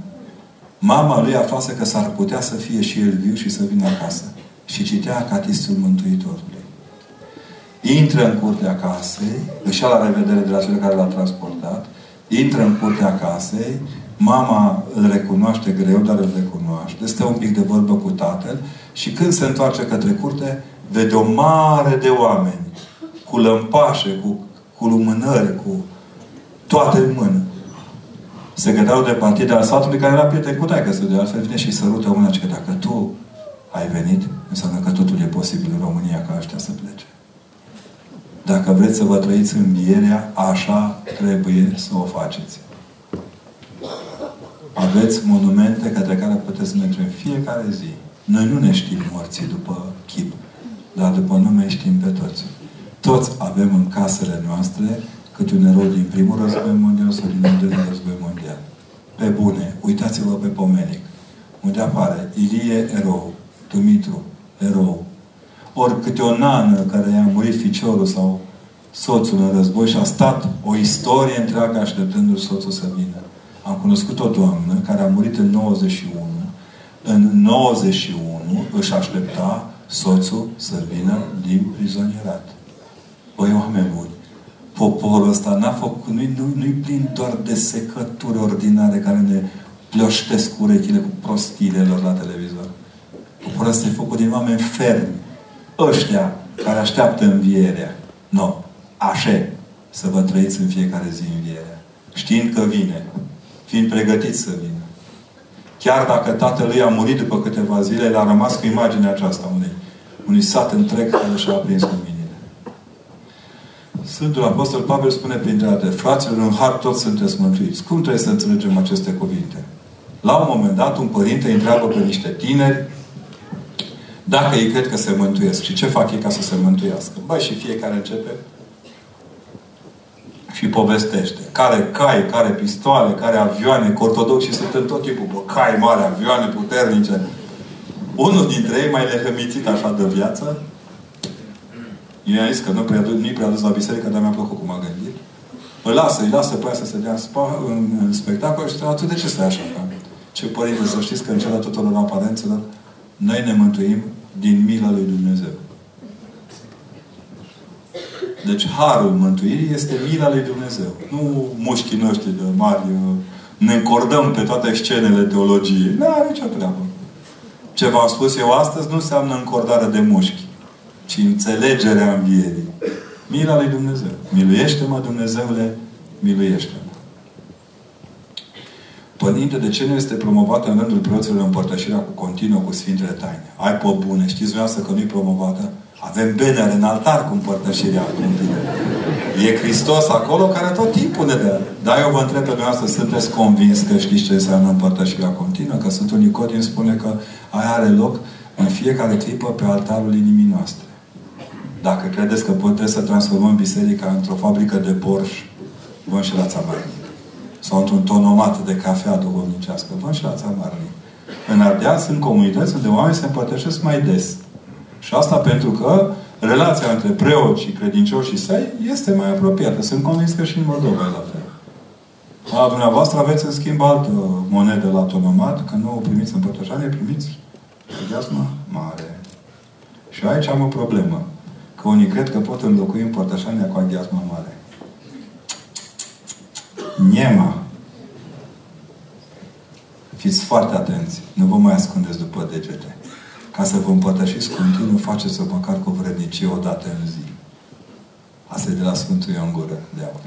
Mama lui aflase că s-ar putea să fie și el viu și să vină acasă. Și citea Catistul Mântuitorului intră în curtea casei, își ia la revedere de la cel care l-a transportat, intră în curtea casei, mama îl recunoaște greu, dar îl recunoaște, stă un pic de vorbă cu tatăl și când se întoarce către curte, vede o mare de oameni cu lămpașe, cu, cu lumânări, cu toate în mână. Se gădeau de partida satului care era prieten cu taică de altfel vine și sărută una că dacă tu ai venit, înseamnă că totul e posibil în România ca ăștia să plece. Dacă vreți să vă trăiți învierea, așa trebuie să o faceți. Aveți monumente către care puteți merge în fiecare zi. Noi nu ne știm morții după chip. dar după nume știm pe toți. Toți avem în casele noastre câte un erou din primul război mondial sau din al doilea război mondial. Pe bune, uitați-vă pe pomenic. Unde apare Ilie erou, Dumitru erou, ori câte o nană care i-a murit ficiorul sau soțul în război și a stat o istorie întreagă așteptându-și soțul să vină. Am cunoscut o doamnă care a murit în 91. În 91 își aștepta soțul să vină din prizonierat. Băi, oameni buni, poporul ăsta n-a făcut, nu-i, nu, nu plin doar de secături ordinare care ne plioștesc urechile cu prostiile lor la televizor. Poporul ăsta e făcut din oameni fermi. Ăștia care așteaptă învierea. Nu. No. Așa să vă trăiți în fiecare zi învierea. Știind că vine. Fiind pregătiți să vină. Chiar dacă tatăl a murit după câteva zile, el a rămas cu imaginea aceasta unei, unui sat întreg care și-a aprins luminile. Sfântul Apostol Pavel spune printre alte, fraților, în har toți sunteți mântuiți. Cum trebuie să înțelegem aceste cuvinte? La un moment dat, un părinte îi întreabă pe niște tineri dacă ei cred că se mântuiesc și ce fac ei ca să se mântuiască. Băi, și fiecare începe și povestește. Care cai, care pistoale, care avioane, că ortodoxii sunt în tot tipul, bă, cai mari, avioane puternice. Unul dintre ei mai lehămițit așa de viață, eu i-a zis că nu prea, nu prea dus la biserică, dar mi-a plăcut cum a gândit. Îl lasă, îi lasă pe aia să se dea spa, în, în spectacol și tu de ce stai așa? Ce părinte, să știți că în cele tuturor aparențelor, noi ne mântuim din mila lui Dumnezeu. Deci harul mântuirii este mila lui Dumnezeu. Nu mușchii noștri de mari ne încordăm pe toate scenele teologiei. Nu are nicio treabă. Ce v-am spus eu astăzi nu înseamnă încordare de mușchi, ci înțelegerea învierii. Mila lui Dumnezeu. Miluiește-mă, Dumnezeule, miluiește-mă. Părinte, de ce nu este promovată în rândul preoților împărtășirea cu continuă cu Sfintele Taine? Ai pe bune, știți dumneavoastră că nu e promovată? Avem benere în altar cu împărtășirea continuă. E Hristos acolo care tot timpul ne dă. Dar eu vă întreb pe dumneavoastră, sunteți convins că știți ce înseamnă împărtășirea continuă? Că Sfântul Nicodim spune că aia are loc în fiecare clipă pe altarul inimii noastre. Dacă credeți că puteți să transformăm biserica într-o fabrică de borș, vă înșelați amarnic. Sau într-un tonomat de cafea duhovnicească, vă înșelați amarnic. În Ardeal sunt comunități unde oamenii se împărtășesc mai des. Și asta pentru că relația între preot și credincioșii săi este mai apropiată. Sunt convins că și în Moldova e la fel. La dumneavoastră aveți în schimb altă monedă la tonomat, că nu o primiți în părtășanie, primiți gheasmă mare. Și aici am o problemă. Că unii cred că pot înlocui împărtășania cu aghiazma mare. Niema. Fiți foarte atenți. Nu vă mai ascundeți după degete. Ca să vă împărtășiți continuu, faceți-o măcar cu vrednicie o dată în zi. Asta e de la Sfântul Ion Gură de aur.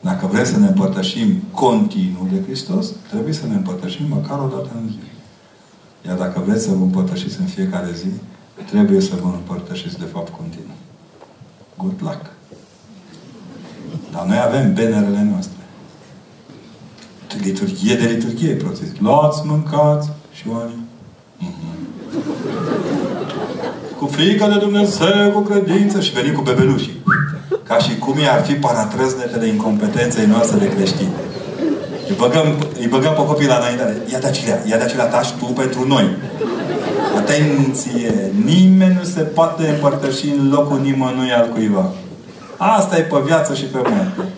Dacă vrem să ne împărtășim continuu de Hristos, trebuie să ne împărtășim măcar o dată în zi. Iar dacă vreți să vă împărtășiți în fiecare zi, trebuie să vă împărtășiți de fapt continuu. Good luck! Dar noi avem benerele noastre. Liturghie de liturghie, proces. Luați, mâncați și oameni. Mm-hmm. Cu frică de Dumnezeu, cu credință și venim cu bebelușii. Ca și cum i-ar fi paratrăznetele incompetenței noastre de creștini. Îi băgăm, îi băgăm pe copii la înainte. Ia de acelea, ia de acelea tași tu pentru noi. Atenție! Nimeni nu se poate împărtăși în locul nimănui al cuiva. Asta e pe viață și pe moarte.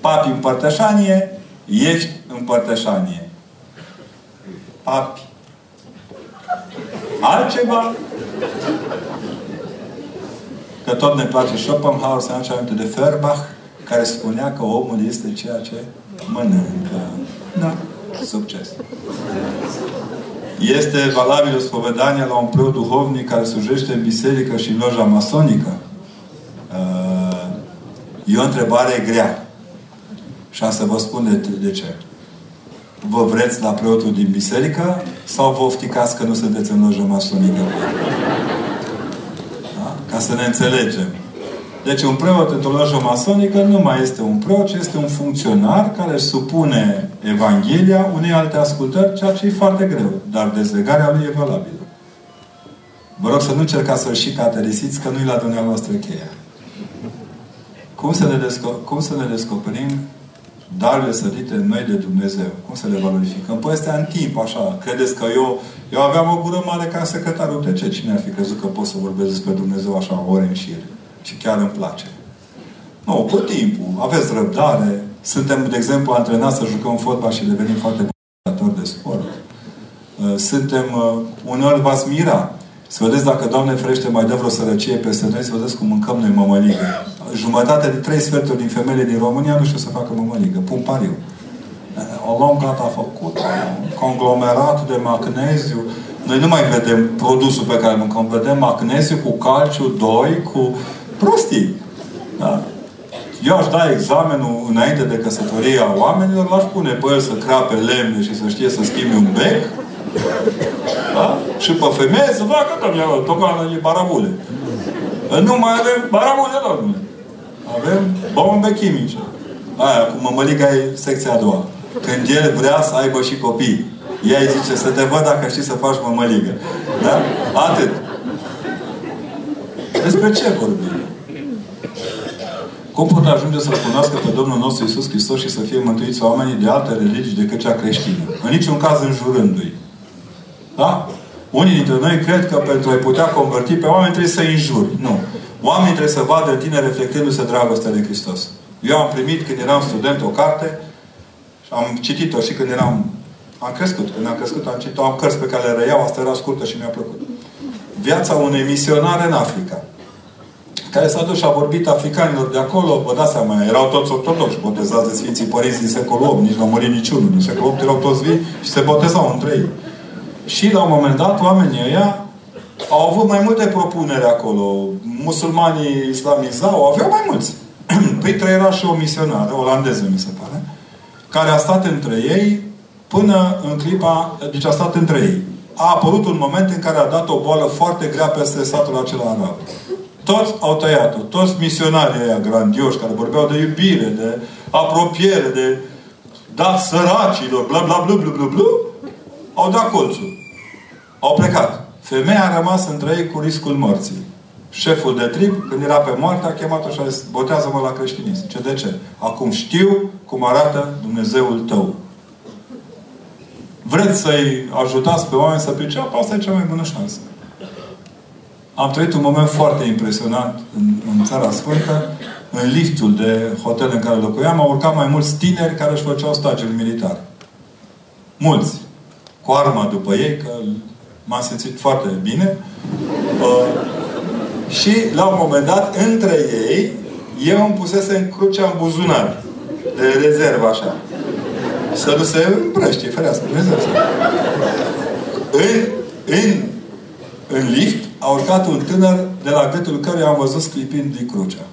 Papi împărtășanie, ești împărtășanie. Papi. Altceva? Că tot ne place Schopenhauer, să aduce aminte de Ferbach, care spunea că omul este ceea ce mănâncă. Da. Succes. Este valabilă spovedania la un preot duhovnic care slujește în biserică și în loja masonică? Uh, e o întrebare grea. Și am să vă spun de, de ce. Vă vreți la preotul din biserică sau vă ofticați că nu sunteți în lojă masonică? Da? Ca să ne înțelegem. Deci un preot într-o lojă masonică nu mai este un preot, ci este un funcționar care își supune Evanghelia unei alte ascultări, ceea ce e foarte greu. Dar dezlegarea lui e valabilă. Vă rog să nu încercați să-l și caterisiți, că nu-i la dumneavoastră cheia. Cum să, ne desco- cum să ne descoperim darurile sărite în noi de Dumnezeu? Cum să le valorificăm? Păi astea în timp, așa. Credeți că eu, eu aveam o gură mare ca secretarul TC. Cine ar fi crezut că pot să vorbesc despre Dumnezeu așa ore în șir? Și chiar îmi place. Nu, cu timpul. Aveți răbdare. Suntem, de exemplu, antrenați să jucăm fotbal și devenim foarte buni de sport. Uh, suntem, uh, uneori v-ați mira. Să vedeți dacă, Doamne ferește, mai dă vreo sărăcie peste noi, să vedeți cum mâncăm noi mămăligă. Jumătate de trei sferturi din femeile din România nu știu să facă mămăligă. Pun pariu. O luăm gata făcut, un conglomerat de magneziu. Noi nu mai vedem produsul pe care mâncăm, vedem magneziu cu calciu 2, cu prostii. Da? Eu aș da examenul înainte de căsătoria oamenilor, l-aș pune pe el să crape lemne și să știe să schimbi un bec. Da? Și pe femeie să facă, că mi-a tocană e barabule. Nu mai avem barabule, domnule. Avem bombe chimice. Aia, cu mămăliga e secția a doua. Când el vrea să aibă și copii. Ea îi zice să te văd dacă știi să faci mămăligă. Da? Atât. Despre ce vorbim? Cum pot ajunge să cunoască pe Domnul nostru Isus Hristos și să fie mântuiți oamenii de alte religii decât cea creștină? În niciun caz înjurându-i. Da? Unii dintre noi cred că pentru a-i putea converti pe oameni trebuie să-i înjuri. Nu. Oamenii trebuie să vadă în tine reflectându-se dragostea de Hristos. Eu am primit când eram student o carte și am citit-o și când eram... Am crescut. Când am crescut am citit-o. Am cărți pe care le reiau. Asta era scurtă și mi-a plăcut. Viața unei misionare în Africa care s-a dus și a vorbit africanilor de acolo, vă dați seama, erau toți ortodoxi, botezați de Sfinții Părinți din secolul 8, nici nu a murit niciunul. Din secolul 8 erau toți vii și se botezau între ei. Și la un moment dat, oamenii ăia au avut mai multe propuneri acolo. Musulmanii islamizau, aveau mai mulți. Printre era și o misionară, olandeză, mi se pare, care a stat între ei până în clipa, deci a stat între ei. A apărut un moment în care a dat o boală foarte grea peste satul acela arab. Toți au tăiat-o. Toți misionarii ăia grandioși care vorbeau de iubire, de apropiere, de dat săracilor, bla bla bla bla bla bla, au dat colțul. Au plecat. Femeia a rămas între ei cu riscul morții. Șeful de trib, când era pe moarte, a chemat-o și a zis, botează-mă la creștinism. Ce de ce? Acum știu cum arată Dumnezeul tău. Vreți să-i ajutați pe oameni să priceapă? Asta e cea mai bună șansă. Am trăit un moment foarte impresionant în, în Țara Sfântă. În liftul de hotel în care locuiam, au urcat mai mulți tineri care își făceau stagiul militar. Mulți. Cu arma după ei, că m-am simțit foarte bine. Uh, și, la un moment dat, între ei, eu îmi pusese în crucea în buzunar. De rezervă, așa. Să nu se împrăștie, ferească, Dumnezeu. În, în, în lift a urcat un tânăr de la gâtul căruia am văzut sclipind din crucea.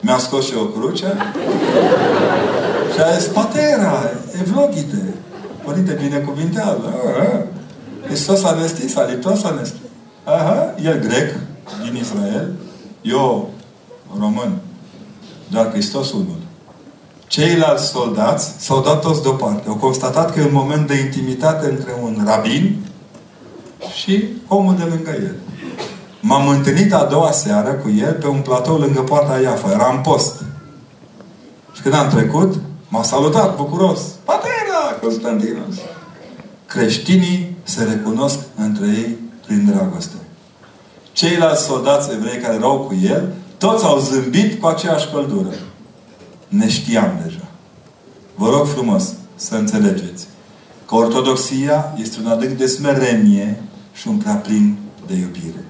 Mi-a scos și o cruce și a zis, Patera, evlogite. Părinte, binecuvintează. Hristos anestis, alitos anestis. Aha, el grec, din Israel, eu român, dar Hristos unul. Ceilalți soldați s-au dat toți deoparte. Au constatat că e un moment de intimitate între un rabin și omul de lângă el. M-am întâlnit a doua seară cu el pe un platou lângă poarta Iafa. Era în post. Și când am trecut, m-a salutat bucuros. Patera, Constantinos! Creștinii se recunosc între ei prin dragoste. Ceilalți soldați evrei care erau cu el, toți au zâmbit cu aceeași căldură. Ne știam deja. Vă rog frumos să înțelegeți că ortodoxia este un adânc de smerenie și un prea plin de iubire.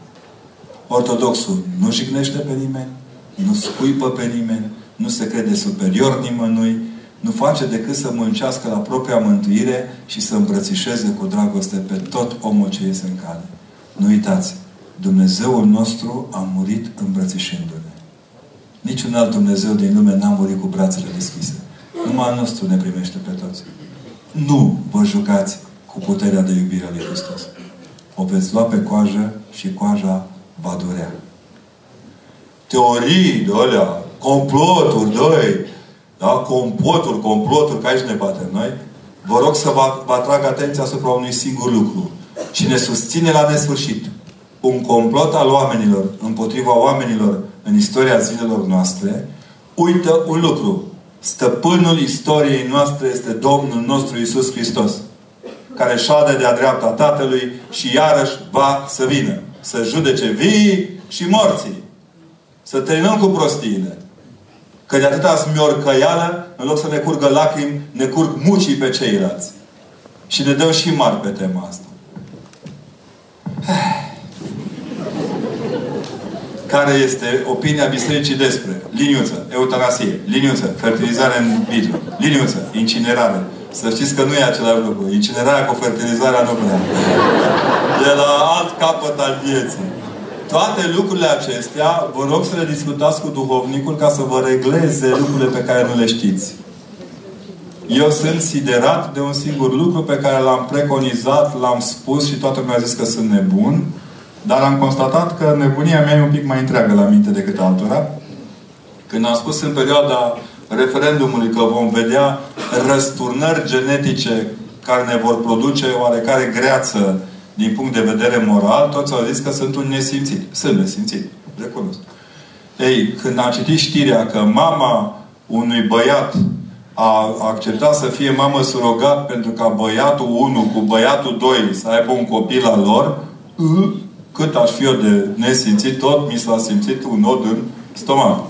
Ortodoxul nu jignește pe nimeni, nu scuipă pe nimeni, nu se crede superior nimănui, nu face decât să muncească la propria mântuire și să îmbrățișeze cu dragoste pe tot omul ce iese în cale. Nu uitați, Dumnezeul nostru a murit îmbrățișându-ne. Niciun alt Dumnezeu din lume n-a murit cu brațele deschise. Numai al nostru ne primește pe toți. Nu vă jucați cu puterea de iubire a lui Hristos. O veți lua pe coajă și coaja va durea. Teorii de alea, comploturi, doi, da? comploturi, comploturi, că aici ne batem noi, vă rog să vă, vă atrag atenția asupra unui singur lucru. și ne susține la nesfârșit un complot al oamenilor împotriva oamenilor în istoria zilelor noastre, uită un lucru. Stăpânul istoriei noastre este Domnul nostru Isus Hristos, care șade de-a dreapta Tatălui și iarăși va să vină. Să judece vii și morții. Să terminăm cu prostiile. Că de atâta smiorcăială, în loc să ne curgă lacrimi, ne curg mucii pe ceilalți. Și ne dăm și mari pe tema asta. Care este opinia bisericii despre liniuță, eutanasie, liniuță, fertilizare în vitro, liniuță, incinerare. Să știți că nu e același lucru. Incinerarea cu fertilizarea nu prea. E la alt capăt al vieții. Toate lucrurile acestea, vă rog să le discutați cu duhovnicul ca să vă regleze lucrurile pe care nu le știți. Eu sunt siderat de un singur lucru pe care l-am preconizat, l-am spus și toată lumea a zis că sunt nebun. Dar am constatat că nebunia mea e un pic mai întreagă la minte decât altora. Când am spus în perioada referendumului că vom vedea răsturnări genetice care ne vor produce oarecare greață din punct de vedere moral, toți au zis că sunt un nesimțit. Sunt nesimțit. Recunosc. Ei, când am citit știrea că mama unui băiat a acceptat să fie mamă surogat pentru ca băiatul 1 cu băiatul 2 să aibă un copil al lor, cât aș fi eu de nesimțit, tot mi s-a simțit un nod în stomac.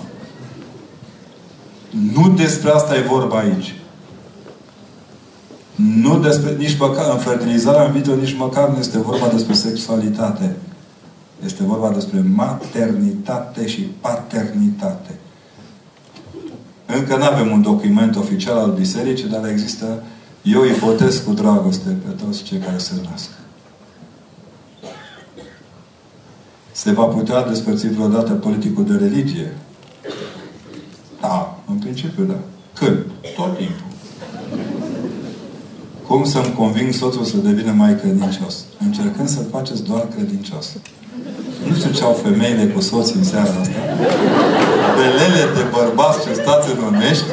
Nu despre asta e vorba aici. Nu despre, nici măcar, în fertilizarea în vitro, nici măcar nu este vorba despre sexualitate. Este vorba despre maternitate și paternitate. Încă nu avem un document oficial al bisericii, dar există, eu ipotez cu dragoste pe toți cei care se nasc. Se va putea despărți vreodată politicul de religie? Da, în principiu da. Când? Tot timpul. Cum să-mi conving soțul să devină mai credincios? Încercând să-l faceți doar credincios. Nu știu ce au femeile cu soții în seara asta. Belele de bărbați ce stați în Onești,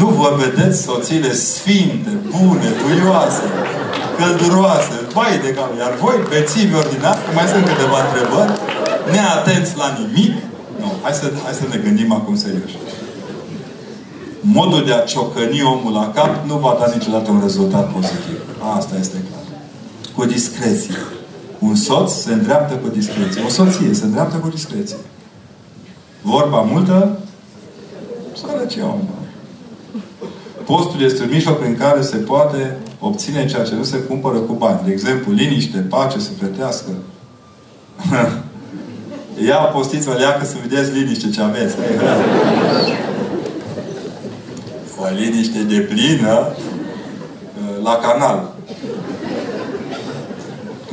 nu vă vedeți soțiile sfinte, bune, duioase, călduroase, vai de cap. Iar voi, bețivi ordinar, mai sunt câteva întrebări, neatenți la nimic. Nu, hai să, hai să ne gândim acum serios. Modul de a ciocăni omul la cap nu va da niciodată un rezultat pozitiv. Asta este clar. Cu discreție. Un soț se îndreaptă cu discreție. O soție se îndreaptă cu discreție. Vorba multă, sărăcia omului. Postul este un mijloc prin care se poate obține ceea ce nu se cumpără cu bani. De exemplu, liniște, pace sufletească. Ia postiți-o leacă să vedeți liniște ce aveți. O liniște de plină uh, la canal.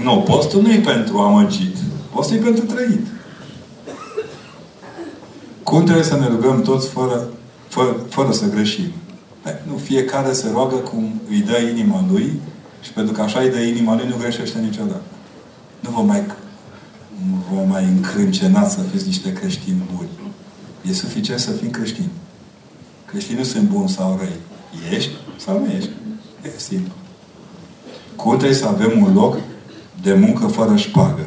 Nu, postul nu e pentru amăgit. Postul e pentru trăit. Cum trebuie să ne rugăm toți fără, fără, fără să greșim? Nu, fiecare se roagă cum îi dă inima lui și pentru că așa îi dă inima lui, nu greșește niciodată. Nu vă mai, nu vă mai încrâncenați să fiți niște creștini buni. E suficient să fim creștini. Creștinii nu sunt buni sau răi. Ești sau nu ești. E simplu. Cum trebuie să avem un loc de muncă fără șpagă?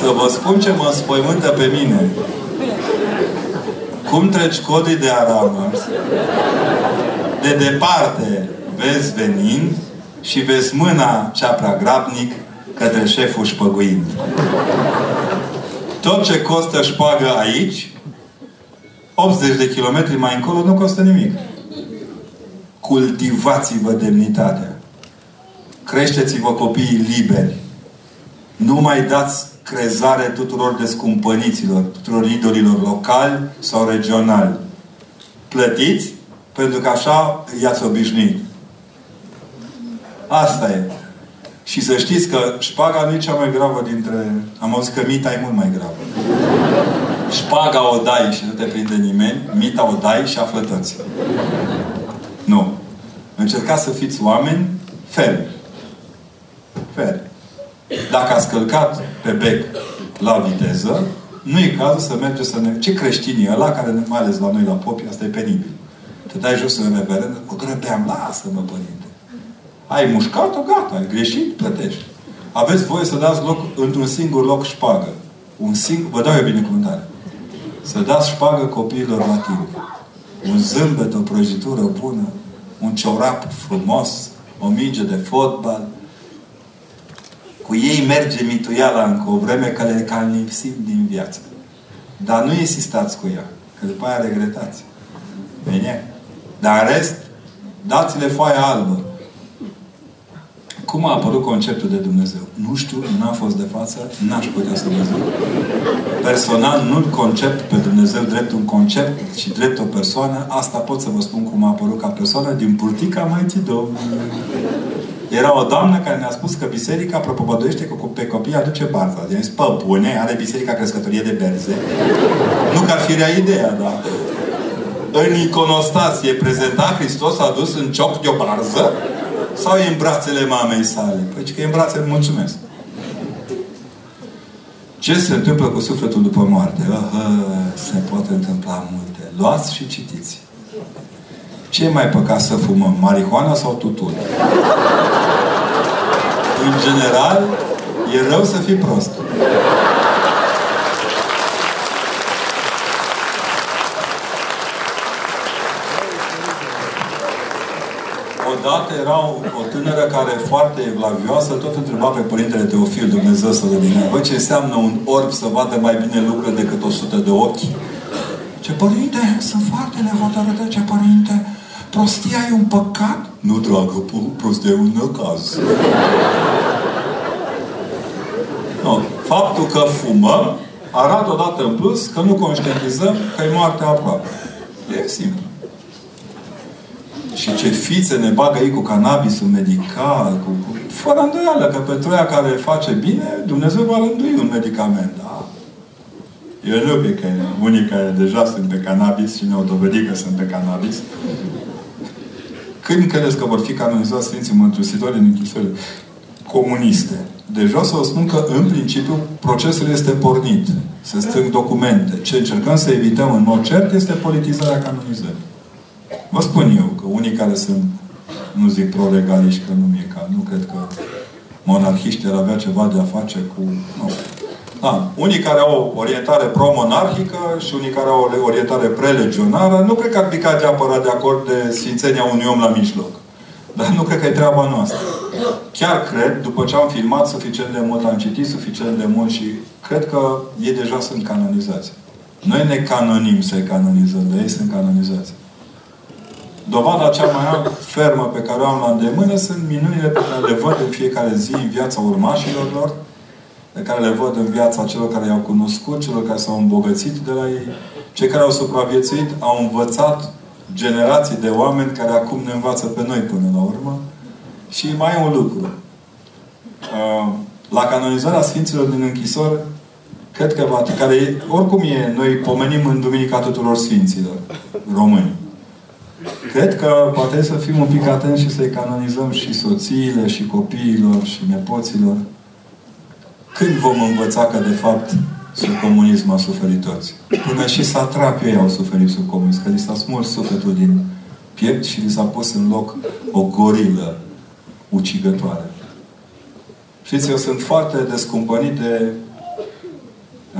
Să vă spun ce mă înspăimântă pe mine. Cum treci codii de aramă? De departe vezi venind și vezi mâna cea prea grabnic către șeful șpăguind. Tot ce costă șpagă aici, 80 de kilometri mai încolo, nu costă nimic. Cultivați-vă demnitatea. Creșteți-vă copiii liberi. Nu mai dați crezare tuturor descumpăniților, tuturor idolilor locali sau regionali. Plătiți pentru că așa i-ați obișnuit. Asta e. Și să știți că șpaga nu e cea mai gravă dintre... Am auzit că mita e mult mai gravă. Șpaga o dai și nu te prinde nimeni, mita o dai și află toți. Nu. Încercați să fiți oameni fermi. Fermi. Dacă ați călcat pe bec la viteză, nu e cazul să mergeți să ne... Ce creștini e ăla, care mai ales la noi la popi, asta e penibil. Te dai jos în reverend, o grăbeam, lasă-mă, părinte. Ai mușcat-o, gata, ai greșit, plătești. Aveți voie să dați loc într-un singur loc șpagă. Un singur, vă dau eu binecuvântare. Să dați șpagă copiilor la timp. Un zâmbet, o prăjitură bună, un ciorap frumos, o minge de fotbal. Cu ei merge mituiala încă o vreme că le cam lipsim din viață. Dar nu insistați cu ea, că după aia regretați. Bine? Dar în rest, dați-le foaia albă. Cum a apărut conceptul de Dumnezeu? Nu știu, n-am fost de față, n-aș putea să vă zic. Personal, nu-l concept pe Dumnezeu drept un concept, ci drept o persoană. Asta pot să vă spun cum a apărut ca persoană din purtica Maicii Domnului. Era o doamnă care ne-a spus că biserica propovăduiește că pe copii aduce barza. I-am zis, pă, bune, are biserica crescătorie de berze. Nu că ar fi rea ideea, dar în iconostasie prezenta Hristos adus în cioc de o barză sau e în brațele mamei sale? Păi că e în brațele, mulțumesc. Ce se întâmplă cu sufletul după moarte? Aha, se poate întâmpla multe. Luați și citiți. Ce e mai păcat să fumăm? Marihuana sau tutun? În general, e rău să fii prost. Odată era o, o tânără care foarte evlavioasă, tot întreba pe Părintele Teofil, Dumnezeu să-l Bă, ce înseamnă un orb să vadă mai bine lucruri decât o sută de ochi? Ce părinte, sunt foarte nehotărâtă, ce părinte, prostia e un păcat? Nu, dragă, prostia e un năcaz. no, faptul că fumăm arată odată în plus că nu conștientizăm că e moartea aproape. E simplu. Și ce fițe ne bagă ei cu cannabisul medical, cu, cu, fără îndoială că pe troia care face bine, Dumnezeu va rândui un medicament. Da? Eu nu pe că unii care deja sunt pe cannabis și ne-au dovedit că sunt pe cannabis. Când credeți că vor fi canonizați Sfinții Mântuitori în închisori comuniste? Deci vreau să vă spun că, în principiu, procesul este pornit. Se strâng documente. Ce încercăm să evităm în mod cert este politizarea canonizării. Vă spun eu că unii care sunt, nu zic pro-legaliști, că nu mi-e ca, nu cred că monarhiștii ar avea ceva de a face cu... Nu. Da. Unii care au o orientare pro-monarhică și unii care au o orientare prelegionară, nu cred că ar pica de apărat de acord de sfințenia unui om la mijloc. Dar nu cred că e treaba noastră. Chiar cred, după ce am filmat suficient de mult, am citit suficient de mult și cred că ei deja sunt canonizați. Noi ne canonim să-i canonizăm, dar ei sunt canonizați. Dovada cea mai fermă pe care o am la îndemână sunt minunile pe care le văd în fiecare zi în viața urmașilor lor, pe care le văd în viața celor care i-au cunoscut, celor care s-au îmbogățit de la ei. Cei care au supraviețuit au învățat generații de oameni care acum ne învață pe noi până la urmă. Și mai e un lucru. Uh, la canonizarea Sfinților din închisori, cred că va, care oricum e, noi pomenim în Duminica tuturor Sfinților români. Cred că poate să fim un pic atenți și să-i canonizăm și soțiile, și copiilor, și nepoților. Când vom învăța că, de fapt, sub comunism a suferit toți? Până și satrapiei au suferit sub comunism, că li s-a smuls sufletul din piept și li s-a pus în loc o gorilă ucigătoare. Știți, eu sunt foarte descumpănit de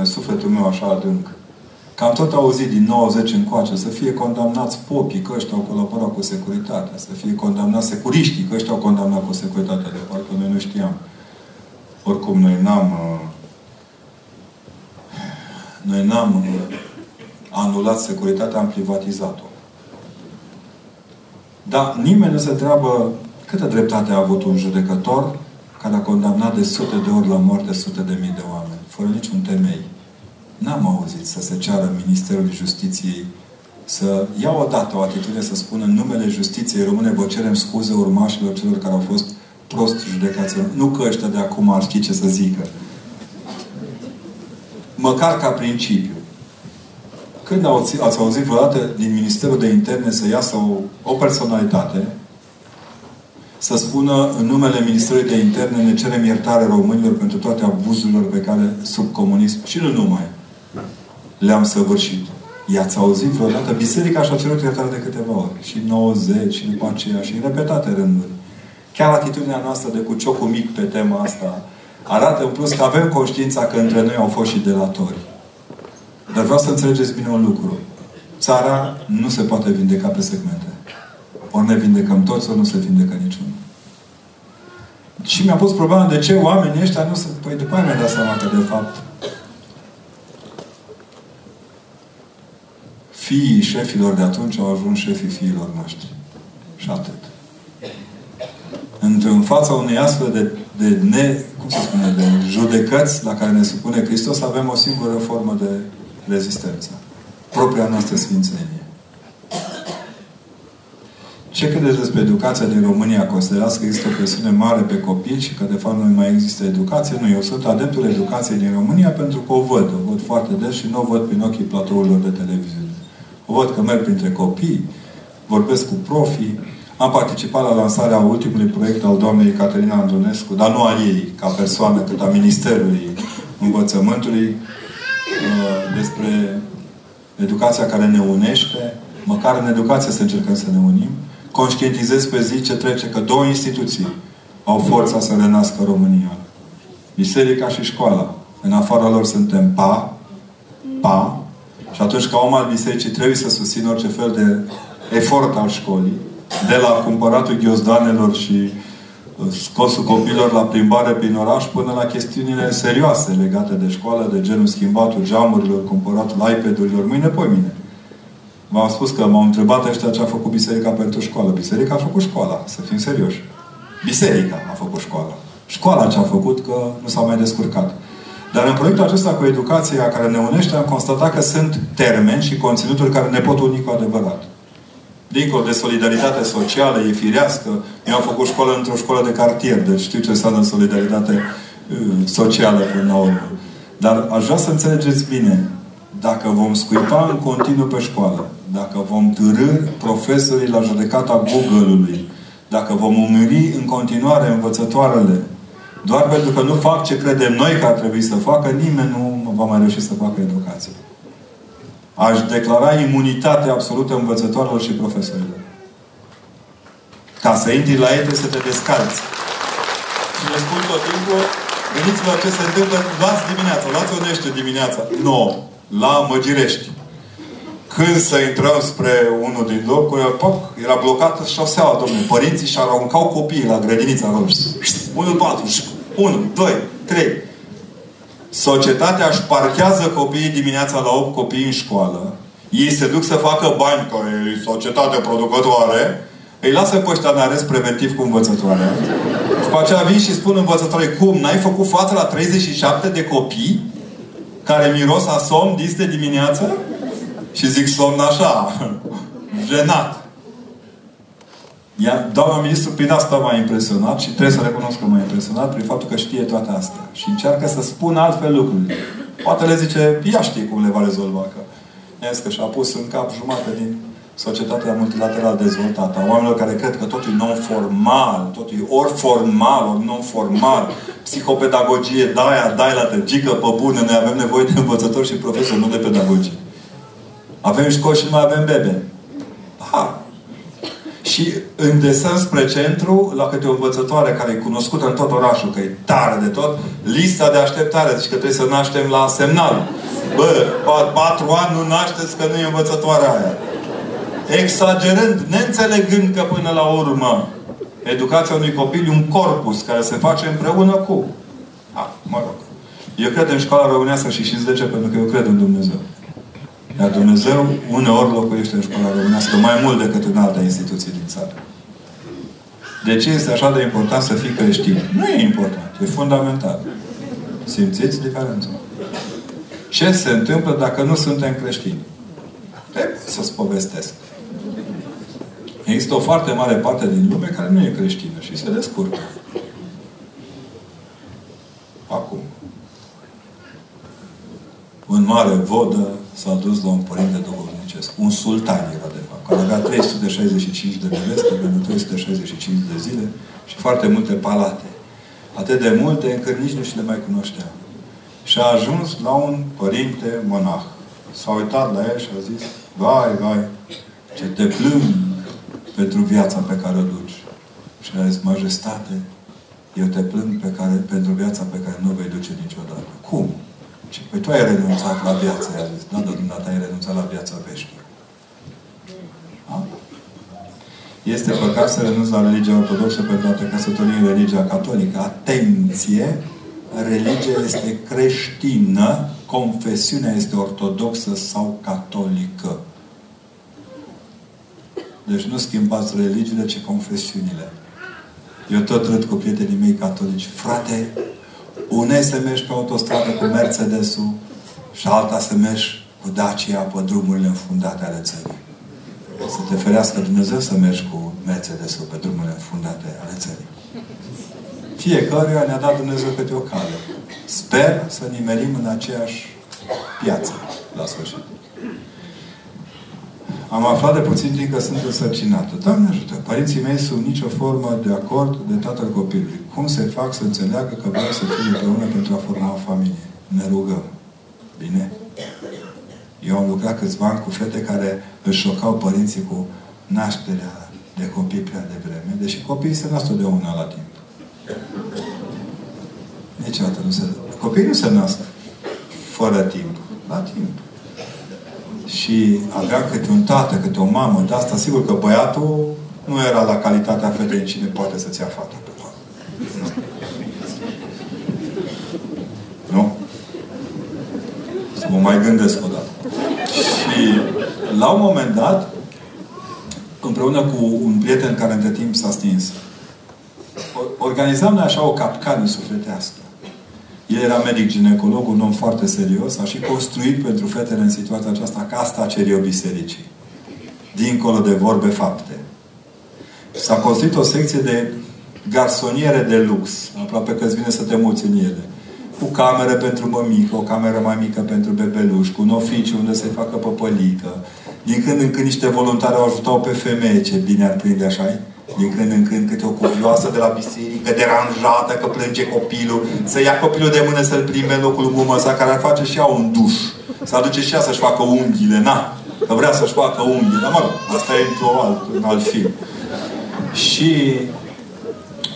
sufletul meu așa adânc. Că am tot auzit din 90 încoace să fie condamnați popii, că ăștia au colaborat cu securitatea, să fie condamnați securiștii, că ăștia au condamnat cu securitatea, de parcă noi nu știam. Oricum, noi n-am uh, noi n-am uh, anulat securitatea, am privatizat-o. Dar nimeni nu se întreabă câtă dreptate a avut un judecător care a condamnat de sute de ori la moarte sute de mii de oameni, fără niciun temei. N-am auzit să se ceară Ministerul Justiției să ia odată o atitudine să spună în numele Justiției Române vă cerem scuze urmașilor celor care au fost prost judecați. Nu că ăștia de acum ar ști ce să zică. Măcar ca principiu. Când ați, ați auzit vreodată din Ministerul de Interne să iasă o, o personalitate să spună în numele Ministerului de Interne ne cerem iertare românilor pentru toate abuzurile pe care sub comunism și nu numai le-am săvârșit. I-ați auzit vreodată? Biserica și-a cerut iertare de câteva ori. Și 90, și după aceea, și în repetate rânduri. Chiar atitudinea noastră de cu ciocul mic pe tema asta arată în plus că avem conștiința că între noi au fost și delatori. Dar vreau să înțelegeți bine un lucru. Țara nu se poate vindeca pe segmente. Ori ne vindecăm toți, ori nu se vindecă niciunul. Și mi-a pus problema de ce oamenii ăștia nu sunt... Păi după aia mi-a dat seama că de fapt fiii șefilor de atunci au ajuns șefii fiilor noștri. Și atât. În fața unei astfel de, de ne, cum se spune, de judecăți la care ne supune Hristos, avem o singură formă de rezistență. Propria noastră sfințenie. Ce credeți despre educația din România? Considerați că există o presiune mare pe copii și că de fapt nu mai există educație? Nu, eu sunt adeptul educației din România pentru că o văd. O văd foarte des și nu o văd prin ochii platourilor de televiziune. O văd că merg printre copii, vorbesc cu profii. Am participat la lansarea ultimului proiect al doamnei Caterina Andonescu, dar nu a ei, ca persoană, cât a Ministerului Învățământului, uh, despre educația care ne unește, măcar în educație să încercăm să ne unim, conștientizez pe zi ce trece că două instituții au forța să renască România. Biserica și școala. În afara lor suntem pa, pa, și atunci ca om al bisericii trebuie să susțin orice fel de efort al școlii, de la cumpăratul ghiozdanelor și uh, scosul copilor la plimbare prin oraș până la chestiunile serioase legate de școală, de genul schimbatul geamurilor, cumpăratul iPad-urilor, mâine, poi mine. V-am spus că m-au întrebat ăștia ce a făcut biserica pentru școală. Biserica a făcut școala, să fim serioși. Biserica a făcut școala. Școala ce a făcut că nu s-a mai descurcat. Dar în proiectul acesta cu educația care ne unește, am constatat că sunt termeni și conținuturi care ne pot uni cu adevărat. Dincolo de solidaritate socială, e firească. Eu am făcut școală într-o școală de cartier, deci știu ce înseamnă solidaritate uh, socială până la urmă. Dar aș vrea să înțelegeți bine. Dacă vom scuipa în continuu pe școală, dacă vom târâ profesorii la judecata Google-ului, dacă vom umiri în continuare învățătoarele, doar pentru că nu fac ce credem noi că ar trebui să facă, nimeni nu va mai reuși să facă educație. Aș declara imunitate absolută învățătoarelor și profesorilor. Ca să intri la ei trebuie să te descalți. Și le spun tot timpul, gândiți-vă ce se întâmplă, luați dimineața, luați onește dimineața, 9, la Măgirești. Când să intrăm spre unul din locuri, poc, era blocată șoseaua, domnule. Părinții și aruncau copiii la grădinița acolo. Unul pe altul. Unu, doi, trei. Societatea își parchează copiii dimineața la 8 copii în școală. Ei se duc să facă bani, că e societate producătoare. Îi lasă pe ăștia în arest preventiv cu învățătoarea. Și după aceea vin și spun învățătoare, cum, n-ai făcut față la 37 de copii care miros a somn dis de dimineață? Și zic somn așa, jenat. Ea, doamna ministru prin asta m-a impresionat și trebuie să recunosc că m-a impresionat prin faptul că știe toate astea. Și încearcă să spună altfel lucruri. Poate le zice, ea știe cum le va rezolva. Că ne că și-a pus în cap jumate din societatea multilateral dezvoltată. A oamenilor care cred că totul e non-formal, totul e ori formal, ori non-formal. Psihopedagogie, dai, dai la tăgică, pe bune, noi avem nevoie de învățători și profesori, nu de pedagogie. Avem școli și nu mai avem bebe. Ha! Și în desen spre centru, la câte o învățătoare care e cunoscută în tot orașul, că e tare de tot, lista de așteptare, deci că trebuie să naștem la semnal. Bă, patru ani nu nașteți că nu e învățătoarea aia. Exagerând, neînțelegând că până la urmă educația unui copil e un corpus care se face împreună cu... A, mă rog. Eu cred în școala românească și știți de ce? Pentru că eu cred în Dumnezeu. Iar Dumnezeu uneori locuiește în școala românească mai mult decât în alte instituții din țară. De ce este așa de important să fii creștin? Nu e important. E fundamental. Simțiți diferența? Ce se întâmplă dacă nu suntem creștini? E, să-ți povestesc. Există o foarte mare parte din lume care nu e creștină și se descurcă. Acum. În mare vodă, s-a dus la un părinte duhovnicesc. Un sultan era, de fapt, care avea 365 de neveste pentru 365 de zile și foarte multe palate. Atât de multe încât nici nu și le mai cunoștea. Și a ajuns la un părinte monah. S-a uitat la el și a zis, vai, vai, ce te plâng pentru viața pe care o duci. Și a zis, majestate, eu te plâng pe care, pentru viața pe care nu o vei duce niciodată. Cum? Și păi tu ai renunțat la viață, i-a zis. Da, dar dumneata ai renunțat la viața veșnică. Da? Este păcat să renunți la religia ortodoxă pentru a te căsători în religia catolică. Atenție! Religia este creștină, confesiunea este ortodoxă sau catolică. Deci nu schimbați religiile, ci confesiunile. Eu tot râd cu prietenii mei catolici. Frate, una să mergi pe autostradă cu Mercedes-ul și alta să mergi cu Dacia pe drumurile înfundate ale țării. Să te ferească Dumnezeu să mergi cu Mercedes-ul pe drumurile înfundate ale țării. Fiecare ne-a dat Dumnezeu câte o cale. Sper să nimerim în aceeași piață la sfârșit. Am aflat de puțin timp că sunt însărcinată. Doamne ajută! Părinții mei sunt nicio formă de acord de tatăl copilului. Cum se fac să înțeleagă că vreau să fie împreună pentru a forma o familie? Ne rugăm. Bine? Eu am lucrat câțiva ani cu fete care își șocau părinții cu nașterea de copii prea devreme, deși copiii se nasc de una la timp. Niciodată nu se... Copiii nu se nasc fără timp. La timp și avea câte un tată, câte o mamă de asta, sigur că băiatul nu era la calitatea fetei cine poate să-ți ia fata pe Nu? Să mă mai gândesc o dată. Și la un moment dat, împreună cu un prieten care între timp s-a stins, organizam noi așa o capcană sufletească. El era medic ginecolog, un om foarte serios, a și construit pentru fetele în situația aceasta casta cerii bisericii. Dincolo de vorbe fapte. S-a construit o secție de garsoniere de lux, aproape că îți vine să te muți în ele. Cu cameră pentru mămică, o cameră mai mică pentru bebeluș, cu un oficiu unde se facă păpălică. Din când în când niște voluntari au ajutat pe femeie, ce bine ar prinde așa -i? Din când în când câte o cuvioasă de la biserică, deranjată, că plânge copilul, să ia copilul de mână să-l plimbe în locul mumă sa, care ar face și ea un duș. Să aduce și ea să-și facă unghiile, na. Că vrea să-și facă unghiile. Dar mă rog, asta e într-o alt, în alt film. Și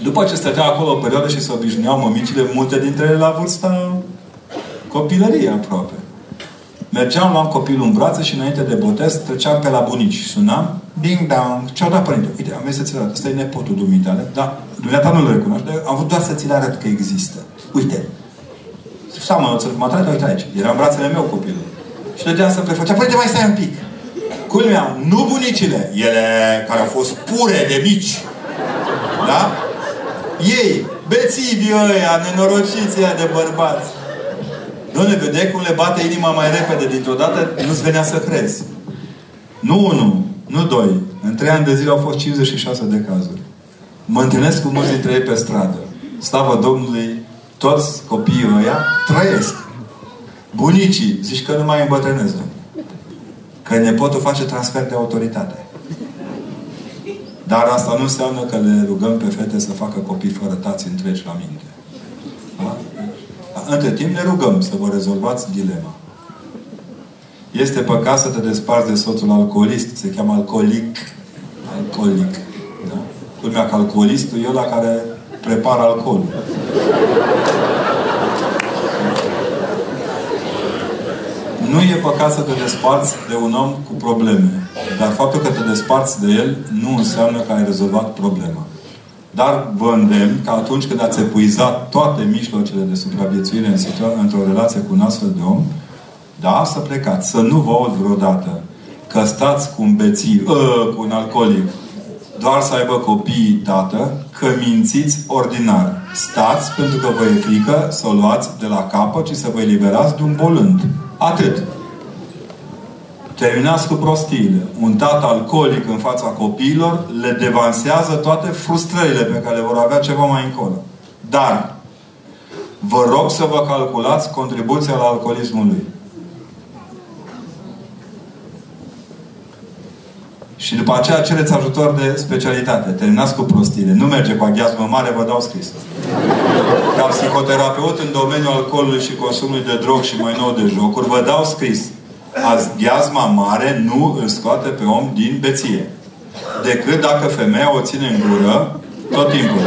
după ce stătea acolo o perioadă și se obișnuiau mămicile, multe dintre ele la vârsta copilăriei aproape. Mergeam, luam copilul în brațe și înainte de botez treceam pe la bunici. Sunam, ding dong, ce-au dat părinte? Uite, am venit să ți-l arăt. Ăsta e nepotul dumitale. Da, dumneata nu-l recunoaște, dar am vrut doar să ți-l arăt că există. Uite. Seamănă, mă atrage, uite aici. Era în brațele meu copilul. Și dădea să prefăcea, părinte, mai stai un pic. Culmea, nu bunicile, ele care au fost pure de mici. Da? Ei, bețivii ăia, nenorociții de bărbați. Doamne, vedeai cum le bate inima mai repede dintr-o dată, nu-ți venea să crezi. Nu unul, nu doi. În trei ani de zile au fost 56 de cazuri. Mă întâlnesc cu mulți dintre ei pe stradă. Slavă Domnului, toți copiii ăia trăiesc. Bunicii, zici că nu mai îmbătrânesc, Că nepotul face transfer de autoritate. Dar asta nu înseamnă că le rugăm pe fete să facă copii fără tați întregi la minte. Da? Între timp ne rugăm să vă rezolvați dilema. Este păcat să te desparți de soțul alcoolist. Se cheamă alcoolic. Alcoolic. Da? Culmea că alcoolistul e ăla care prepară alcool. Nu e păcat să te desparți de un om cu probleme. Dar faptul că te desparți de el nu înseamnă că ai rezolvat problema. Dar vă îndemn că atunci când ați epuizat toate mijlocele de supraviețuire în într-o relație cu un astfel de om, da, să plecați. Să nu vă aud vreodată că stați cu un bețiv, ă, cu un alcoolic, doar să aibă copii tată, că mințiți ordinar. Stați pentru că vă e frică să o luați de la capăt și să vă eliberați de un bolând. Atât. Terminați cu prostiile. Un tată alcoolic în fața copiilor le devansează toate frustrările pe care le vor avea ceva mai încolo. Dar vă rog să vă calculați contribuția la alcoolismul lui. Și după aceea cereți ajutor de specialitate. Terminați cu prostiile. Nu merge cu aghiazmă mare, vă dau scris. Ca psihoterapeut în domeniul alcoolului și consumului de drog și mai nou de jocuri, vă dau scris ghiazma mare nu îl scoate pe om din beție. Decât dacă femeia o ține în gură Tot timpul.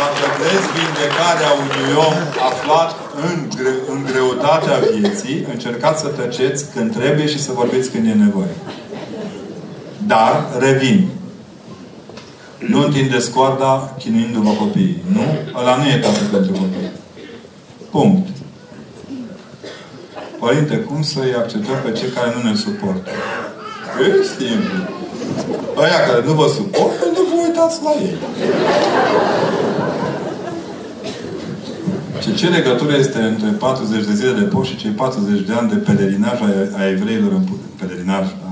Dacă vreți vindecarea unui om aflat în, gre în greutatea vieții, încercați să tăceți când trebuie și să vorbiți când e nevoie. Dar, revin. Nu întindeți coarda chinuindu-vă copiii. Nu? Ăla nu e tată pentru copii. Punct. Părinte, cum să-i acceptăm pe cei care nu ne suportă? E simplu. Aia care nu vă suportă, nu vă uitați la ei. Ce, ce legătură este între 40 de zile de post și cei 40 de ani de pelerinaj a, a evreilor în pelerinaj, da?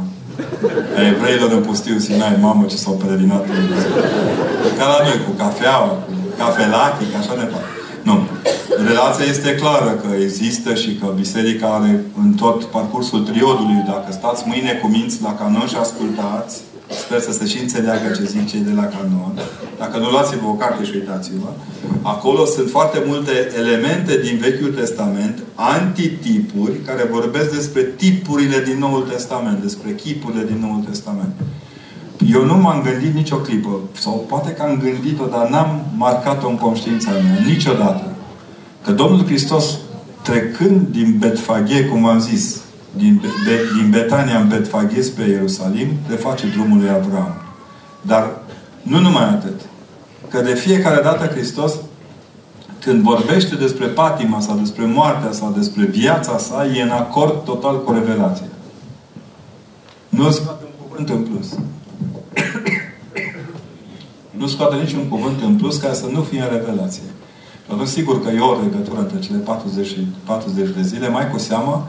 A evreilor în pustiu Sinai, mamă ce s-au pelerinat Ca la noi, cu cafeaua, cu cafelache, așa ne fac. Nu. Relația este clară că există și că Biserica are în tot parcursul triodului, dacă stați mâine cu minți la canon și ascultați, Sper să se și înțeleagă ce zic cei de la canon. Dacă nu luați-vă o carte și uitați-vă. Acolo sunt foarte multe elemente din Vechiul Testament, antitipuri, care vorbesc despre tipurile din Noul Testament, despre chipurile din Noul Testament. Eu nu m-am gândit nicio clipă, sau poate că am gândit-o, dar n-am marcat-o în conștiința mea, niciodată. Că Domnul Hristos, trecând din Betfaghe, cum am zis, din, Be, din Betania în Betfaghe spre Ierusalim, le face drumul lui Avram. Dar nu numai atât. Că de fiecare dată Hristos, când vorbește despre patima sau despre moartea sau despre viața sa, e în acord total cu revelația. Nu scoate un cuvânt în plus. nu scoate niciun cuvânt în plus ca să nu fie în revelație. Atunci, sigur că e o legătură între cele 40, 40 de zile, mai cu seamă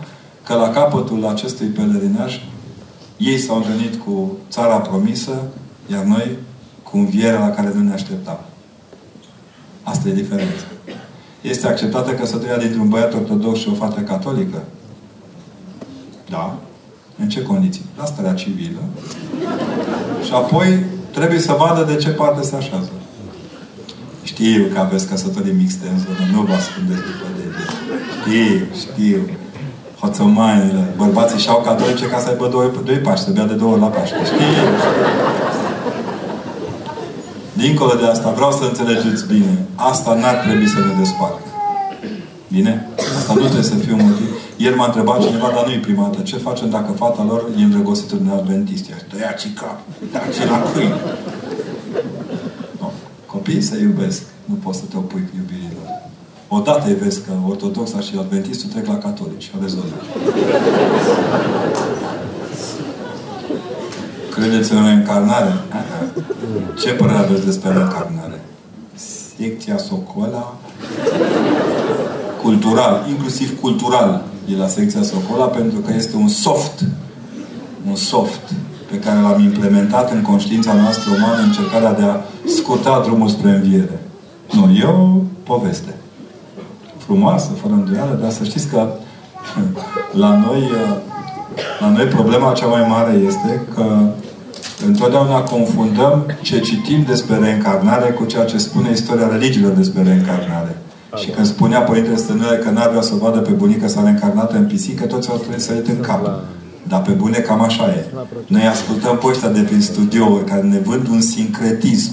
că la capătul acestui pelerinaj ei s-au întâlnit cu țara promisă, iar noi cu învierea la care nu ne așteptam. Asta e diferența. Este acceptată căsătoria dintre un băiat ortodox și o fată catolică? Da. În ce condiții? La starea civilă. Și apoi trebuie să vadă de ce parte se așează. Știu că aveți căsătorii mixte în zonă, nu vă ascundeți după de Știu, știu hoțămainile, bărbații și-au catolice ca să aibă doi, doi pași, să bea de două ori la Paște. Știi? Dincolo de asta, vreau să înțelegeți bine. Asta n-ar trebui să ne despartă. Bine? Asta nu trebuie să fie un motiv. Ieri m-a întrebat cineva, dar nu-i prima dată. Ce facem dacă fata lor e îndrăgostită de adventist? Tăia-ți cap, dați la câini. No. Copiii se iubesc. Nu poți să te opui iubirii lor. Odată îi vezi că ortodoxa și adventistul trec la catolici. Rezolvă. Credeți în reîncarnare? Ce părere aveți despre reîncarnare? Secția Socola cultural, inclusiv cultural, e la secția Socola pentru că este un soft un soft pe care l-am implementat în conștiința noastră umană în încercarea de a scurta drumul spre înviere. Nu, e o poveste frumoasă, fără îndoială, dar să știți că la noi, la noi problema cea mai mare este că întotdeauna confundăm ce citim despre reîncarnare cu ceea ce spune istoria religiilor despre reîncarnare. Și când spunea Părintele Stănule că n-avea să vadă pe bunica sa reîncarnată în pisică, toți au trebuit să în cap. Dar pe bune cam așa e. Noi ascultăm pe ăștia de prin studiouri care ne vând un sincretism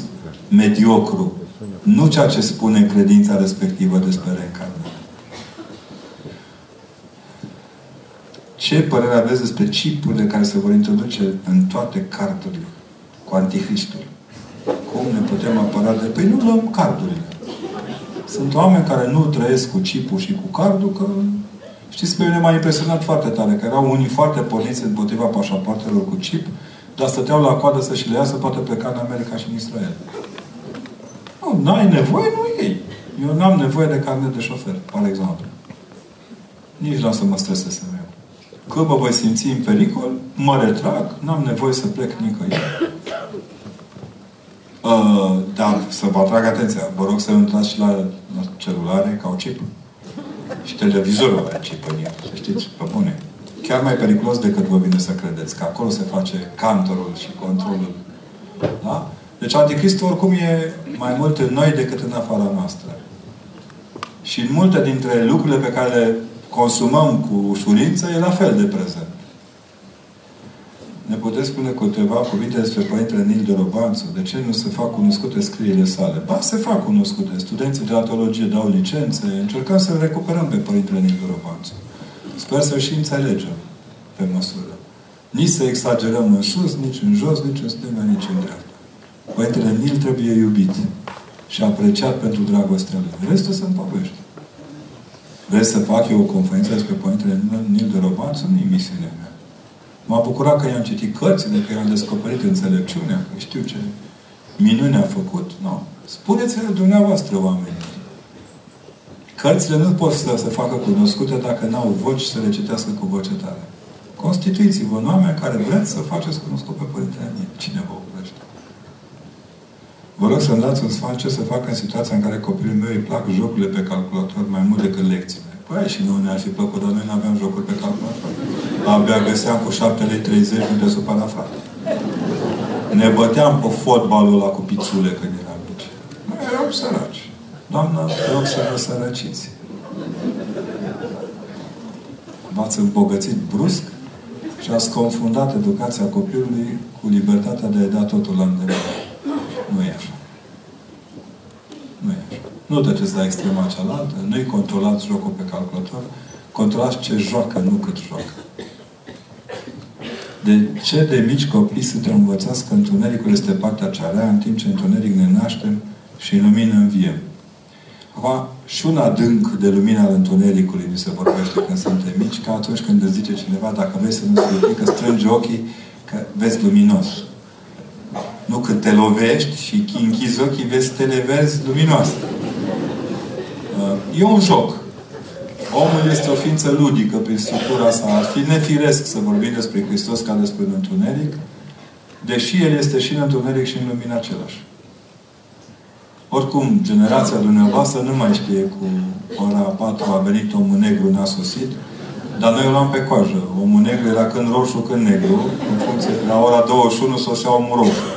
mediocru. Nu ceea ce spune credința respectivă despre reîncarnare. Ce părere aveți despre chipurile care se vor introduce în toate cardurile cu Anticristul? Cum ne putem apăra de... Păi nu luăm cardurile. Sunt oameni care nu trăiesc cu chipul și cu cardul, că știți, pe mine m-a impresionat foarte tare, că erau unii foarte porniți împotriva pașapoartelor cu chip, dar stăteau la coadă să și le ia să poată pleca în America și în Israel. Nu, n-ai nevoie, nu ei. Eu n-am nevoie de carnet de șofer, par exemplu. Nici nu o să mă stresez să merg. Că mă voi simți în pericol, mă retrag, n-am nevoie să plec nicăieri. Uh, dar să vă atrag atenția, vă rog să intrați și la, la celulare ca o chip. Și televizorul are chip în el, să știți, pe bune. Chiar mai periculos decât vă vine să credeți, că acolo se face cantorul și controlul. Da? Deci Anticristul oricum e mai mult în noi decât în afara noastră. Și în multe dintre lucrurile pe care le consumăm cu ușurință, e la fel de prezent. ne puteți spune câteva cuvinte despre Părintele Nil de Robanțu? De ce nu se fac cunoscute scrierile sale? Ba, se fac cunoscute. Studenții de teologie dau licențe. Încercăm să recuperăm pe Părintele Nil de Robanțu. Sper să și înțelegem pe măsură. Nici să exagerăm în sus, nici în jos, nici în stânga, nici în dreapta. Părintele Nil trebuie iubit și apreciat pentru dragostea lui. Restul sunt povești. Vreți să fac eu o conferință despre Părintele Nil de Robanțu? Nu e misiunea mea. M-a bucurat că i-am citit cărțile, că i-am descoperit înțelepciunea, că știu ce minune a făcut. Nu. No. Spuneți-le dumneavoastră, oameni. Cărțile nu pot să se facă cunoscute dacă n-au voci să le citească cu voce tare. Constituiți-vă în oameni care vreți să faceți cunoscut pe Părintele Nil. Cine vă oprește? Vă rog să-mi dați un sfat ce să fac în situația în care copilul meu îi plac jocurile pe calculator mai mult decât lecțiile. Păi și nu ne-ar fi plăcut, dar noi nu aveam jocuri pe calculator. Abia găseam cu 7 lei 30 unde supăra frate. Ne băteam pe fotbalul ăla cu pițule când eram mici. Noi eram săraci. Doamnă, rog să vă sărăciți. V-ați îmbogățit brusc și ați confundat educația copilului cu libertatea de a-i da totul la îndemână. Nu e așa. Nu e așa. Nu treceți la extrema cealaltă, nu-i controlați jocul pe calculator, controlați ce joacă, nu cât joacă. De ce de mici copii suntem învățați că întunericul este partea cea rea, în timp ce întuneric ne naștem și în lumină înviem? Acum, și un adânc de lumina al întunericului mi se vorbește când suntem mici, ca atunci când îți zice cineva, dacă vrei să nu se că strânge ochii, că vezi luminos. Nu când te lovești și închizi ochii, vezi stele verzi luminoase. Uh, e un joc. Omul este o ființă ludică prin structura sa. Ar fi nefiresc să vorbim despre Hristos ca despre un întuneric, deși El este și în întuneric și în lumina același. Oricum, generația dumneavoastră nu mai știe cu ora 4 a venit omul negru, n-a sosit, dar noi o luam pe coajă. Omul negru era când roșu, când negru, în funcție, la ora 21 sosea omul roșu.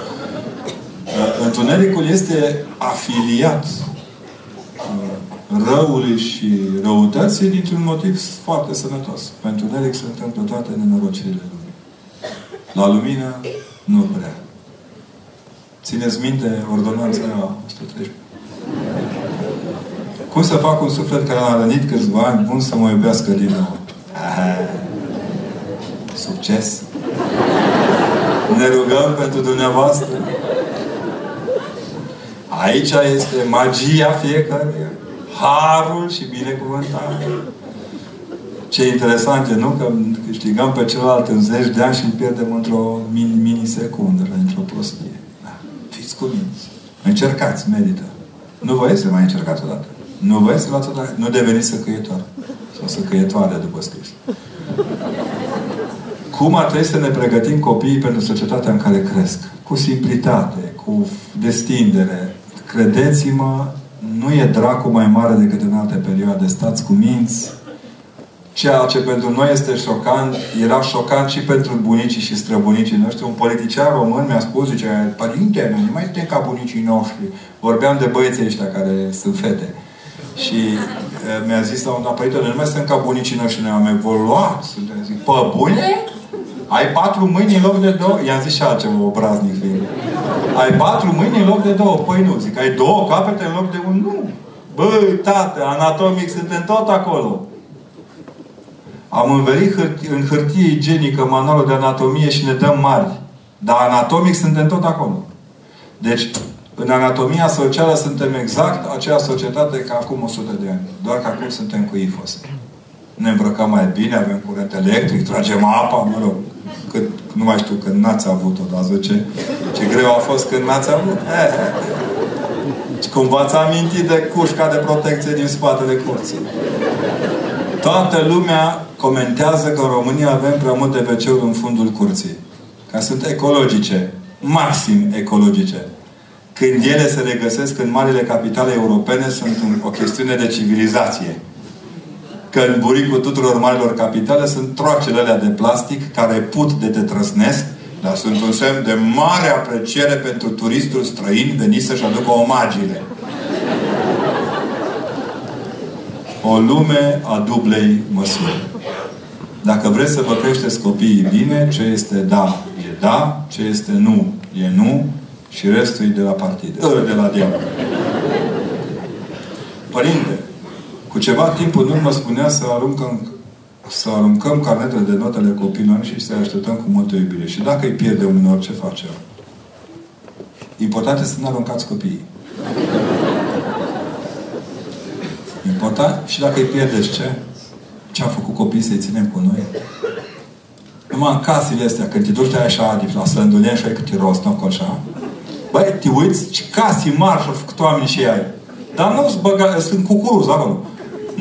Uh, întunericul este afiliat uh, răului și răutății dintr-un motiv foarte sănătos. Pentru întuneric se întâmplă toate nenorocirile lumii. La lumină, nu prea. Țineți minte ordonanța 113. Cum să fac un suflet care a rănit câțiva ani bun să mă iubească din nou? Aha. Succes! Ne rugăm pentru dumneavoastră. Aici este magia fiecăruia. Harul și binecuvântarea. Ce interesant e, nu? Că câștigăm pe celălalt în zeci de ani și îl pierdem într-o minisecundă, într-o prostie. Da. Fiți cuminți. Încercați, merită. Nu vă este mai încercați odată. Nu vă este luați odată. Nu deveniți săcăietor. Sau săcăietoare, după scris. Cum ar trebui să ne pregătim copiii pentru societatea în care cresc? Cu simplitate, cu destindere. Credeți-mă, nu e dracu mai mare decât în alte perioade. Stați cu minți. Ceea ce pentru noi este șocant, era șocant și pentru bunicii și străbunicii noștri. Un politician român mi-a spus, zice, părinte, noi nu mai suntem ca bunicii noștri. Vorbeam de băieții ăștia care sunt fete. Și uh, mi-a zis la un dat, părinte, noi nu mai suntem ca bunicii noștri, noi am evoluat. Suntem, zic, pă, bune? Ai patru mâini în loc de două? I-am zis și altceva obraznic fiind. Ai patru mâini în loc de două? Păi nu. Zic, ai două capete în loc de un? Nu. Băi, tată, anatomic suntem tot acolo. Am înverit hârtie, în hârtie igienică manualul de anatomie și ne dăm mari. Dar anatomic suntem tot acolo. Deci, în anatomia socială suntem exact aceeași societate ca acum 100 de ani. Doar că acum suntem cu IFOS. Ne îmbrăcăm mai bine, avem curent electric, tragem apa, mă rog. Cât, nu mai știu când n-ați avut-o, dar zice, ce greu a fost când n-ați avut. Eh. Cum v-ați amintit de cușca de protecție din spatele curții. Toată lumea comentează că în România avem prea multe wc în fundul curții. Ca sunt ecologice. Maxim ecologice. Când ele se regăsesc în marile capitale europene, sunt o chestiune de civilizație. Că în buricul tuturor marilor capitale sunt troacele alea de plastic care put de te trăsnesc, dar sunt un semn de mare apreciere pentru turistul străin venit să-și aducă omagiile. O lume a dublei măsuri. Dacă vreți să vă creșteți copiii bine, ce este da, da, ce este nu e nu și restul e de la partid. Ă, de la diavol. Părinte, cu ceva timp în urmă spunea să aruncăm să aruncăm carnetele de notele copilului și să-i așteptăm cu multă iubire. Și dacă îi pierde unor, ce facem? Important este să nu aruncați copiii. Important? Și dacă îi pierdeți ce? Ce am făcut copiii să-i ținem cu noi? Numai în casele astea, când te duci așa, la slăndulien și ai câte rost, nu așa. Băi, te uiți, ce case mari și-au făcut oamenii și ai. Dar nu-ți băga, sunt cucuruz acolo.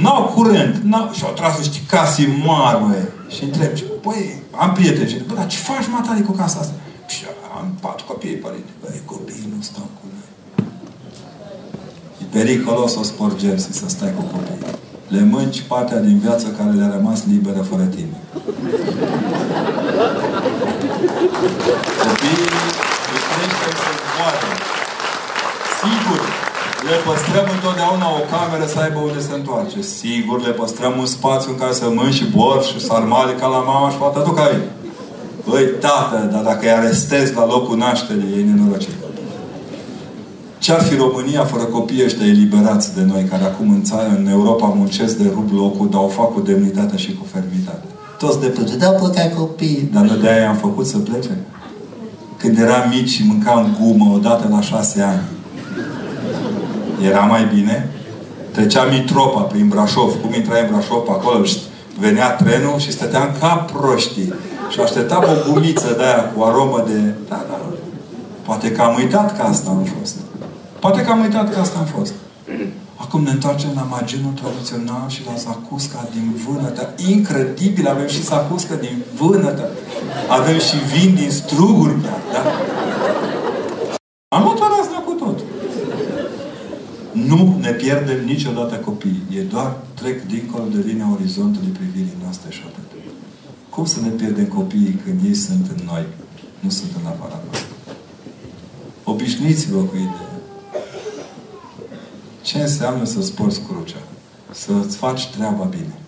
N-au curent, n-au... și-au tras niște case mari, băi. Și întreb, băi, am prieteni. Și bă, dar ce faci, matale, cu casa asta? Și am patru copii, părinte. Băi, copiii nu stau cu noi. E periculos să sporgeri să stai cu copiii. Le mânci partea din viață care le-a rămas liberă fără tine. Copiii își crește să moară. Sigur, le păstrăm întotdeauna o cameră să aibă unde se întoarce. Sigur, le păstrăm un spațiu în care să mânci și borș și sarmale ca la mama și poate duc aici. Băi, tată, dar dacă îi arestezi la locul nașterii, e nenorocit. Ce-ar fi România fără copiii ăștia eliberați de noi, care acum în țară, în Europa, muncesc de rup locul, dar o fac cu demnitate și cu fermitate. Toți de plăce. Da, pleca copii. Dar nu de aia am făcut să plece. Când eram mici și mâncam gumă odată la șase ani. Era mai bine? Trecea Mitropa prin Brașov. Cum intrai în Brașov acolo? Venea trenul și stăteam ca proștii. Și așteptam o gumiță de aia cu aromă de... Da, da. Poate că am uitat că asta am fost. Poate că am uitat că asta am fost. Acum ne întoarcem la maginul tradițional și la zacusca din vânătă. Incredibil! Avem și zacusca din vânătă. Avem și vin din struguri chiar, da? Am luat o cu tot. Nu ne pierdem niciodată copiii. E doar trec dincolo de linia orizontului privirii noastre și atât. Cum să ne pierdem copiii când ei sunt în noi, nu sunt în afara noastră? Obișnuiți-vă cu ideea. Ce înseamnă să-ți porți crucea? Să-ți faci treaba bine.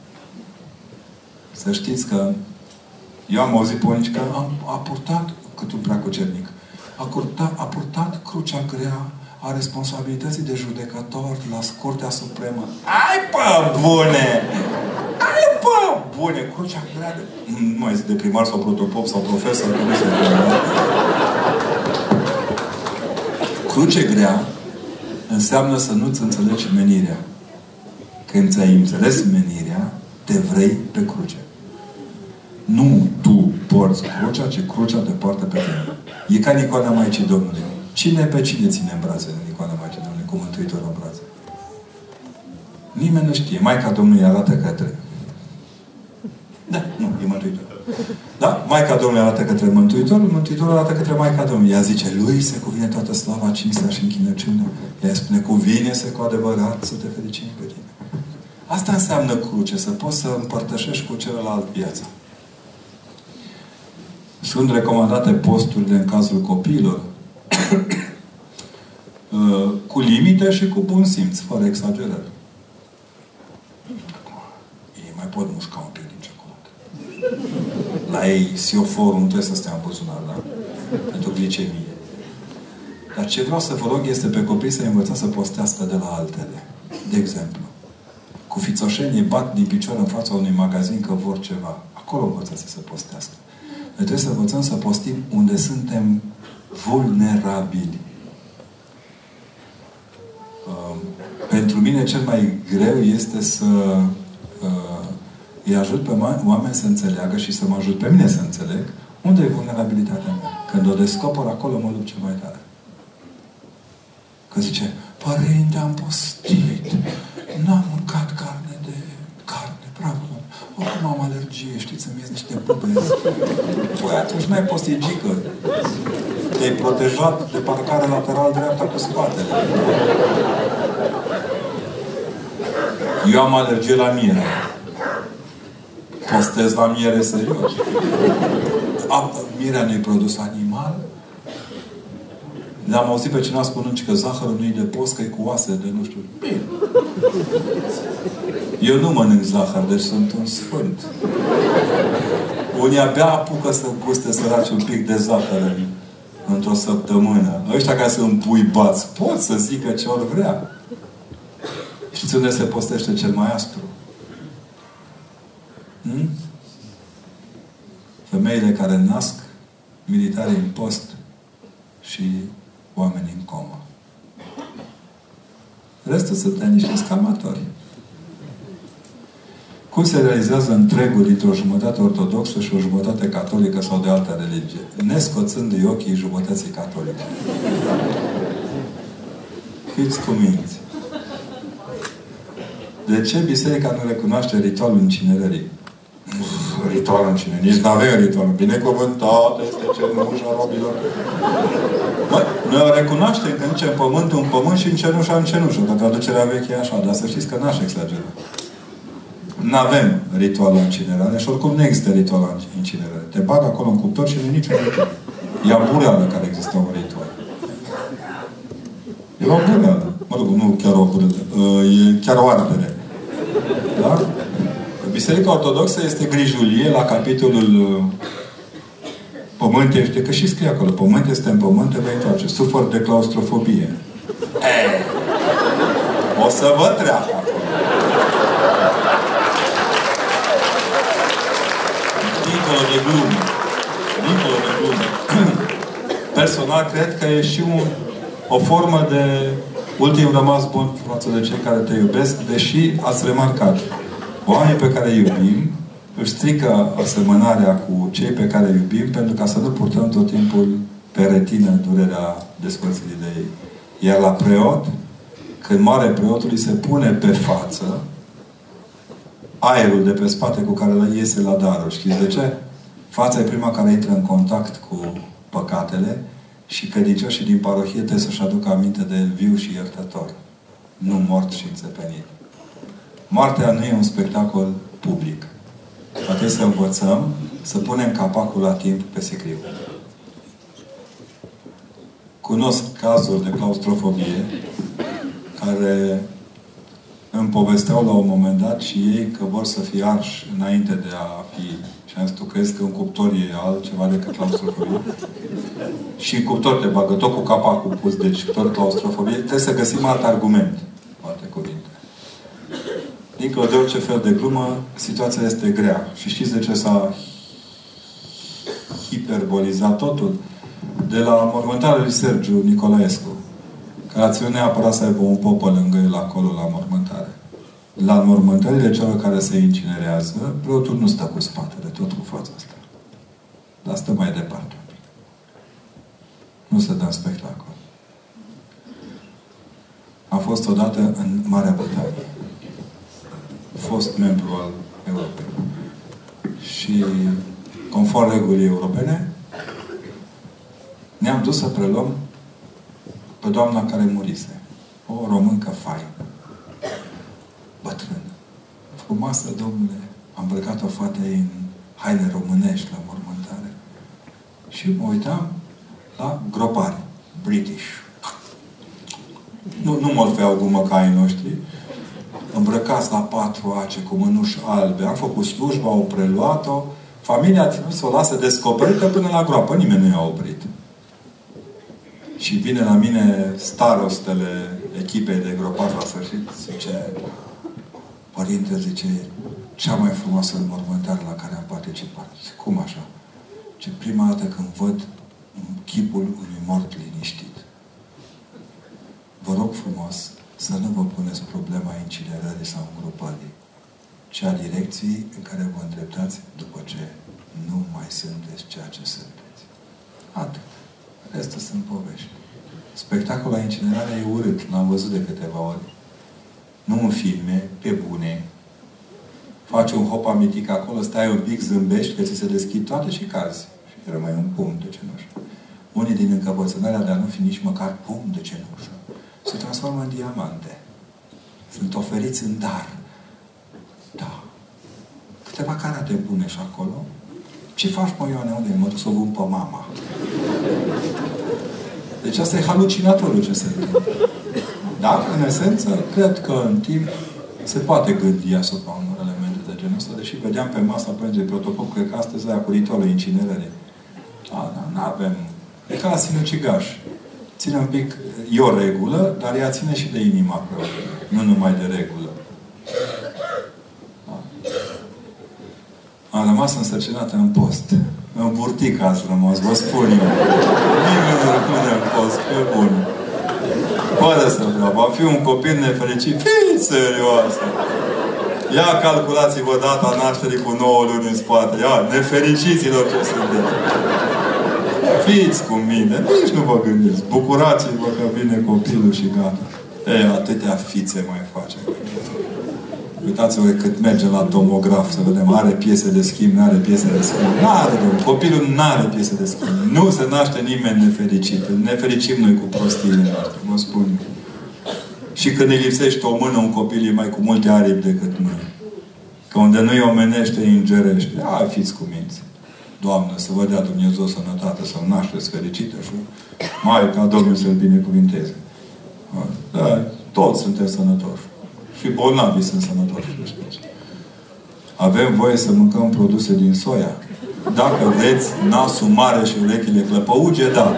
Să știți că eu am auzit pe că am, a purtat, cât un preacucernic, a purtat, a purtat crucea grea a responsabilității de judecător la Curtea Supremă. Ai, pă, bune! Ai, pă, bune! Crucea grea de... Nu mai zic de primar sau protopop sau profesor, nu se Cruce grea înseamnă să nu-ți înțelegi menirea. Când ți-ai înțeles menirea, te vrei pe cruce. Nu tu porți crucea, ci crucea te poartă pe tine. E ca în icoana Maicii Domnului. Cine pe cine ține în brațe în icoana Maicii Domnului, cu Mântuitorul în brațe? Nimeni nu știe. Maica Domnului arată către. Da, nu, e Mântuitor. Da? Maica Domnului arată către Mântuitorul, Mântuitorul arată către Maica Domnului. Ea zice, lui se cuvine toată slava, cinstea și închinăciunea. Ea spune, cuvine-se cu adevărat să te fericim pe tine. Asta înseamnă cruce, să poți să împărtășești cu celălalt viața. Sunt recomandate posturile în cazul copiilor uh, cu limite și cu bun simț, fără exagerări. Ei mai pot mușca un pic din ciocolată. La ei, sioforul nu trebuie să stea în buzunar, da? Pentru glicemie. Dar ce vreau să vă rog este pe copii să învățați să postească de la altele. De exemplu, cu fițoșenie bat din picior în fața unui magazin că vor ceva. Acolo învățați să se postească. Noi trebuie să învățăm să postim unde suntem vulnerabili. Uh, pentru mine cel mai greu este să uh, îi ajut pe oameni să înțeleagă și să mă ajut pe mine să înțeleg unde e vulnerabilitatea mea. Când o descoper acolo, mă duc ce mai tare. Că zice, părinte, am postit. N-am mâncat carne de carne, bravo, Oricum am alergie, știți, să-mi ies niște bube. Păi atunci n-ai postit gică. Te-ai protejat de parcare lateral dreapta cu spatele. Eu am alergie la miere. Postez la miere serios. Mierea nu-i produs animal, le-am auzit pe cineva spunând că zahărul nu-i de post, că e cu oase de nu știu. Bine. Eu nu mănânc zahăr, deci sunt un sfânt. Unii abia apucă să guste săraci un pic de zahăr în, într-o săptămână. Ăștia care sunt buibați pot să zică ce ori vrea. Știți unde se postește cel mai aspru? Hmm? Femeile care nasc, militari în post și oameni în comă. Restul sunt niște scamatori. Cum se realizează întregul dintr-o jumătate ortodoxă și o jumătate catolică sau de altă religie? Nescoțându-i ochii jumătății catolice. Fiți cuminți. De ce biserica nu recunoaște ritualul incinerării? Ritualul incinerării. Nici nu avem ritualul. Binecuvântat este cenușa robilor. Mă, noi o recunoaștem că în pământul în pământ și în cenușa în cenușă. Că traducerea veche e așa. Dar să știți că n-aș exagera. Nu avem ritualul incinerare și oricum nu există ritualul incinerare. Te bag acolo în cuptor și nu e niciun ritual. E abureală care există un ritual. E o bureală. Mă rog, nu chiar o bureală. E chiar o ardere. Da? Biserica Ortodoxă este grijulie la capitolul Pământ este, că și scrie acolo, pământ este în pământ, te vei întoarce. Sufăr de claustrofobie. E, o să vă treacă Dincolo de glumă. Dincolo de glumă. Personal, cred că e și un, o formă de ultim rămas bun față de cei care te iubesc, deși ați remarcat, oamenii pe care îi iubim își strică asemănarea cu cei pe care îi iubim pentru ca să nu purtăm tot timpul pe retină durerea despărțirii de ei. Iar la preot, când mare preotul îi se pune pe față aerul de pe spate cu care le iese la darul. Știți de ce? Fața e prima care intră în contact cu păcatele și credincioșii din parohie trebuie să-și aducă aminte de viu și iertător. Nu mort și înțepenit. Moartea nu e un spectacol public. Dar trebuie să învățăm să punem capacul la timp pe sicriu. Cunosc cazuri de claustrofobie care îmi povesteau la un moment dat și ei că vor să fie arși înainte de a fi. Și am zis, tu crezi că un cuptor e altceva decât claustrofobie? și în cuptor te bagă tot cu capacul pus, deci tot claustrofobie. Trebuie să găsim alt argument. Alte cuvinte. Dincolo de orice fel de glumă, situația este grea. Și știți de ce s-a hiperbolizat totul? De la mormântarea lui Sergiu Nicolaescu, care a ținut neapărat să aibă un popă lângă el acolo la mormântare. La mormântările celor care se incinerează, preotul nu stă cu spatele, tot cu fața asta. Dar stă mai departe. Nu se dă în spectacol. Am fost odată în Marea Britanie. Fost membru al Europei. Și, conform regulii europene, ne-am dus să preluăm pe doamna care murise. O româncă faină. Bătrână. Frumoasă, domnule. Am îmbrăcat-o fată în haine românești la mormântare. Și mă uitam la gropari. British. Nu, nu morfeau gumă ca ai noștri. Îmbrăcați la patru ace cu mânuși albe. Am făcut slujba, au preluat-o. Familia a trebuit să o lasă descoperită până la groapă. Nimeni nu i-a oprit. Și vine la mine starostele echipei de gropari la sfârșit, zice, părinte, zice, cea mai frumoasă înmormântare la care am participat. Zice, cum așa? Ce prima dată când văd chipul unui mort liniștit. Vă rog frumos să nu vă puneți problema incinerării sau îngropării, ci a direcției în care vă îndreptați după ce nu mai sunteți ceea ce sunteți. Atât. Restul sunt povești. Spectacolul la incinerare e urât. L-am văzut de câteva ori. Nu în filme, pe bune. Faci un hop amitic acolo, stai un pic, zâmbești, că ți se deschid toate și cazi. Și rămâi un pumn de cenușă. Unii din încăpățânarea de a nu fi nici măcar pumn de cenușă se transformă în diamante. Sunt oferiți în dar. Da. Câteva carate bune și acolo. Ce faci, mă, Ioane? Unde mă duc să o vând pe mama? Deci asta e halucinatoriu ce se întâmplă. Dar, în esență, cred că în timp se poate gândi asupra unor elemente de genul ăsta, deși vedeam pe masa pentru protocol, cred că astăzi aia cu ritualul incinerării. Da, da, nu avem. E ca la sinucigaș. Ține un pic, e o regulă, dar ea ține și de inima preotului, nu numai de regulă. Da. Am rămas însărcinată în post. În burtic ați rămas, vă spun eu. Nimeni nu rămâne în post, pe bun. Fără să vreau. Va fi un copil nefericit. Fiți serioasă! Ia calculați-vă data nașterii cu 9 luni în spate. Ia, nefericiților ce sunteți. Fiți cu mine. Nici nu vă gândiți. Bucurați-vă că vine copilul și gata. E, atâtea fițe mai face. Uitați-vă cât merge la tomograf să vedem. Are piese de schimb, nu are piese de schimb. Nu are, Copilul nu are piese de schimb. Nu se naște nimeni nefericit. Nefericim noi cu prostiile noastre, vă spun. Și când îi lipsește o mână, un copil e mai cu multe aripi decât noi. Că unde nu-i omenește, îi îngerește. Hai, fiți cu minți. Doamne, să vă dea Dumnezeu sănătate, să nașteți fericită și mai ca Domnul să-L binecuvinteze. Da, toți suntem sănătoși. Și bolnavii sunt sănătoși. Avem voie să mâncăm produse din soia. Dacă vreți, nasul mare și urechile clăpăuge, da.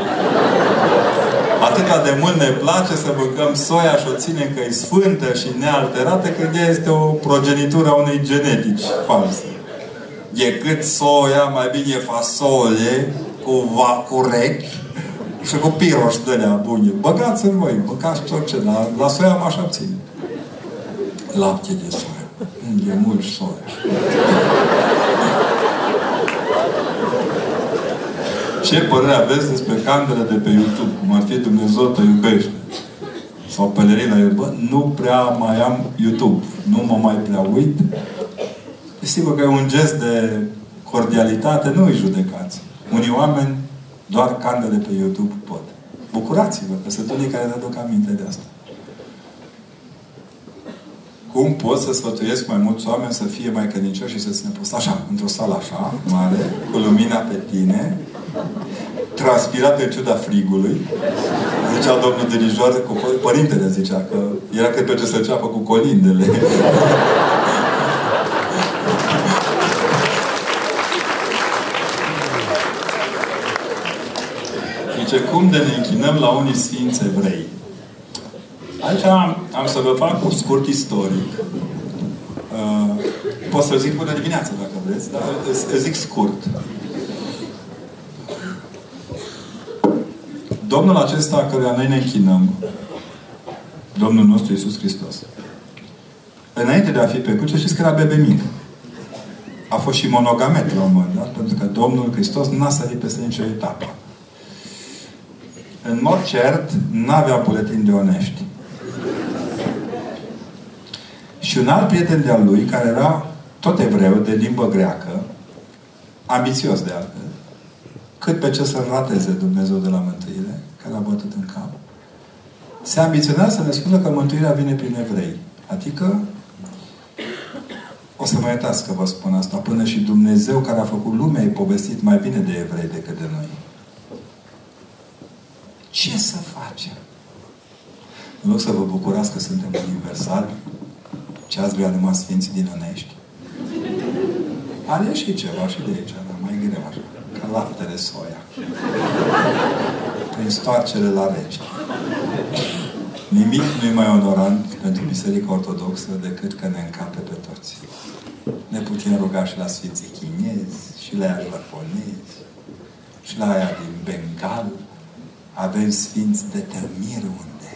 Atâta de mult ne place să mâncăm soia și o ținem că e sfântă și nealterată, că ea este o progenitură a unei genetici false. Decât soia, mai bine fasole cu, va, cu rechi și cu piroș de alea bune. Băgați în voi, mâncați tot ce, dar la soia m-aș abține. Lapte de soia. E mult soia. Ce părere aveți despre candele de pe YouTube? Cum ar fi Dumnezeu te iubește? Sau pelerina, bă, nu prea mai am YouTube. Nu mă mai prea uit. E sigur că e un gest de cordialitate, nu îi judecați. Unii oameni doar candele pe YouTube pot. Bucurați-vă că sunt unii care ne aduc aminte de asta. Cum pot să sfătuiesc mai mulți oameni să fie mai credincioși și să țină post? Așa, într-o sală așa, mare, cu lumina pe tine, transpirat în ciuda frigului. Zicea domnul dirijor, cu părintele zicea că era cât pe ce să ceapă cu colindele. Zice, cum de ne închinăm la unii sfinți evrei? Aici am, am să vă fac un scurt istoric. Uh, pot să zic până dimineață, dacă vreți, dar îți zic scurt. Domnul acesta căruia noi ne închinăm, Domnul nostru Iisus Hristos, înainte de a fi pe cruce, știți că era bebe mic. A fost și monogamet la un moment dat, pentru că Domnul Hristos n-a sărit peste nicio etapă. În mod cert, n-avea buletin de onești. Și un alt prieten de-al lui, care era tot evreu, de limbă greacă, ambițios de altfel, cât pe ce să rateze Dumnezeu de la mântuire, care a bătut în cap, se ambiționa să ne spună că mântuirea vine prin evrei. Adică, o să mă iertați că vă spun asta, până și Dumnezeu care a făcut lumea e povestit mai bine de evrei decât de noi. Ce să facem? În loc să vă bucurați că suntem universali, ce ați vrea numai Sfinții din Onești. Are și ceva și de aici, dar mai greu așa. Ca laptele soia. Prin stoarcere la rece. Nimic nu e mai onorant pentru Biserica Ortodoxă decât că ne încape pe toți. Ne putem ruga și la Sfinții Chinezi, și la aia japonezi, și la aia din Bengal. Avem Sfinți de tămir unde.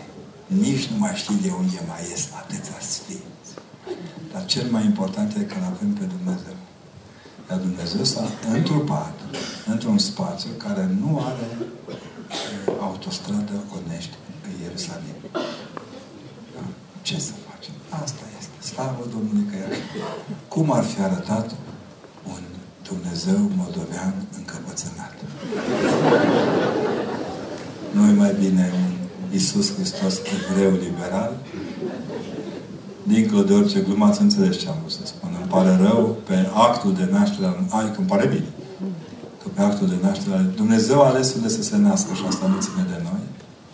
Nici nu mai știi de unde mai este atâția Sfinți. Dar cel mai important e că avem pe Dumnezeu. Iar Dumnezeu s-a întrupat într-un spațiu care nu are autostradă onești în Ierusalim. Da? Ce să facem? Asta este. Slavă Domnului că e Cum ar fi arătat un Dumnezeu moldovean încăpățânat? Nu mai bine un Iisus Hristos evreu liberal dincolo de orice glumă, ați înțeles ce am vrut să spun. Îmi pare rău pe actul de naștere, ai, că îmi pare bine, că pe actul de naștere, Dumnezeu a ales unde să se nască și asta nu ține de noi.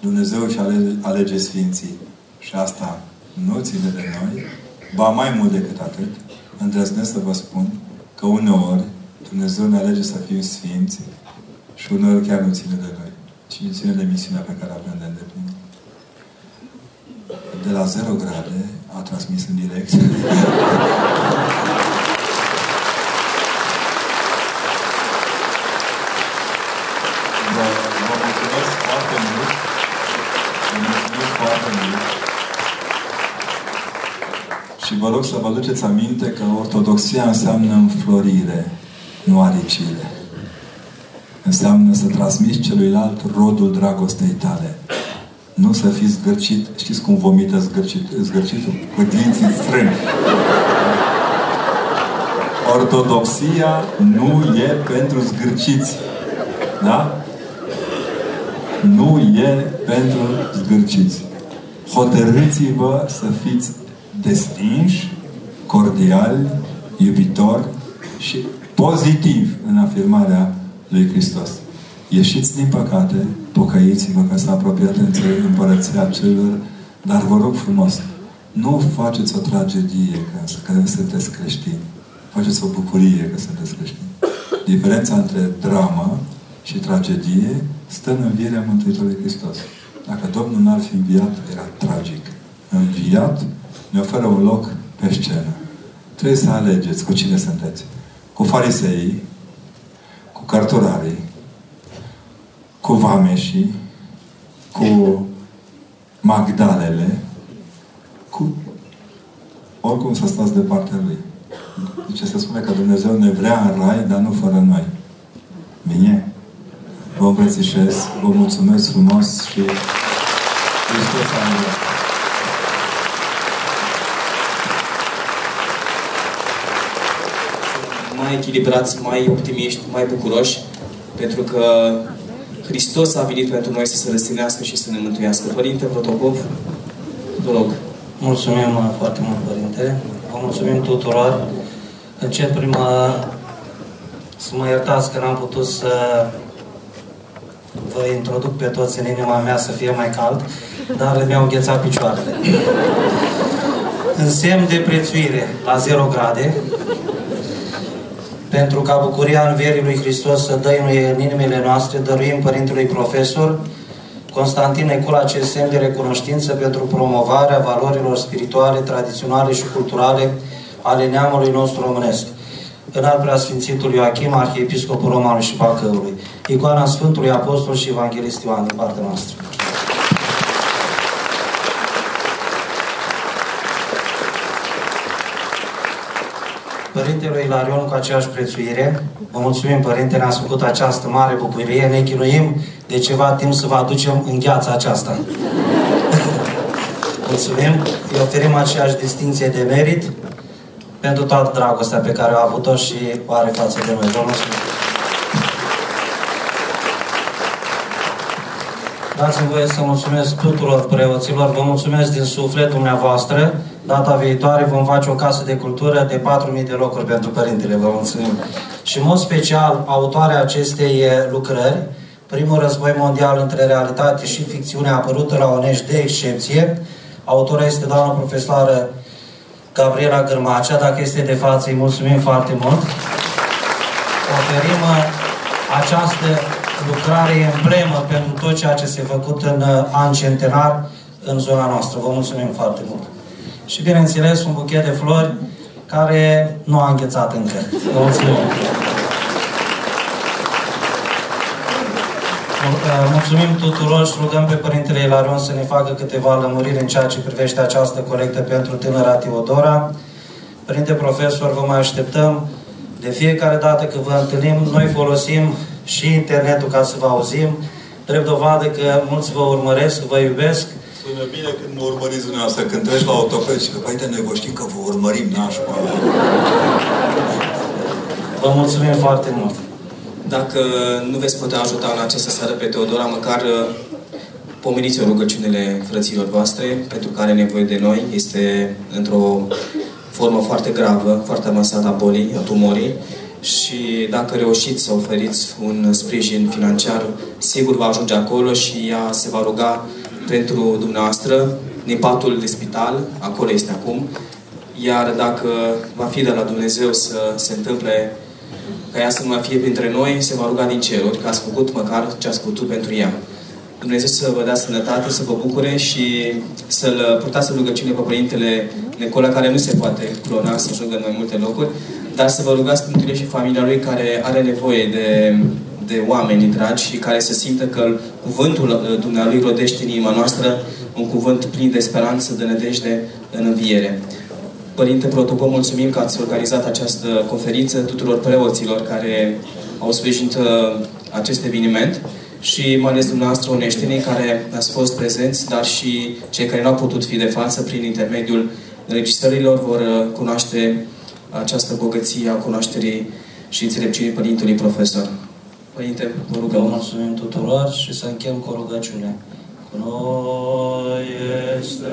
Dumnezeu își alege, alege Sfinții și asta nu ține de noi. Ba mai mult decât atât, îndrăznesc să vă spun că uneori Dumnezeu ne alege să fim sfinți și uneori chiar nu ține de noi, ci ține de misiunea pe care avem de îndeplinit. De la 0 grade a transmis în direct. Vă, vă mulțumesc foarte mult. Vă mulțumesc foarte mult. Și vă rog să vă duceți aminte că ortodoxia înseamnă înflorire, nu aricire. Înseamnă să transmiți celuilalt rodul dragostei tale. Nu să fii zgârcit. Știți cum vomită zgârcit, zgârcitul? Cu dinții strânși. Ortodoxia nu e pentru zgârciți. Da? Nu e pentru zgârciți. Hotărâți-vă să fiți destinși, cordiali, iubitori și pozitiv în afirmarea lui Hristos. Ieșiți din păcate, pocăiți-vă că s-a apropiat între împărăția celor, dar vă rog frumos, nu faceți o tragedie că, că sunteți creștini. Faceți o bucurie că sunteți creștini. Diferența între dramă și tragedie stă în învierea Mântuitorului Hristos. Dacă Domnul n-ar fi înviat, era tragic. Înviat ne oferă un loc pe scenă. Trebuie să alegeți cu cine sunteți. Cu fariseii, cu cărturarii, cu vameșii, cu Magdalele, cu oricum să stați de partea lui. Deci se spune că Dumnezeu ne vrea în rai, dar nu fără noi. Bine? Vă îmbrățișez, vă mulțumesc frumos și Hristos a înviat. mai echilibrați, mai optimiști, mai bucuroși, pentru că Hristos a venit pentru noi să se răstinească și să ne mântuiască. Părinte Protopop, vă rog. Mulțumim uh, foarte mult, Părinte. Vă mulțumim tuturor. Încep prima să mă iertați că n-am putut să vă introduc pe toți în inima mea să fie mai cald, dar mi-au înghețat picioarele. în semn de prețuire la 0 grade, pentru ca bucuria învierii lui Hristos să dăinuie în inimile noastre, dăruim Părintelui Profesor Constantin Necula acest semn de recunoștință pentru promovarea valorilor spirituale, tradiționale și culturale ale neamului nostru românesc. În al preasfințitul Ioachim, Arhiepiscopul Romanului și Bacăului. Icoana Sfântului Apostol și Evanghelist Ioan din partea noastră. Părintele Ilarion cu aceeași prețuire. Vă mulțumim, Părinte, ne-ați făcut această mare bucurie. Ne chinuim de ceva timp să vă aducem în gheața aceasta. mulțumim. Îi oferim aceeași distinție de merit pentru toată dragostea pe care a avut-o și o are față de noi. Vă mulțumim. Dați-mi voie să mulțumesc tuturor preoților, vă mulțumesc din suflet dumneavoastră. Data viitoare vom face o casă de cultură de 4.000 de locuri pentru părintele, vă mulțumim. Și în mod special, autoarea acestei eh, lucrări, primul război mondial între realitate și ficțiune a apărut la Onești de excepție. Autora este doamna profesoară Gabriela Gârmacea, dacă este de față, îi mulțumim foarte mult. Oferim eh, această lucrare emblemă pentru tot ceea ce s-a făcut în uh, an centenar în zona noastră. Vă mulțumim foarte mult. Și bineînțeles un buchet de flori care nu a înghețat încă. Vă mulțumim. Mulțumim tuturor și rugăm pe Părintele Ilarion să ne facă câteva lămuriri în ceea ce privește această colectă pentru tânăra Teodora. Părinte Profesor, vă mai așteptăm. De fiecare dată când vă întâlnim, noi folosim și internetul ca să vă auzim. Drept dovadă că mulți vă urmăresc, vă iubesc. Sună bine când mă urmăriți dumneavoastră, când treci la autoped și că, uite, noi vă știm că vă urmărim, nașpa. Vă mulțumim foarte mult. Dacă nu veți putea ajuta în această seară pe Teodora, măcar uh, pomeniți o rugăciunile frăților voastre, pentru care are nevoie de noi. Este într-o formă foarte gravă, foarte avansată a bolii, a tumorii și dacă reușiți să oferiți un sprijin financiar, sigur va ajunge acolo și ea se va ruga pentru dumneavoastră din patul de spital, acolo este acum, iar dacă va fi de la Dumnezeu să se întâmple ca ea să nu mai fie printre noi, se va ruga din ceruri, că ați făcut măcar ce ați putut pentru ea. Dumnezeu să vă dea sănătate, să vă bucure și să-L purtați în rugăciune pe Părintele Nicola, care nu se poate clona, să ajungă în mai multe locuri, dar să vă rugați pentru el și familia lui care are nevoie de, de oameni dragi și care să simtă că cuvântul Dumnealui rodește în inima noastră un cuvânt plin de speranță, de nădejde în înviere. Părinte Protocol, mulțumim că ați organizat această conferință tuturor preoților care au sprijinit uh, acest eveniment și mai ales dumneavoastră oneștenii care ați fost prezenți, dar și cei care nu au putut fi de față prin intermediul înregistrărilor vor uh, cunoaște această bogăție a cunoașterii și înțelepciunii Părintului Profesor. Părinte, vă Vă rugăm. mulțumim tuturor și să închem cu o rugăciune. Cu noi este